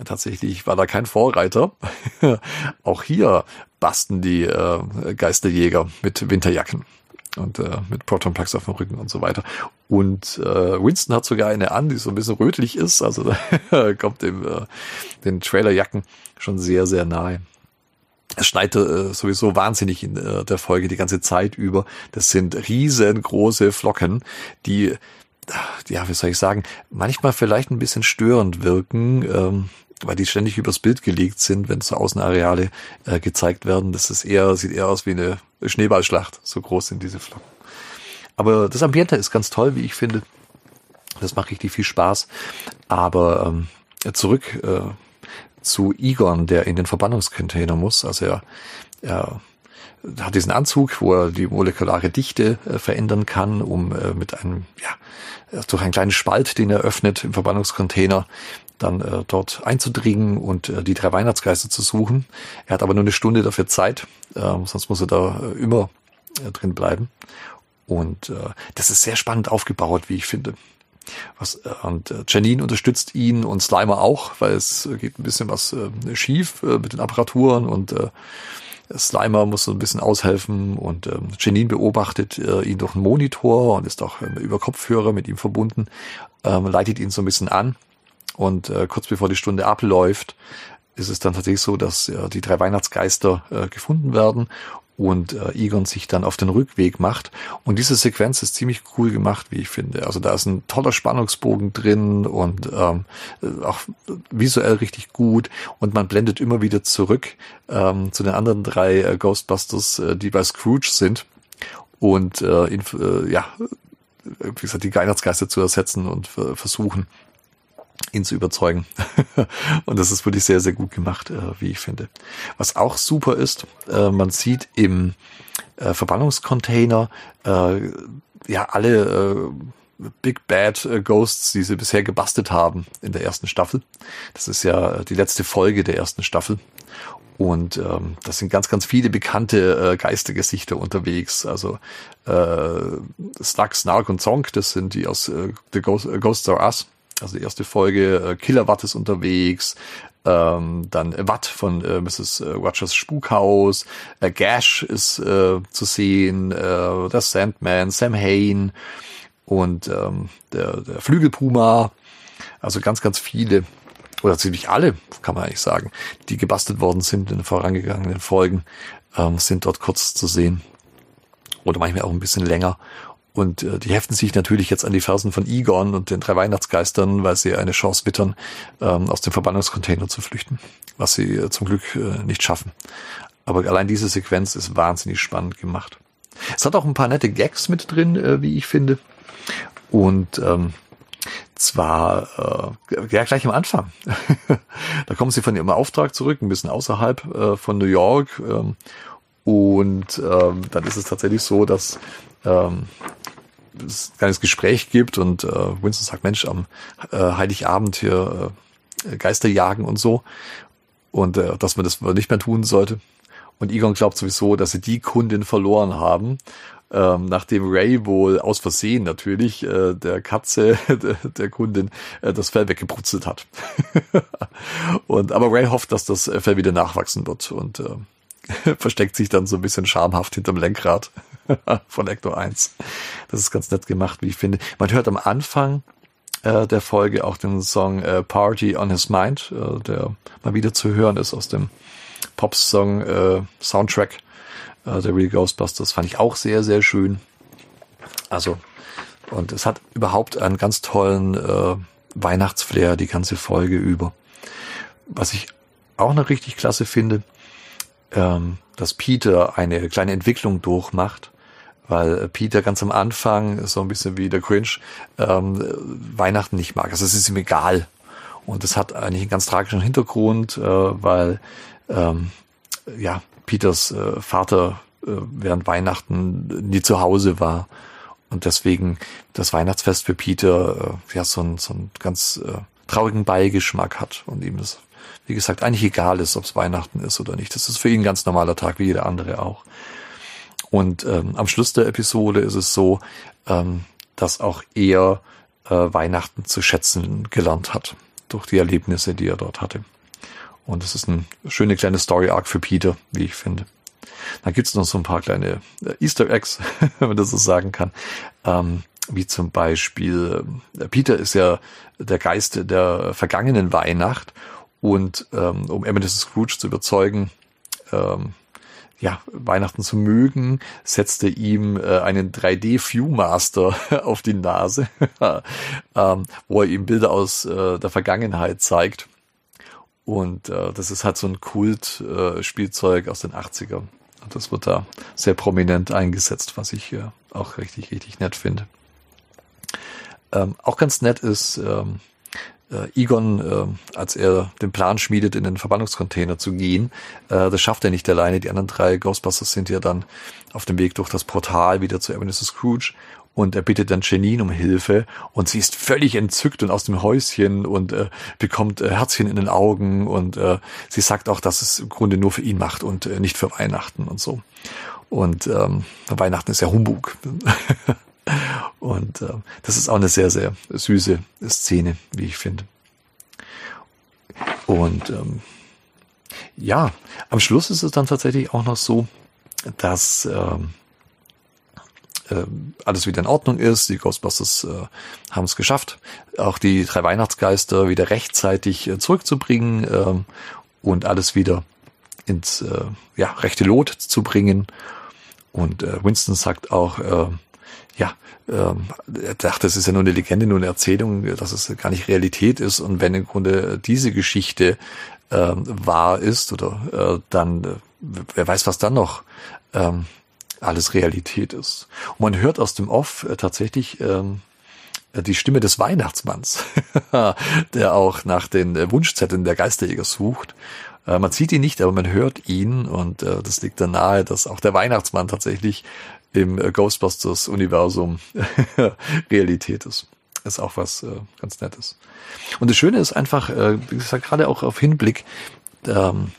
Tatsächlich war da kein Vorreiter. Auch hier basten die äh, Geisterjäger mit Winterjacken und äh, mit Proton Packs auf dem Rücken und so weiter. Und äh, Winston hat sogar eine an, die so ein bisschen rötlich ist. Also da kommt dem äh, den Trailerjacken schon sehr, sehr nahe. Es schneit äh, sowieso wahnsinnig in äh, der Folge die ganze Zeit über. Das sind riesengroße Flocken, die ja, wie soll ich sagen, manchmal vielleicht ein bisschen störend wirken, ähm, weil die ständig übers Bild gelegt sind, wenn so Außenareale äh, gezeigt werden. Das ist eher, sieht eher aus wie eine Schneeballschlacht. So groß sind diese Flocken. Aber das Ambiente ist ganz toll, wie ich finde. Das macht richtig viel Spaß. Aber ähm, zurück äh, zu Egon, der in den Verbannungscontainer muss. Also er, er hat diesen Anzug, wo er die molekulare Dichte äh, verändern kann, um äh, mit einem, ja, durch einen kleinen Spalt, den er öffnet im Verbannungscontainer, dann äh, dort einzudringen und äh, die drei Weihnachtsgeister zu suchen. Er hat aber nur eine Stunde dafür Zeit, äh, sonst muss er da äh, immer äh, drin bleiben. Und äh, das ist sehr spannend aufgebaut, wie ich finde. Was, äh, und äh, Janine unterstützt ihn und Slimer auch, weil es geht ein bisschen was äh, schief äh, mit den Apparaturen und äh, Slimer muss so ein bisschen aushelfen und ähm, Janine beobachtet äh, ihn durch einen Monitor und ist auch ähm, über Kopfhörer mit ihm verbunden, ähm, leitet ihn so ein bisschen an. Und äh, kurz bevor die Stunde abläuft, ist es dann tatsächlich so, dass äh, die drei Weihnachtsgeister äh, gefunden werden und äh, Egon sich dann auf den Rückweg macht. Und diese Sequenz ist ziemlich cool gemacht, wie ich finde. Also da ist ein toller Spannungsbogen drin und ähm, äh, auch visuell richtig gut. Und man blendet immer wieder zurück ähm, zu den anderen drei äh, Ghostbusters, äh, die bei Scrooge sind und äh, in, äh, ja, wie gesagt, die Weihnachtsgeister zu ersetzen und äh, versuchen ihn zu überzeugen. und das ist wirklich sehr, sehr gut gemacht, äh, wie ich finde. Was auch super ist, äh, man sieht im äh, Verbannungscontainer äh, ja alle äh, Big Bad äh, Ghosts, die sie bisher gebastelt haben in der ersten Staffel. Das ist ja die letzte Folge der ersten Staffel. Und ähm, das sind ganz, ganz viele bekannte äh, Geistergesichter unterwegs. Also äh, Slug, Snark und Zonk, das sind die aus äh, The Ghost, Ghosts Are Us also die erste Folge, äh, Killerwatt ist unterwegs, ähm, dann Watt von äh, Mrs. Äh, Watchers Spukhaus, äh, Gash ist äh, zu sehen, äh, der Sandman, Sam Hain und ähm, der, der Flügelpuma, also ganz, ganz viele oder ziemlich alle, kann man eigentlich sagen, die gebastelt worden sind in den vorangegangenen Folgen, ähm, sind dort kurz zu sehen. Oder manchmal auch ein bisschen länger. Und äh, die heften sich natürlich jetzt an die Fersen von Egon und den drei Weihnachtsgeistern, weil sie eine Chance wittern, ähm, aus dem Verbannungscontainer zu flüchten, was sie äh, zum Glück äh, nicht schaffen. Aber allein diese Sequenz ist wahnsinnig spannend gemacht. Es hat auch ein paar nette Gags mit drin, äh, wie ich finde. Und ähm, zwar äh, ja, gleich am Anfang. da kommen sie von ihrem Auftrag zurück, ein bisschen außerhalb äh, von New York. Ähm, und ähm, dann ist es tatsächlich so, dass ähm, es ein kleines Gespräch gibt und äh, Winston sagt, Mensch, am äh, Heiligabend hier äh, Geister jagen und so und äh, dass man das nicht mehr tun sollte. Und Egon glaubt sowieso, dass sie die Kundin verloren haben, ähm, nachdem Ray wohl aus Versehen natürlich äh, der Katze der, der Kundin äh, das Fell weggebrutzelt hat. und aber Ray hofft, dass das Fell wieder nachwachsen wird und äh, versteckt sich dann so ein bisschen schamhaft hinterm Lenkrad. von Ecto 1. Das ist ganz nett gemacht, wie ich finde. Man hört am Anfang äh, der Folge auch den Song äh, Party on His Mind, äh, der mal wieder zu hören ist aus dem Pop-Song äh, Soundtrack äh, der Real Ghostbusters. Fand ich auch sehr, sehr schön. Also, und es hat überhaupt einen ganz tollen äh, Weihnachtsflair, die ganze Folge über. Was ich auch noch richtig klasse finde, ähm, dass Peter eine kleine Entwicklung durchmacht, weil Peter ganz am Anfang, so ein bisschen wie der Cringe, ähm, Weihnachten nicht mag. Also es ist ihm egal. Und das hat eigentlich einen ganz tragischen Hintergrund, äh, weil ähm, ja Peters äh, Vater äh, während Weihnachten nie zu Hause war. Und deswegen das Weihnachtsfest für Peter äh, ja so ein, so ein ganz äh, traurigen Beigeschmack hat und ihm das wie gesagt, eigentlich egal ist, ob es Weihnachten ist oder nicht. Das ist für ihn ein ganz normaler Tag, wie jeder andere auch. Und ähm, am Schluss der Episode ist es so, ähm, dass auch er äh, Weihnachten zu schätzen gelernt hat durch die Erlebnisse, die er dort hatte. Und es ist eine schöne kleine Story-Arc für Peter, wie ich finde. Dann gibt's noch so ein paar kleine äh, Easter Eggs, wenn man das so sagen kann. Ähm, wie zum Beispiel, äh, Peter ist ja der Geist der vergangenen Weihnacht und ähm, um Ebenezer Scrooge zu überzeugen, ähm, ja, Weihnachten zu mögen, setzte ihm äh, einen 3D Viewmaster auf die Nase, ähm, wo er ihm Bilder aus äh, der Vergangenheit zeigt. Und äh, das ist halt so ein Kult-Spielzeug äh, aus den 80ern. Und das wird da sehr prominent eingesetzt, was ich äh, auch richtig, richtig nett finde. Ähm, auch ganz nett ist, ähm, äh, Egon, äh, als er den Plan schmiedet, in den Verbannungscontainer zu gehen, äh, das schafft er nicht alleine. Die anderen drei Ghostbusters sind ja dann auf dem Weg durch das Portal wieder zu Ebenezer Scrooge und er bittet dann Janine um Hilfe und sie ist völlig entzückt und aus dem Häuschen und äh, bekommt äh, Herzchen in den Augen und äh, sie sagt auch, dass es im Grunde nur für ihn macht und äh, nicht für Weihnachten und so. Und ähm, Weihnachten ist ja Humbug. und äh, das ist auch eine sehr, sehr süße Szene, wie ich finde. Und ähm, ja, am Schluss ist es dann tatsächlich auch noch so, dass ähm, äh, alles wieder in Ordnung ist. Die Ghostbusters äh, haben es geschafft, auch die drei Weihnachtsgeister wieder rechtzeitig äh, zurückzubringen äh, und alles wieder ins äh, ja, rechte Lot zu bringen. Und äh, Winston sagt auch, äh, ja, ähm, er dachte, es ist ja nur eine Legende, nur eine Erzählung, dass es gar nicht Realität ist. Und wenn im Grunde diese Geschichte äh, wahr ist, oder äh, dann, äh, wer weiß, was dann noch ähm, alles Realität ist. Und man hört aus dem Off äh, tatsächlich ähm, die Stimme des Weihnachtsmanns, der auch nach den äh, Wunschzetteln der Geisterjäger sucht. Äh, man sieht ihn nicht, aber man hört ihn und äh, das liegt dann nahe, dass auch der Weihnachtsmann tatsächlich im äh, Ghostbusters-Universum Realität ist. Ist auch was äh, ganz Nettes. Und das Schöne ist einfach, äh, wie gesagt, gerade auch auf Hinblick, ähm,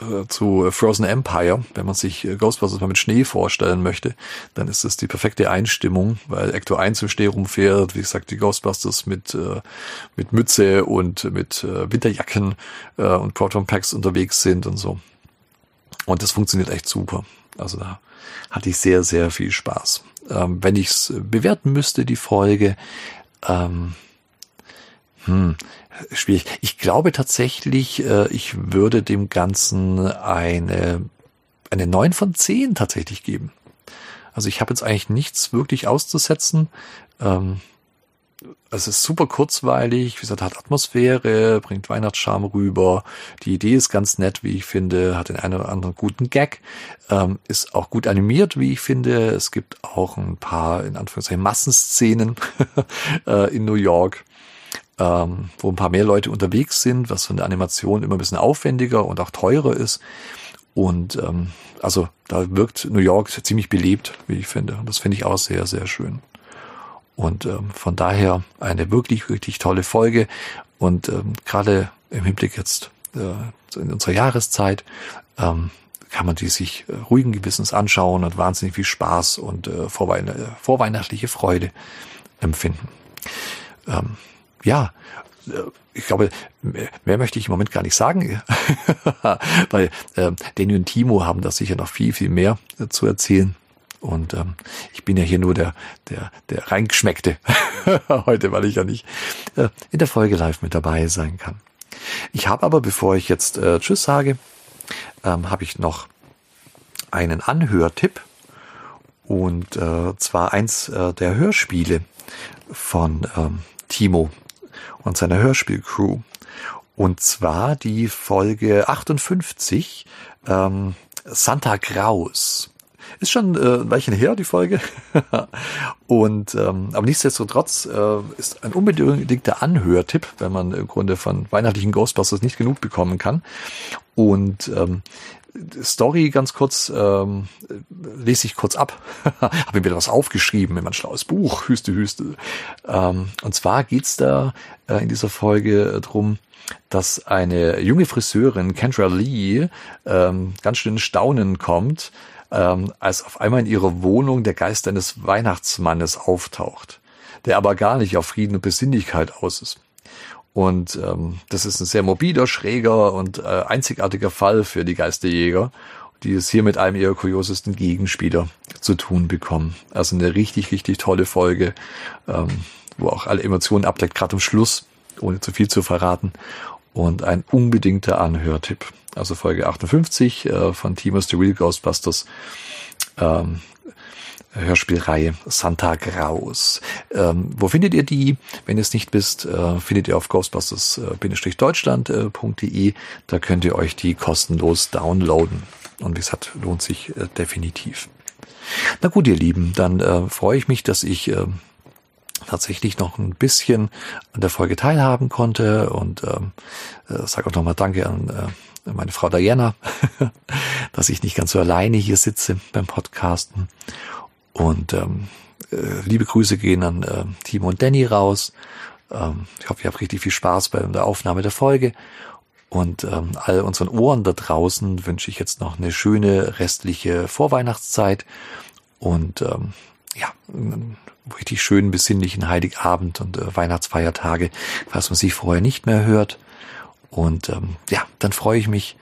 äh, zu Frozen Empire. Wenn man sich äh, Ghostbusters mal mit Schnee vorstellen möchte, dann ist das die perfekte Einstimmung, weil Ecto 1 im Schnee rumfährt, wie gesagt, die Ghostbusters mit, äh, mit Mütze und mit Winterjacken und Proton Packs unterwegs sind und so. Und das funktioniert echt super. Also da hatte ich sehr, sehr viel Spaß. Ähm, wenn ich es bewerten müsste, die Folge, ähm, hm, schwierig. Ich glaube tatsächlich, äh, ich würde dem Ganzen eine, eine 9 von 10 tatsächlich geben. Also ich habe jetzt eigentlich nichts wirklich auszusetzen. Ähm, es ist super kurzweilig, wie gesagt, hat Atmosphäre, bringt Weihnachtscharme rüber. Die Idee ist ganz nett, wie ich finde, hat den einen oder anderen guten Gag, ähm, ist auch gut animiert, wie ich finde. Es gibt auch ein paar, in Anführungszeichen, Massenszenen äh, in New York ähm, wo ein paar mehr Leute unterwegs sind, was von der Animation immer ein bisschen aufwendiger und auch teurer ist. Und ähm, also da wirkt New York ziemlich belebt, wie ich finde. Und das finde ich auch sehr, sehr schön. Und ähm, von daher eine wirklich, wirklich tolle Folge. Und ähm, gerade im Hinblick jetzt äh, in unserer Jahreszeit ähm, kann man die sich äh, ruhigen Gewissens anschauen und wahnsinnig viel Spaß und äh, vorweihn vorweihnachtliche Freude empfinden. Ähm, ja, ich glaube, mehr möchte ich im Moment gar nicht sagen, weil äh, Danny und Timo haben da sicher noch viel, viel mehr äh, zu erzählen. Und ähm, ich bin ja hier nur der, der, der reingeschmeckte heute, weil ich ja nicht äh, in der Folge live mit dabei sein kann. Ich habe aber, bevor ich jetzt äh, Tschüss sage, ähm, habe ich noch einen Anhörtipp. Und äh, zwar eins äh, der Hörspiele von ähm, Timo und seiner Hörspielcrew. Und zwar die Folge 58, ähm, Santa Graus. Ist schon äh, ein Weilchen her, die Folge. und ähm, aber nichtsdestotrotz äh, ist ein unbedingter Anhörtipp, wenn man im Grunde von weihnachtlichen Ghostbusters nicht genug bekommen kann. Und ähm, Story ganz kurz, ähm, lese ich kurz ab. Habe mir was aufgeschrieben, immer ein schlaues Buch, Hüste, Hüste. Ähm, und zwar geht's da äh, in dieser Folge drum, dass eine junge Friseurin, Kendra Lee, ähm, ganz schön in Staunen kommt, ähm, als auf einmal in ihrer Wohnung der Geist eines Weihnachtsmannes auftaucht, der aber gar nicht auf Frieden und Besinnlichkeit aus ist. Und ähm, das ist ein sehr morbider, schräger und äh, einzigartiger Fall für die Geisterjäger, die es hier mit einem ihrer kuriosesten Gegenspieler zu tun bekommen. Also eine richtig, richtig tolle Folge, ähm, wo auch alle Emotionen abdeckt, gerade am Schluss, ohne zu viel zu verraten. Und ein unbedingter Anhörtipp. Also Folge 58 äh, von Timos The Real Ghostbusters. Ähm, Hörspielreihe Santa Graus. Ähm, wo findet ihr die? Wenn ihr es nicht wisst, äh, findet ihr auf ghostbusters-deutschland.de. Da könnt ihr euch die kostenlos downloaden. Und wie gesagt, lohnt sich äh, definitiv. Na gut, ihr Lieben, dann äh, freue ich mich, dass ich äh, tatsächlich noch ein bisschen an der Folge teilhaben konnte und ähm, äh, sage auch nochmal Danke an äh, meine Frau Diana, dass ich nicht ganz so alleine hier sitze beim Podcasten. Und ähm, äh, liebe Grüße gehen an äh, Timo und Danny raus. Ähm, ich hoffe, ihr habt richtig viel Spaß bei der Aufnahme der Folge. Und ähm, all unseren Ohren da draußen wünsche ich jetzt noch eine schöne restliche Vorweihnachtszeit und ähm, ja, einen richtig schönen besinnlichen Heiligabend und äh, Weihnachtsfeiertage, falls man sich vorher nicht mehr hört. Und ähm, ja, dann freue ich mich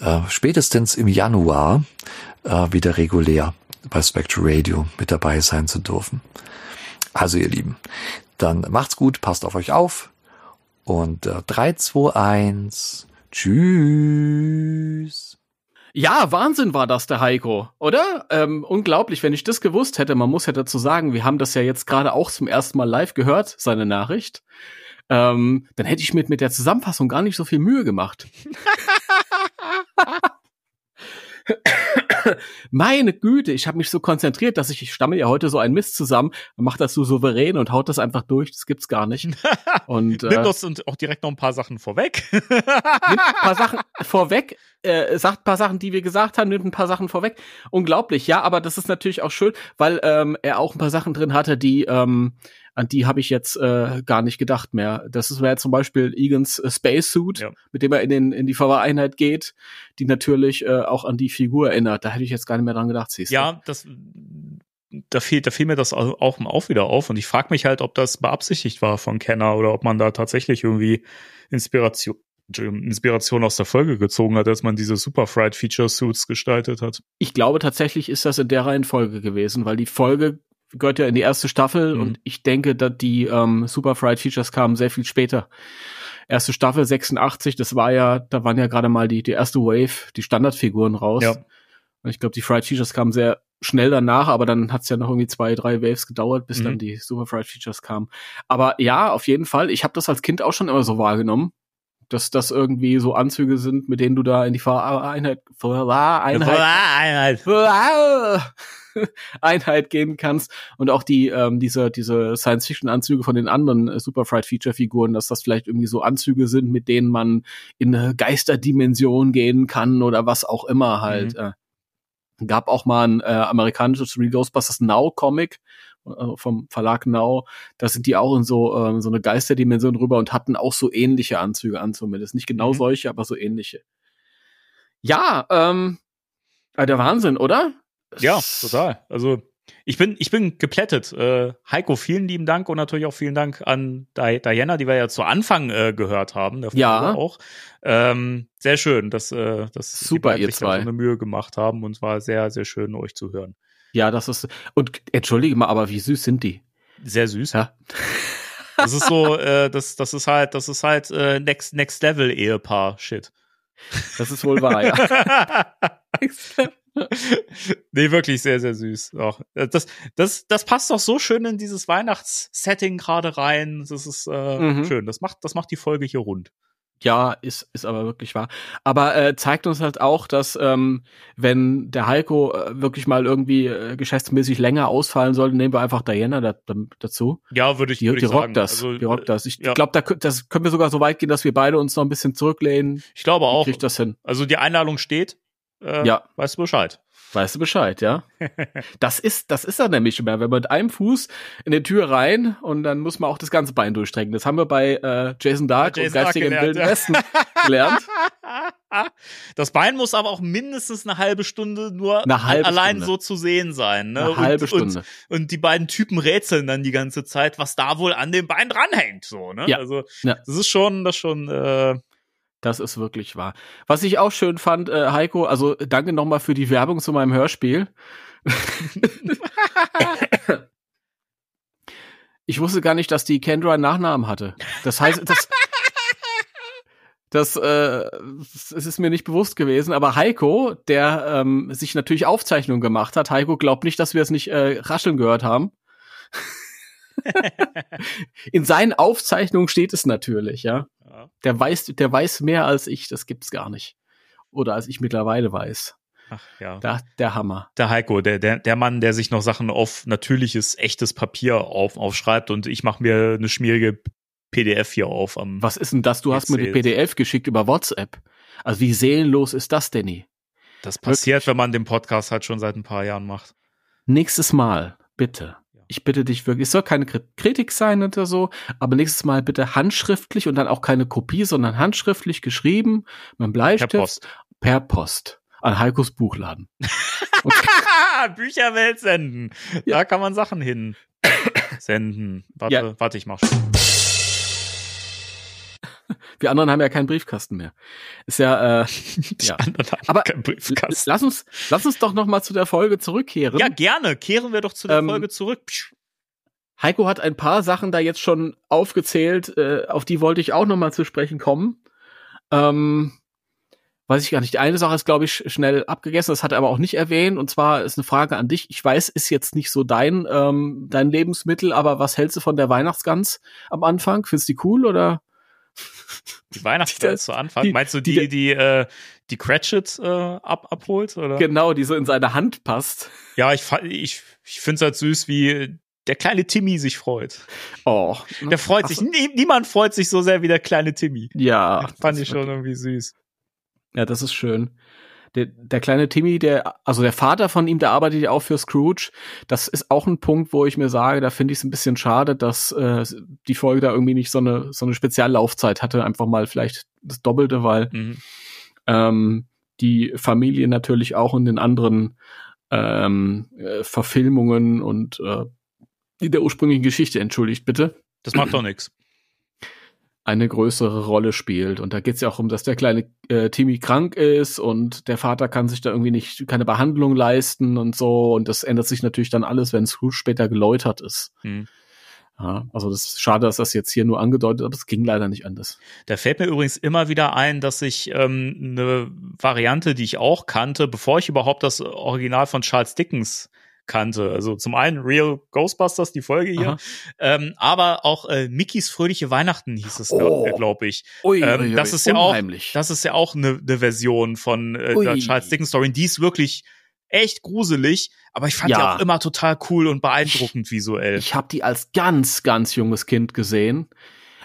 äh, spätestens im Januar äh, wieder regulär bei Spectral Radio mit dabei sein zu dürfen. Also ihr Lieben, dann macht's gut, passt auf euch auf und äh, 3, 2, 1, tschüss. Ja, Wahnsinn war das, der Heiko, oder? Ähm, unglaublich, wenn ich das gewusst hätte. Man muss ja dazu sagen, wir haben das ja jetzt gerade auch zum ersten Mal live gehört, seine Nachricht. Ähm, dann hätte ich mir mit der Zusammenfassung gar nicht so viel Mühe gemacht. Meine Güte, ich habe mich so konzentriert, dass ich, ich stamme ja heute so ein Mist zusammen, macht das so souverän und haut das einfach durch. Das gibt's gar nicht. Und Nimm äh, uns und auch direkt noch ein paar Sachen vorweg. nimmt ein paar Sachen vorweg, äh, sagt ein paar Sachen, die wir gesagt haben, nimmt ein paar Sachen vorweg. Unglaublich, ja, aber das ist natürlich auch schön, weil ähm, er auch ein paar Sachen drin hatte, die ähm, an die habe ich jetzt äh, gar nicht gedacht mehr. Das ist wäre zum Beispiel Egans äh, Spacesuit, Ja. mit dem er in, den, in die Vereinheit geht, die natürlich äh, auch an die Figur erinnert. Da hätte ich jetzt gar nicht mehr dran gedacht, siehst du. ja, das da fiel, da fiel mir das au- auch, auch wieder auf und ich frage mich halt, ob das beabsichtigt war von Kenner oder ob man da tatsächlich irgendwie Inspiration Inspiration aus der Folge gezogen hat, als man diese Super Fried Feature Suits gestaltet hat. Ich glaube tatsächlich ist das in der Reihenfolge gewesen, weil die Folge gehört ja in die erste Staffel Mhm. und ich denke, dass die ähm, Super Fried Features kamen sehr viel später. Erste Staffel 86, das war ja, da waren ja gerade mal die, die erste Wave, die Standardfiguren raus. Ja. Und ich glaube, die Fried Features kamen sehr schnell danach, aber dann hat's ja noch irgendwie zwei, drei Waves gedauert, bis Mhm. dann die Super Fried Features kamen. Aber ja, auf jeden Fall, ich habe das als Kind auch schon immer so wahrgenommen, dass das irgendwie so Anzüge sind, mit denen du da in die Fahreinheit, Fahreinheit, Einheit gehen kannst und auch die ähm, diese diese Science Fiction Anzüge von den anderen äh, Super Fried Feature Figuren, dass das vielleicht irgendwie so Anzüge sind, mit denen man in eine Geisterdimension gehen kann oder was auch immer halt. Äh, gab auch mal ein äh, amerikanisches Real Ghostbusters Now Comic äh, vom Verlag Now. Da sind die auch in so ähm, so eine Geisterdimension rüber und hatten auch so ähnliche Anzüge an zumindest, nicht genau Mhm. solche, aber so ähnliche. Ja, ähm, äh, der Wahnsinn, oder? Ja, total. Also ich bin, ich bin geplättet. Äh, Heiko, vielen lieben Dank und natürlich auch vielen Dank an Di Diana, die wir ja zu Anfang äh, gehört haben. Der Folge Ja. auch. Ähm, sehr schön, dass, äh, dass Super, die ihr sich da zwei. so eine Mühe gemacht haben und es war sehr, sehr schön, euch zu hören. Ja, das ist. Und entschuldige mal, aber wie süß sind die? Sehr süß. Ja. Das ist so, äh, das, das ist halt, das ist halt äh, Next, Next Level Ehepaar Shit. Das ist wohl wahr, ja. nee, wirklich sehr, sehr süß. Auch. Das, das, das passt doch so schön in dieses Weihnachtssetting gerade rein. Das ist äh, Mhm. schön. Das macht, das macht die Folge hier rund. Ja, ist, ist aber wirklich wahr. Aber äh, zeigt uns halt auch, dass ähm, wenn der Heiko äh, wirklich mal irgendwie äh, geschäftsmäßig länger ausfallen sollte, nehmen wir einfach Diana da, da, dazu. Ja, würde ich, Die, würde die ich sagen. rockt das. Also, die rockt das. Ich ja. glaube, da, das können wir sogar so weit gehen, dass wir beide uns noch ein bisschen zurücklehnen. Ich glaube Auch. auch. Kriegt das hin. Also die Einladung steht. Äh, Ja. Weißt du Bescheid. Weißt du Bescheid, ja? das ist, das ist er nämlich immer. Wenn man mit einem Fuß in die Tür rein und dann muss man auch das ganze Bein durchstrecken. Das haben wir bei äh, Jason Dark Jason und Dark Geistigen gelernt, Wilden ja. Westen gelernt. Das Bein muss aber auch mindestens eine halbe Stunde nur halbe allein Stunde. so zu sehen sein. Ne? Eine halbe und, Stunde. Und, und die beiden Typen rätseln dann die ganze Zeit, was da wohl an dem Bein dranhängt. So, ne? Ja. Also Ja. das ist schon, das schon. Äh, Das ist wirklich wahr. Was ich auch schön fand, äh, Heiko, also danke nochmal für die Werbung zu meinem Hörspiel. ich wusste gar nicht, dass die Kendra einen Nachnamen hatte. Das heißt, das, das, äh, es ist mir nicht bewusst gewesen, aber Heiko, der ähm, sich natürlich Aufzeichnungen gemacht hat, Heiko glaubt nicht, dass wir es nicht äh, rascheln gehört haben. In seinen Aufzeichnungen steht es natürlich, ja. ja. Der weiß, der weiß mehr als ich, das gibt's gar nicht. Oder als ich mittlerweile weiß. Ach ja. Da, der Hammer. Der Heiko, der, der, der Mann, der sich noch Sachen auf natürliches, echtes Papier auf, aufschreibt und ich mache mir eine schmierige PDF hier auf am. Was ist denn das? Du hast mir die. PDF geschickt über WhatsApp. Also wie seelenlos ist das, Danny? Das passiert, wenn man den Podcast halt schon seit ein paar Jahren macht. Nächstes Mal, bitte. Ich bitte dich wirklich, es soll keine Kri- Kritik sein oder so, aber nächstes Mal bitte handschriftlich und dann auch keine Kopie, sondern handschriftlich geschrieben, mit einem Bleistift, Per Post. per Post an Heikos Buchladen. Bücherwelt senden. Da kann man Sachen hin senden. Warte, Ja. warte, ich mach schon. wir anderen haben ja keinen Briefkasten mehr. Ist ja, äh, Die Ja. anderen haben Aber keinen Briefkasten. lass uns, lass uns doch noch mal zu der Folge zurückkehren. Ja, gerne. Kehren wir doch zu der Ähm, Folge zurück. Psch. Heiko hat ein paar Sachen da jetzt schon aufgezählt, äh, auf die wollte ich auch noch mal zu sprechen kommen. Ähm, weiß ich gar nicht. Die eine Sache ist, glaube ich, schnell abgegessen, das hat er aber auch nicht erwähnt. Und zwar ist eine Frage an dich. Ich weiß, ist jetzt nicht so dein, ähm, dein Lebensmittel, aber was hältst du von der Weihnachtsgans am Anfang? Findest du die cool oder? Die Weihnachtsgans zu Anfang. die- Meinst du die- die, die, äh, die Cratchit äh, ab, abholt? Oder? Genau, die so in seine Hand passt. Ja, ich, ich, ich finde es halt süß, wie der kleine Timmy sich freut. Oh. Der freut Ach sich. Nie, niemand freut sich so sehr wie der kleine Timmy. Ja. Fand das ich ist schon irgendwie süß. Ja, das ist schön. Der, der kleine Timmy, der, also der Vater von ihm, der arbeitet ja auch für Scrooge. Das ist auch ein Punkt, wo ich mir sage, da finde ich es ein bisschen schade, dass äh, die Folge da irgendwie nicht so eine, so eine Speziallaufzeit hatte. Einfach mal vielleicht das Doppelte, weil Mhm. ähm, die Familie natürlich auch in den anderen ähm, äh, Verfilmungen und äh, in der ursprünglichen Geschichte, entschuldigt bitte, Das macht doch nichts. Eine größere Rolle spielt. Und da geht es ja auch um, dass der kleine äh, Timmy krank ist und der Vater kann sich da irgendwie nicht keine Behandlung leisten und so. Und das ändert sich natürlich dann alles, wenn Scrooge später geläutert ist. Hm. Ja, also das ist schade, dass das jetzt hier nur angedeutet, aber es ging leider nicht anders. Da fällt mir übrigens immer wieder ein, dass ich ähm, eine Variante, die ich auch kannte, bevor ich überhaupt das Original von Charles Dickens kannte. Also zum einen Real Ghostbusters, die Folge hier, ähm, aber auch äh, Mickys fröhliche Weihnachten hieß es, Oh. glaube ich. Ui, Ähm, das ist ja auch, das ist ja auch eine ne Version von äh, Ui. der Charles Dickens Story. Die ist wirklich echt gruselig, aber ich fand die Ja. auch immer total cool und beeindruckend visuell. Ich habe die als ganz, ganz junges Kind gesehen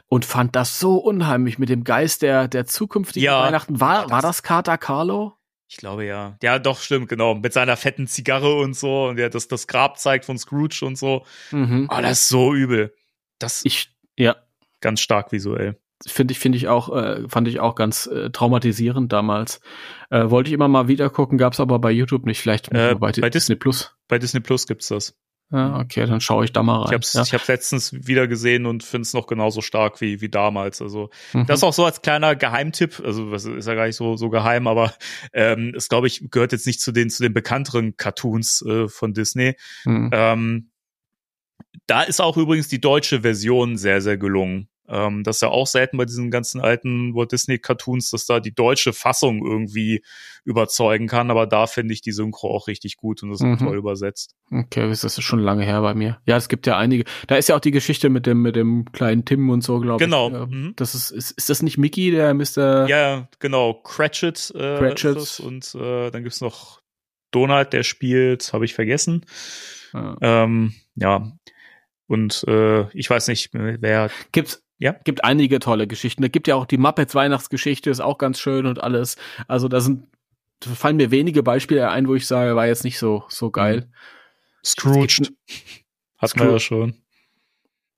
und fand das so unheimlich mit dem Geist der, der zukünftigen Ja. Weihnachten. War, Das- war das Kater Carlo? Ich glaube ja. Ja, doch, stimmt, genau. Mit seiner fetten Zigarre und so und der das, das Grab zeigt von Scrooge und so. Mhm. Oh, das ist so übel. Das Ich, ja, ganz stark visuell. finde ich, finde ich auch, äh, fand ich auch ganz äh, traumatisierend damals. Äh, wollte ich immer mal wieder gucken, gab's aber bei YouTube nicht. Vielleicht Äh, bei, bei Disney Plus. Bei Disney Plus gibt's das. Ja, okay, dann schaue ich da mal rein. Ich hab's, ja. ich hab's letztens wieder gesehen und finde es noch genauso stark wie, wie damals. Also, Mhm. das auch so als kleiner Geheimtipp. Also, das ist ja gar nicht so, so geheim, aber ähm, es glaube ich, gehört jetzt nicht zu den, zu den bekannteren Cartoons äh, von Disney. Mhm. Ähm, da ist auch übrigens die deutsche Version sehr, sehr gelungen. Ähm, das ist ja auch selten bei diesen ganzen alten Walt Disney Cartoons, dass da die deutsche Fassung irgendwie überzeugen kann. Aber da finde ich die Synchro auch richtig gut und das ist Mhm. auch toll übersetzt. Okay, das ist schon lange her bei mir. Ja, es gibt ja einige. Da ist ja auch die Geschichte mit dem mit dem kleinen Tim und so, glaube Genau. ich. Ja, Mhm. Das ist, ist ist das nicht Mickey, der Mr. Ja, genau. Cratchit, äh, Cratchit. und äh, dann gibt's noch Donald, der spielt, habe ich vergessen. Ja. Ähm, ja. Und äh, ich weiß nicht, wer. Gibt's Ja. gibt einige tolle Geschichten. Da gibt ja auch die Muppets Weihnachtsgeschichte, ist auch ganz schön und alles. Also da sind da fallen mir wenige Beispiele ein, wo ich sage, war jetzt nicht so so geil. Scrooged. Hat man ja schon.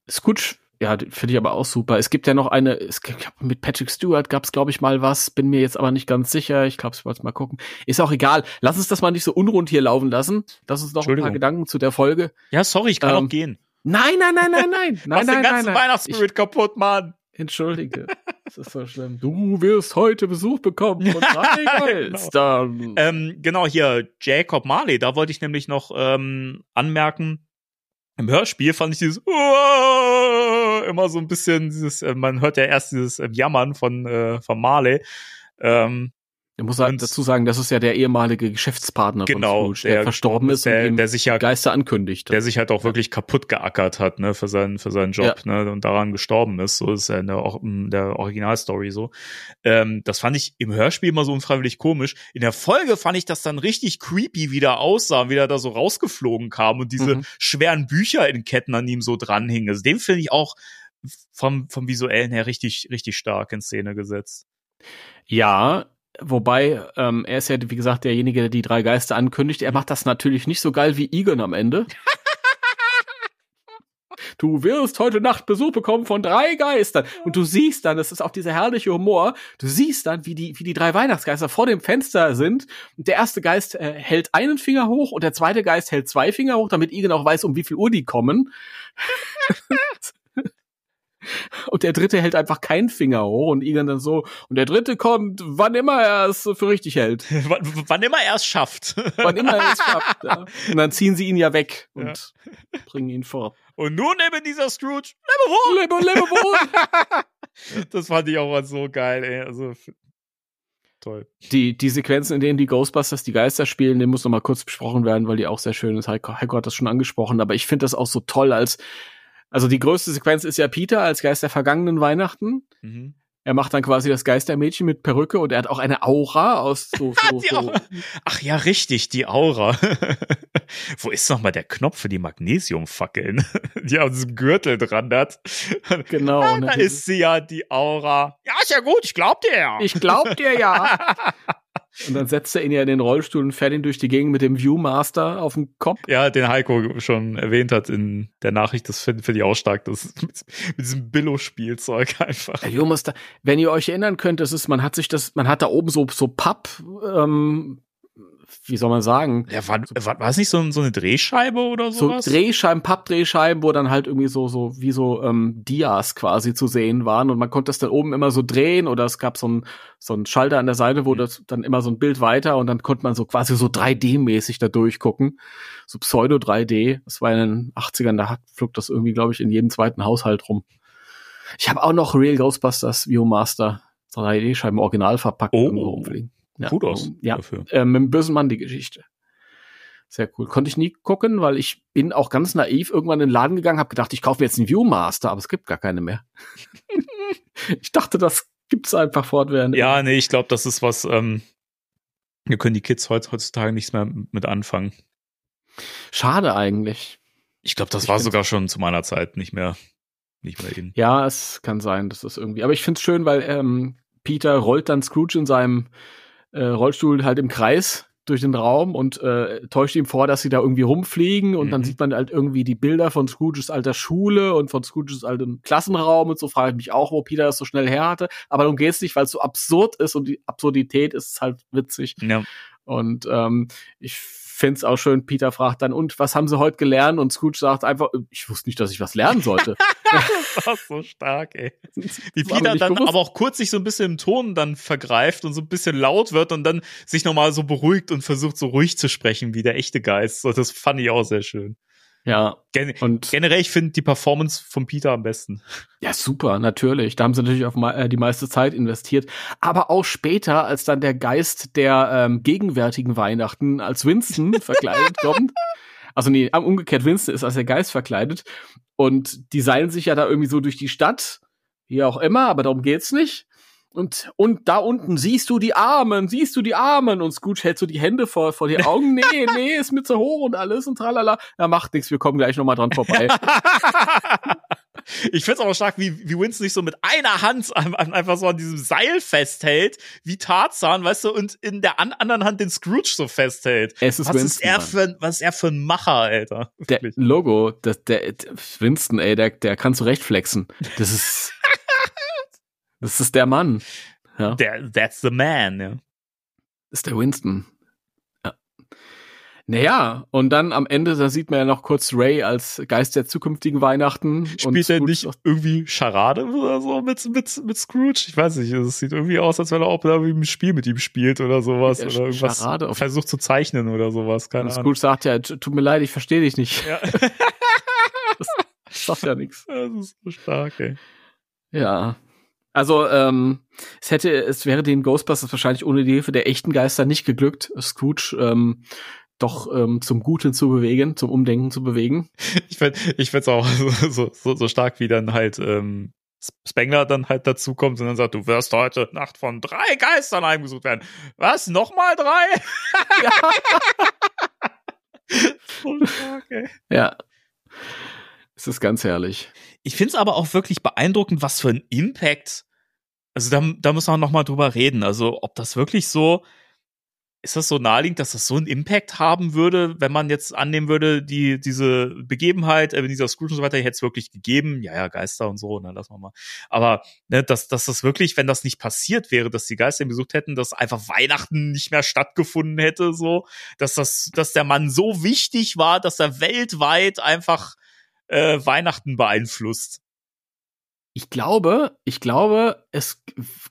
Scrooge, ja, finde ich aber auch super. Es gibt ja noch eine, es gibt, mit Patrick Stewart gab es, glaube ich, mal was, bin mir jetzt aber nicht ganz sicher. Ich glaube, ich wollte mal gucken. Ist auch egal. Lass uns das mal nicht so unrund hier laufen lassen. Lass uns noch ein paar. Gedanken zu der Folge. Ja, sorry, ich kann Ähm, auch gehen. Nein, nein, nein, nein, nein. Machst nein, den nein, ganzen nein, nein. Weihnachtsspirit kaputt, Mann. Ich, entschuldige. Das ist so schlimm. Du wirst heute Besuch bekommen von drei Geistern. Ähm, genau, hier, Jacob Marley, da wollte ich nämlich noch ähm, anmerken, im Hörspiel fand ich dieses "Uah", immer so ein bisschen dieses, äh, man hört ja erst dieses äh, Jammern von, äh, von Marley. Ähm, Ich muss Und- dazu sagen, das ist ja der ehemalige Geschäftspartner Genau, von Scrooge, der, verstorben ist der, und ihm der sich ja Geister ankündigt. der sich halt auch wirklich kaputt geackert hat, ne, für seinen, für seinen Job, ne, und daran gestorben ist. So ist ja in der, in der Originalstory so. Ähm, das fand ich im Hörspiel immer so unfreiwillig komisch. In der Folge fand ich das dann richtig creepy, wie der aussah, wie der da so rausgeflogen kam und diese Mhm. schweren Bücher in Ketten an ihm so dranhingen. Also den finde ich auch vom, vom visuellen her richtig, richtig stark in Szene gesetzt. Ja, wobei ähm, er ist ja, wie gesagt, derjenige, der die drei Geister ankündigt. Er macht das natürlich nicht so geil wie Egon am Ende. Du wirst heute Nacht Besuch bekommen von drei Geistern. Und du siehst dann, das ist auch dieser herrliche Humor, du siehst dann, wie die, wie die drei Weihnachtsgeister vor dem Fenster sind. Und der erste Geist äh, hält einen Finger hoch und der zweite Geist hält zwei Finger hoch, damit Egon auch weiß, um wie viel Uhr die kommen. Und der dritte hält einfach keinen Finger hoch und Egan dann so. Und der dritte kommt, wann immer er es für richtig hält. wann, wann immer er es schafft. Wann immer er es schafft. Ja. Und dann ziehen sie ihn ja weg und bringen ihn fort. Und nun neben dieser Scrooge, lebe wohl! Lebe, lebe wohl! Das fand ich auch mal so geil, ey. Also, toll. Die, die Sequenzen, in denen die Ghostbusters die Geister spielen, die muss noch mal kurz besprochen werden, weil die auch sehr schön ist. Heiko, Heiko hat das schon angesprochen, aber ich finde das auch so toll als, also die größte Sequenz ist ja Peter als Geist der vergangenen Weihnachten. Mhm. Er macht dann quasi das Geistermädchen mit Perücke und er hat auch eine Aura aus so, so, so. Ach ja, richtig, die Aura. Wo ist noch mal der Knopf für die Magnesiumfackeln? Die auf diesem Gürtel dran hat. genau. Ah, und da ist sie ja, die Aura. Ja, ist ja gut, ich glaub dir ja. Ich glaub dir ja. Und dann setzt er ihn ja in den Rollstuhl und fährt ihn durch die Gegend mit dem Viewmaster auf dem Kopf. ja, den Heiko schon erwähnt hat in der Nachricht, das finde find ich auch stark, das mit, mit diesem Billo-Spielzeug einfach. Der Viewmaster, wenn ihr euch erinnern könnt, das ist, man hat sich das, man hat da oben so, so Papp, ähm, wie soll man sagen, Ja, war, war, war es nicht so, so eine Drehscheibe oder so sowas? Drehscheiben, Pappdrehscheiben, wo dann halt irgendwie so, so, wie so ähm, Dias quasi zu sehen waren und man konnte das dann oben immer so drehen oder es gab so ein so ein Schalter an der Seite, wo das dann immer so ein Bild weiter und dann konnte man so quasi so 3D-mäßig da durchgucken. So Pseudo 3D. Das war in den 80ern, da flog das irgendwie, glaube ich, in jedem zweiten Haushalt rum. Ich habe auch noch Real Ghostbusters Viewmaster 3D-Scheiben original verpackt Oh. irgendwo rumfliegen. Ja, Gut aus Ja, dafür. äh, mit dem bösen Mann die Geschichte. Sehr cool. Konnte ich nie gucken, weil ich bin auch ganz naiv irgendwann in den Laden gegangen, habe gedacht, ich kaufe mir jetzt einen Viewmaster, aber es gibt gar keine mehr. ich dachte, das gibt's einfach fortwährend. Ja, nee, ich glaube, das ist was, ähm, wir können die Kids heut, heutzutage nichts mehr mit anfangen. Schade eigentlich. Ich glaube, das Ich war sogar schon zu meiner Zeit nicht mehr, nicht mehr in. Ja, es kann sein, dass das irgendwie. Aber ich find's schön, weil ähm, Peter rollt dann Scrooge in seinem äh, Rollstuhl halt im Kreis durch den Raum und äh, täuscht ihm vor, dass sie da irgendwie rumfliegen und dann Mhm. sieht man halt irgendwie die Bilder von Scrooges alter Schule und von Scrooges altem Klassenraum und so frage ich mich auch, wo Peter das so schnell her hatte. Aber darum geht's nicht, weil es so absurd ist und die Absurdität ist halt witzig. Ja. Und ähm, ich find's auch schön, Peter fragt dann, und was haben sie heute gelernt? Und Scrooge sagt einfach, ich wusste nicht, dass ich was lernen sollte. Das war so stark, ey. Wie Peter dann bewusst. aber auch kurz sich so ein bisschen im Ton dann vergreift und so ein bisschen laut wird und dann sich nochmal so beruhigt und versucht so ruhig zu sprechen wie der echte Geist. So, das fand ich auch sehr schön. Ja, Gen und generell, ich finde die Performance von Peter am besten. Ja, super, natürlich. Da haben sie natürlich auf äh, die meiste Zeit investiert. Aber auch später, als dann der Geist der ähm, gegenwärtigen Weihnachten als Winston verkleidet kommt. Also nee, umgekehrt, Winston ist als der Geist verkleidet. Und die seilen sich ja da irgendwie so durch die Stadt. Wie auch immer, aber darum geht's nicht. Und, und da unten siehst du die Armen, siehst du die Armen. Und Scrooge hält so die Hände vor, vor die Augen. Nee, nee, ist mir zu hoch und alles und tralala. Ja, macht nichts, wir kommen gleich nochmal dran vorbei. Ich find's auch stark, wie, wie Winston sich so mit einer Hand an- an- einfach so an diesem Seil festhält, wie Tarzan, weißt du, und in der an anderen Hand den Scrooge so festhält. Es ist was ist Winston, er Mann. für ein, was ist er für ein Macher, Alter? Der Wirklich. Logo, das, der, der Winston, ey, der, der kann zurecht flexen. Das ist, das ist der Mann. Ja, Der, that's the man, ja. das ist der Winston. Ja. Naja, und dann am Ende, da sieht man ja noch kurz Ray als Geist der zukünftigen Weihnachten. Spielt er nicht irgendwie Charade oder so mit, mit, mit Scrooge? Ich weiß nicht, es sieht irgendwie aus, als wenn er auch irgendwie ein Spiel mit ihm spielt oder sowas. Ja, oder irgendwas Charade versucht zu zeichnen oder sowas, keine Und Ahnung. Scrooge sagt ja, tut mir leid, ich verstehe dich nicht. Ja. Das sagt ja nichts. das ist so stark, ey. Ja. Also, ähm, es hätte, es wäre den Ghostbusters wahrscheinlich ohne die Hilfe der echten Geister nicht geglückt, Scrooge ähm, doch ähm, zum Guten zu bewegen, zum Umdenken zu bewegen. Ich finde ich find's auch so, so, so stark, wie dann halt ähm, Spengler dann halt dazu kommt und dann sagt, du wirst heute Nacht von drei Geistern heimgesucht werden. Was? Nochmal drei? stark, ey. Ja. Es ist ganz herrlich. Ich find's aber auch wirklich beeindruckend, was für ein Impact. Also da, da müssen wir noch mal drüber reden. Also ob das wirklich so ist das so naheliegend, dass das so einen Impact haben würde, wenn man jetzt annehmen würde, die diese Begebenheit, äh, dieser Scrooge und so weiter, hätte es wirklich gegeben. Ja, ja, Geister und so, ne, lass mal mal. Aber ne, dass, dass das wirklich, wenn das nicht passiert wäre, dass die Geister ihn besucht hätten, dass einfach Weihnachten nicht mehr stattgefunden hätte, so, dass das, dass der Mann so wichtig war, dass er weltweit einfach äh, Weihnachten beeinflusst. Ich glaube, ich glaube, es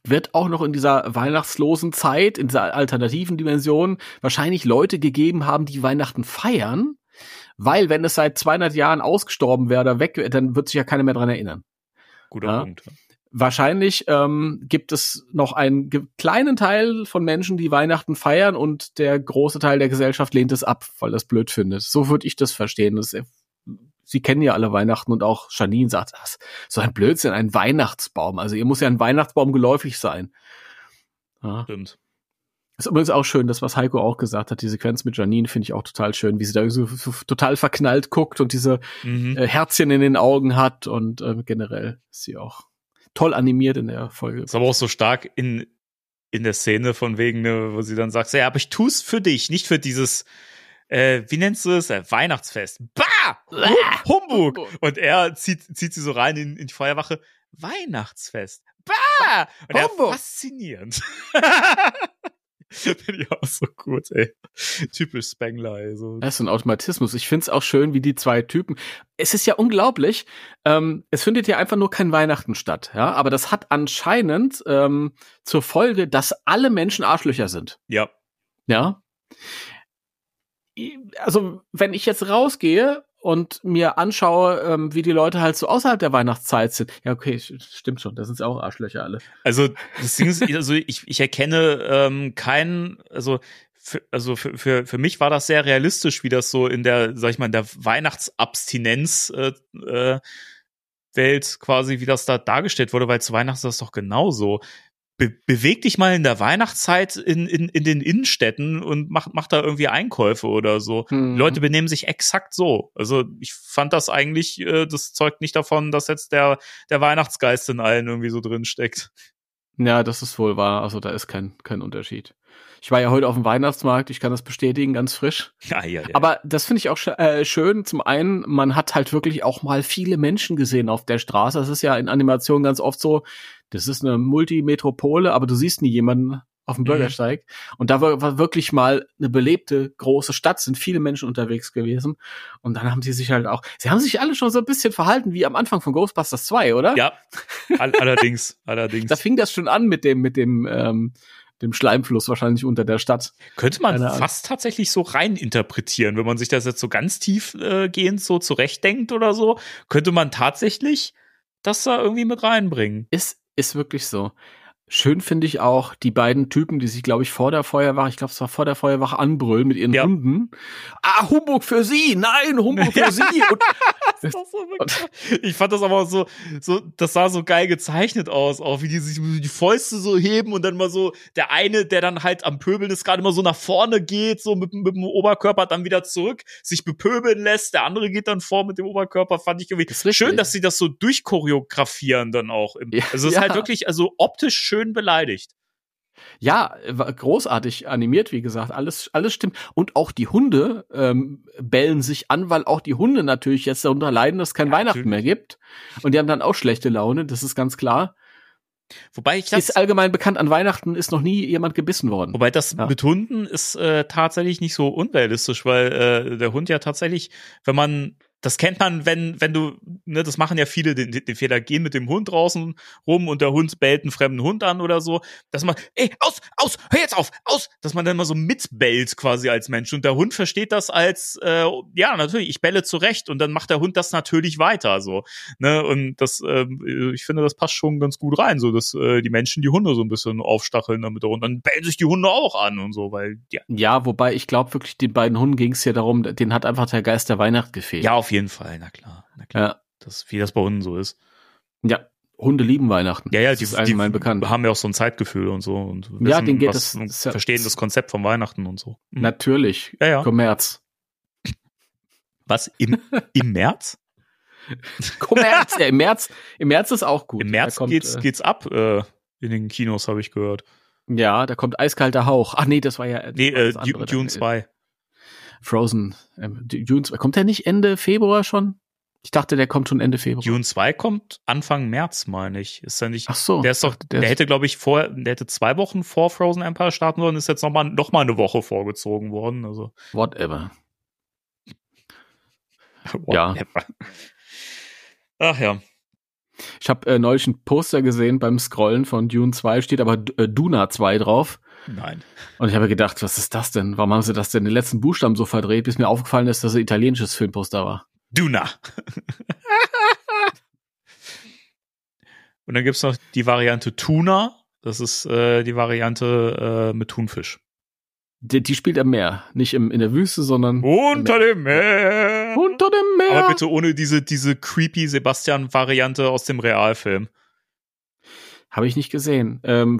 wird auch noch in dieser weihnachtslosen Zeit, in dieser alternativen Dimension wahrscheinlich Leute gegeben haben, die Weihnachten feiern, weil wenn es seit 200 Jahren ausgestorben wäre oder weg, dann wird sich ja keiner mehr dran erinnern. Guter Ja. Punkt. Wahrscheinlich ähm, gibt es noch einen kleinen Teil von Menschen, die Weihnachten feiern und der große Teil der Gesellschaft lehnt es ab, weil das blöd findet. So würde ich das verstehen. Das, ist- Sie kennen ja alle Weihnachten und auch Janine sagt, das, so ein Blödsinn, ein Weihnachtsbaum. Also ihr muss ja ein Weihnachtsbaum geläufig sein. Ja. Stimmt. Ist übrigens auch schön, das, was Heiko auch gesagt hat, die Sequenz mit Janine finde ich auch total schön, wie sie da so, so total verknallt guckt und diese Mhm. äh, Herzchen in den Augen hat und äh, generell ist sie auch toll animiert in der Folge. Ist aber auch so stark in, in der Szene von wegen, ne, wo sie dann sagt, ja, aber ich tu's für dich, nicht für dieses, äh, wie nennst du es? Äh, Weihnachtsfest. Bah! Hum- Humbug! Und er zieht, zieht sie so rein in, in die Feuerwache. Weihnachtsfest. Bah! Und er Humbug! faszinierend. Finde ich auch so gut, ey. Typisch Spengler, ey. So. Das ist ein Automatismus. Ich find's auch schön, wie die zwei Typen. Es ist ja unglaublich. Ähm, es findet ja einfach nur kein Weihnachten statt, ja. Aber das hat anscheinend ähm, zur Folge, dass alle Menschen Arschlöcher sind. Ja. Ja. Also, wenn ich jetzt rausgehe und mir anschaue, ähm, wie die Leute halt so außerhalb der Weihnachtszeit sind. Ja, okay, stimmt schon, da sind auch Arschlöcher alle. Also das Ding ist, also ich, ich erkenne ähm, keinen, also für, also für, für, für mich war das sehr realistisch, wie das so in der, sag ich mal, in der Weihnachtsabstinenz äh, äh, Welt quasi, wie das da dargestellt wurde, weil zu Weihnachten ist das doch genauso. Be beweg dich mal in der Weihnachtszeit in, in, in den Innenstädten und mach, mach da irgendwie Einkäufe oder so. Mhm. Die Leute benehmen sich exakt so. Also ich fand das eigentlich, äh, das zeugt nicht davon, dass jetzt der, der Weihnachtsgeist in allen irgendwie so drin steckt. Ja, das ist wohl wahr. Also da ist kein, kein Unterschied. Ich war ja heute auf dem Weihnachtsmarkt, ich kann das bestätigen, ganz frisch. Ja, ja, ja. Aber das finde ich auch sch äh, schön. Zum einen, man hat halt wirklich auch mal viele Menschen gesehen auf der Straße. Das ist ja in Animationen ganz oft so, das ist eine Multimetropole, aber du siehst nie jemanden auf dem Mhm. Bürgersteig. Und da war, war wirklich mal eine belebte große Stadt, sind viele Menschen unterwegs gewesen. Und dann haben sie sich halt auch, sie haben sich alle schon so ein bisschen verhalten wie am Anfang von Ghostbusters 2, oder? Ja, all allerdings, allerdings. Da fing das schon an mit dem, mit dem, ähm, dem Schleimfluss wahrscheinlich unter der Stadt. Könnte man Keine fast tatsächlich so rein interpretieren, wenn man sich das jetzt so ganz tief äh, gehend so zurechtdenkt oder so, könnte man tatsächlich das da irgendwie mit reinbringen. Ist, ist wirklich so. Schön finde ich auch die beiden Typen, die sich, glaube ich, vor der Feuerwache, ich glaube, es war vor der Feuerwache anbrüllen mit ihren Ja. Hunden. Ah, Humbug für sie! Nein, Humbug für sie! So ich fand das aber so, so, das sah so geil gezeichnet aus, auch wie die sich die Fäuste so heben und dann mal so, der eine, der dann halt am Pöbeln ist, gerade immer so nach vorne geht, so mit, mit dem Oberkörper dann wieder zurück, sich bepöbeln lässt, der andere geht dann vor mit dem Oberkörper, fand ich irgendwie Das schön, dass sie das so durchchoreografieren dann auch. Im, Ja, also es ist ja. halt wirklich, also optisch schön beleidigt. ja, war großartig animiert, wie gesagt, alles, alles stimmt. Und auch die Hunde ähm, bellen sich an, weil auch die Hunde natürlich jetzt darunter leiden, dass es kein Ja, Weihnachten natürlich. mehr gibt. Und die haben dann auch schlechte Laune, das ist ganz klar. Wobei ich das, ist allgemein bekannt, an Weihnachten ist noch nie jemand gebissen worden. Wobei das Ja. mit Hunden ist äh, tatsächlich nicht so unrealistisch, weil äh, der Hund ja tatsächlich, wenn man das kennt man, wenn, wenn du, ne, das machen ja viele, den, den Fehler, gehen mit dem Hund draußen rum und der Hund bellt einen fremden Hund an oder so, dass man, ey, aus, aus, hör jetzt auf, aus, dass man dann mal so mitbellt quasi als Mensch und der Hund versteht das als, äh, ja, natürlich, ich belle zurecht und dann macht der Hund das natürlich weiter, so, ne, und das, äh, ich finde, das passt schon ganz gut rein, so, dass äh, die Menschen die Hunde so ein bisschen aufstacheln damit und dann bellen sich die Hunde auch an und so, weil, ja. Ja, wobei ich glaube wirklich, den beiden Hunden ging es ja darum, den hat einfach der Geist der Weihnacht gefehlt. Ja, auf jeden Fall, na klar, na klar. Ja. Das, wie das bei Hunden so ist. Ja, Hunde lieben Weihnachten. Ja, ja, das die, ist allgemein die bekannt. haben ja auch so ein Zeitgefühl und so und Ja, wissen, denen geht was, das- das- verstehen das Konzept von Weihnachten und so. Mhm. Natürlich. Ja, ja. Kommerz. Was im im März? Kommerz. ja, im März, im März ist auch gut. Im März kommt, geht's äh, geht's ab äh, in den Kinos, habe ich gehört. Ja, da kommt eiskalter Hauch. Ach nee, das war ja. das Nee, äh. June 2. Frozen. Ähm, Dune 2. Kommt der nicht Ende Februar schon? Ich dachte, der kommt schon Ende Februar. Dune 2 kommt Anfang März, meine ich. Ist ja nicht Ach so. Der ist doch, der der, hätte, glaube ich, vor, der hätte zwei Wochen vor Frozen Empire starten sollen, ist jetzt noch mal, noch mal eine Woche vorgezogen worden. Also, Whatever. Ja. Ach ja. Ich habe äh, neulich ein Poster gesehen beim Scrollen von Dune 2, steht aber äh, Duna 2 drauf. Nein. Und ich habe gedacht, was ist das denn? Warum haben sie das denn den letzten Buchstaben so verdreht, bis mir aufgefallen ist, dass es ein italienisches Filmposter war. Duna. Und dann gibt's noch die Variante Tuna. Das ist äh, die Variante äh, mit Thunfisch. Die, die spielt am Meer, nicht im, in der Wüste, sondern Unter dem Meer. unter dem Meer. Aber bitte ohne diese, diese creepy Sebastian-Variante aus dem Realfilm. Habe ich nicht gesehen. Ähm,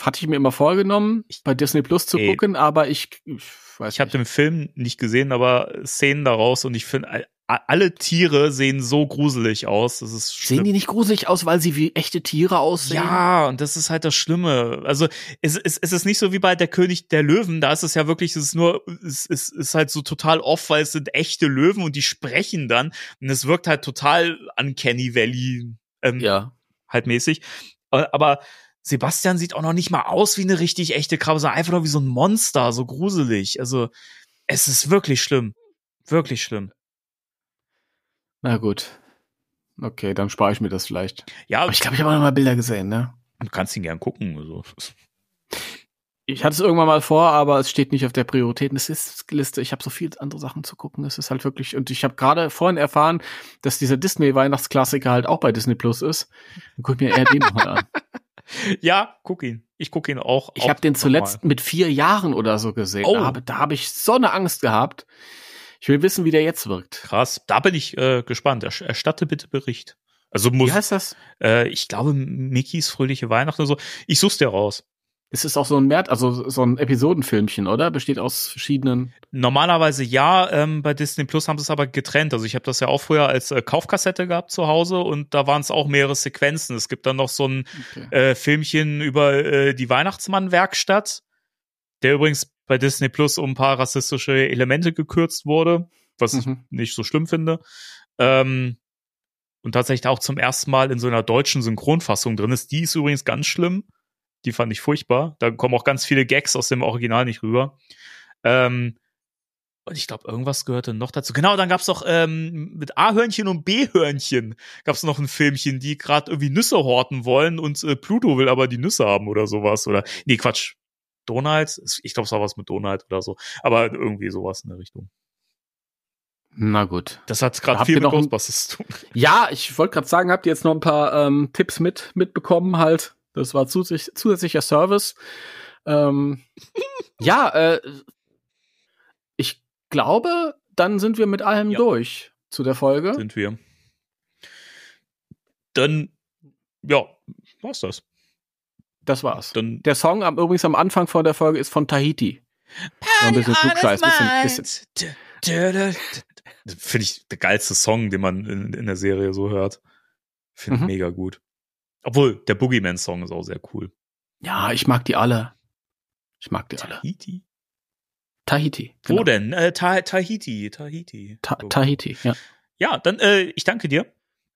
hatte ich mir immer vorgenommen, bei Disney Plus zu Ey. gucken, aber ich, ich weiß Ich habe den Film nicht gesehen, aber Szenen daraus und ich finde, all- alle Tiere sehen so gruselig aus. Das ist schlimm. Sehen die nicht gruselig aus, weil sie wie echte Tiere aussehen? Ja, und das ist halt das Schlimme. Also es, es, es ist nicht so wie bei der König der Löwen, da ist es ja wirklich, es ist nur, es, es ist halt so total off, weil es sind echte Löwen und die sprechen dann und es wirkt halt total uncanny Valley ähm, Ja. halt mäßig. Aber, aber Sebastian sieht auch noch nicht mal aus wie eine richtig echte Krabbe, sondern einfach nur wie so ein Monster, so gruselig. Also es ist wirklich schlimm. Wirklich schlimm. Na gut. Okay, dann spare ich mir das vielleicht. Ja, Aber ich glaube, ich habe auch noch mal Bilder gesehen, ne? du kannst ihn gern gucken. Also. Ich hatte es irgendwann mal vor, aber es steht nicht auf der Prioritätenliste. Ich habe so viele andere Sachen zu gucken. Es ist halt wirklich, und ich habe gerade vorhin erfahren, dass dieser Disney-Weihnachtsklassiker halt auch bei Disney Plus ist. Dann guck ich mir eher den nochmal an. Ja, guck ihn. Ich guck ihn auch. Ich habe den zuletzt mal. mit vier Jahren oder so gesehen. Oh. Da habe da hab ich so eine Angst gehabt. Ich will wissen, wie der jetzt wirkt. Krass. Da bin ich äh, gespannt. Erst- Erstatte bitte Bericht. Also muss, Wie heißt das? äh, ich glaube, Mickeys fröhliche Weihnachten oder so. Ich such's dir raus. Es ist auch so ein Mert, also so ein Episodenfilmchen, oder? Besteht aus verschiedenen. Normalerweise ja, ähm, bei Disney Plus haben sie es aber getrennt. Also ich habe das ja auch früher als äh, Kaufkassette gehabt zu Hause und da waren es auch mehrere Sequenzen. Es gibt dann noch so ein Okay. äh, Filmchen über äh, die Weihnachtsmann-Werkstatt, der übrigens bei Disney Plus um ein paar rassistische Elemente gekürzt wurde, was ich Mhm. nicht so schlimm finde. Ähm, und tatsächlich auch zum ersten Mal in so einer deutschen Synchronfassung drin ist. Die ist übrigens ganz schlimm. Die fand ich furchtbar. Da kommen auch ganz viele Gags aus dem Original nicht rüber. Ähm, und ich glaube, irgendwas gehörte noch dazu. Genau, dann gab's noch ähm, mit A-Hörnchen und B-Hörnchen gab's noch ein Filmchen, die gerade irgendwie Nüsse horten wollen und äh, Pluto will aber die Nüsse haben oder sowas. Oder nee, Quatsch. Donald? Ich glaube, es war was mit Donald oder so. Aber irgendwie sowas in der Richtung. Na gut. Das hat gerade viel mit Ghostbusters zu tun. Ja, ich wollte gerade sagen, habt ihr jetzt noch ein paar ähm, Tipps mit mitbekommen halt? Das war zusätzlich, zusätzlicher Service. Ähm, ja, äh, ich glaube, dann sind wir mit allem Ja. durch zu der Folge. Sind wir. Dann, ja, war's das. Das war's. Dann Der Song am, übrigens am Anfang von der Folge ist von Tahiti. War ein bisschen Flugscheiß, bisschen, bisschen, Finde ich der geilste Song, den man in, in der Serie so hört. Finde ich Mhm. mega gut. Obwohl, der Boogeyman-Song ist auch sehr cool. Ja, ich mag die alle. Ich mag die alle. Tahiti? Tahiti. Wo genau. denn? Äh, Ta Tahiti, Tahiti. Ta Tahiti, ja. ja, dann, äh, ich danke dir.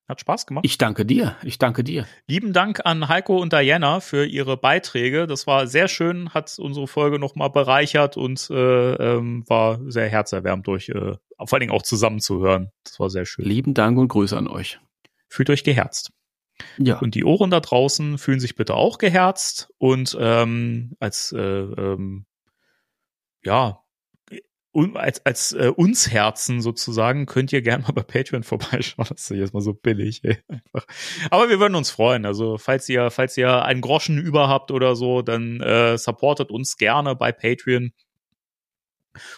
Hat Spaß gemacht. Ich danke dir. Ich danke dir. Lieben Dank an Heiko und Diana für ihre Beiträge. Das war sehr schön, hat unsere Folge nochmal bereichert und äh, ähm, war sehr herzerwärmend durch äh, vor allen Dingen auch zusammen zu hören. Das war sehr schön. Lieben Dank und Grüße an euch. Fühlt euch geherzt. Ja. Und die Ohren da draußen fühlen sich bitte auch geherzt und ähm, als äh, ähm, ja un, als als äh, uns Herzen sozusagen könnt ihr gerne mal bei Patreon vorbeischauen. Das ist jetzt mal so billig. Ey. Einfach. Aber wir würden uns freuen. Also falls ihr falls ihr einen Groschen über habt oder so, dann äh, supportet uns gerne bei Patreon.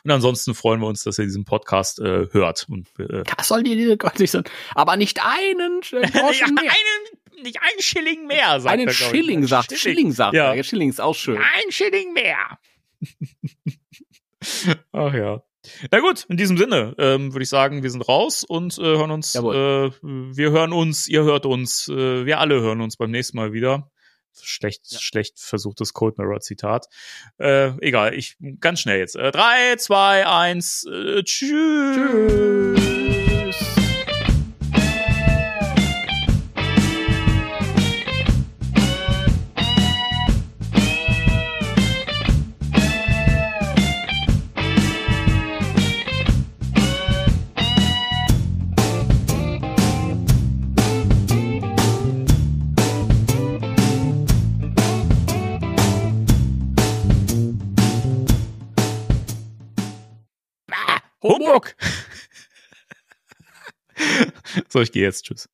Und ansonsten freuen wir uns, dass ihr diesen Podcast äh, hört. Und, äh, Das soll die Gott nicht sein. Aber nicht einen Groschen mehr. einen, nicht einen Schilling mehr, sagt Einen er. Schilling sagt, Schilling sagt Ja. er. Schilling ist auch schön. Ein Schilling mehr. Ach ja. Na gut, in diesem Sinne ähm, würde ich sagen, wir sind raus und äh, hören uns. Äh, wir hören uns, ihr hört uns, äh, wir alle hören uns beim nächsten Mal wieder. Schlecht, schlecht versuchtes Code Mirror Zitat. Äh, egal, ich ganz schnell jetzt. Äh, drei, zwei, eins, äh, tschüss. Humbug. so, ich gehe jetzt. Tschüss.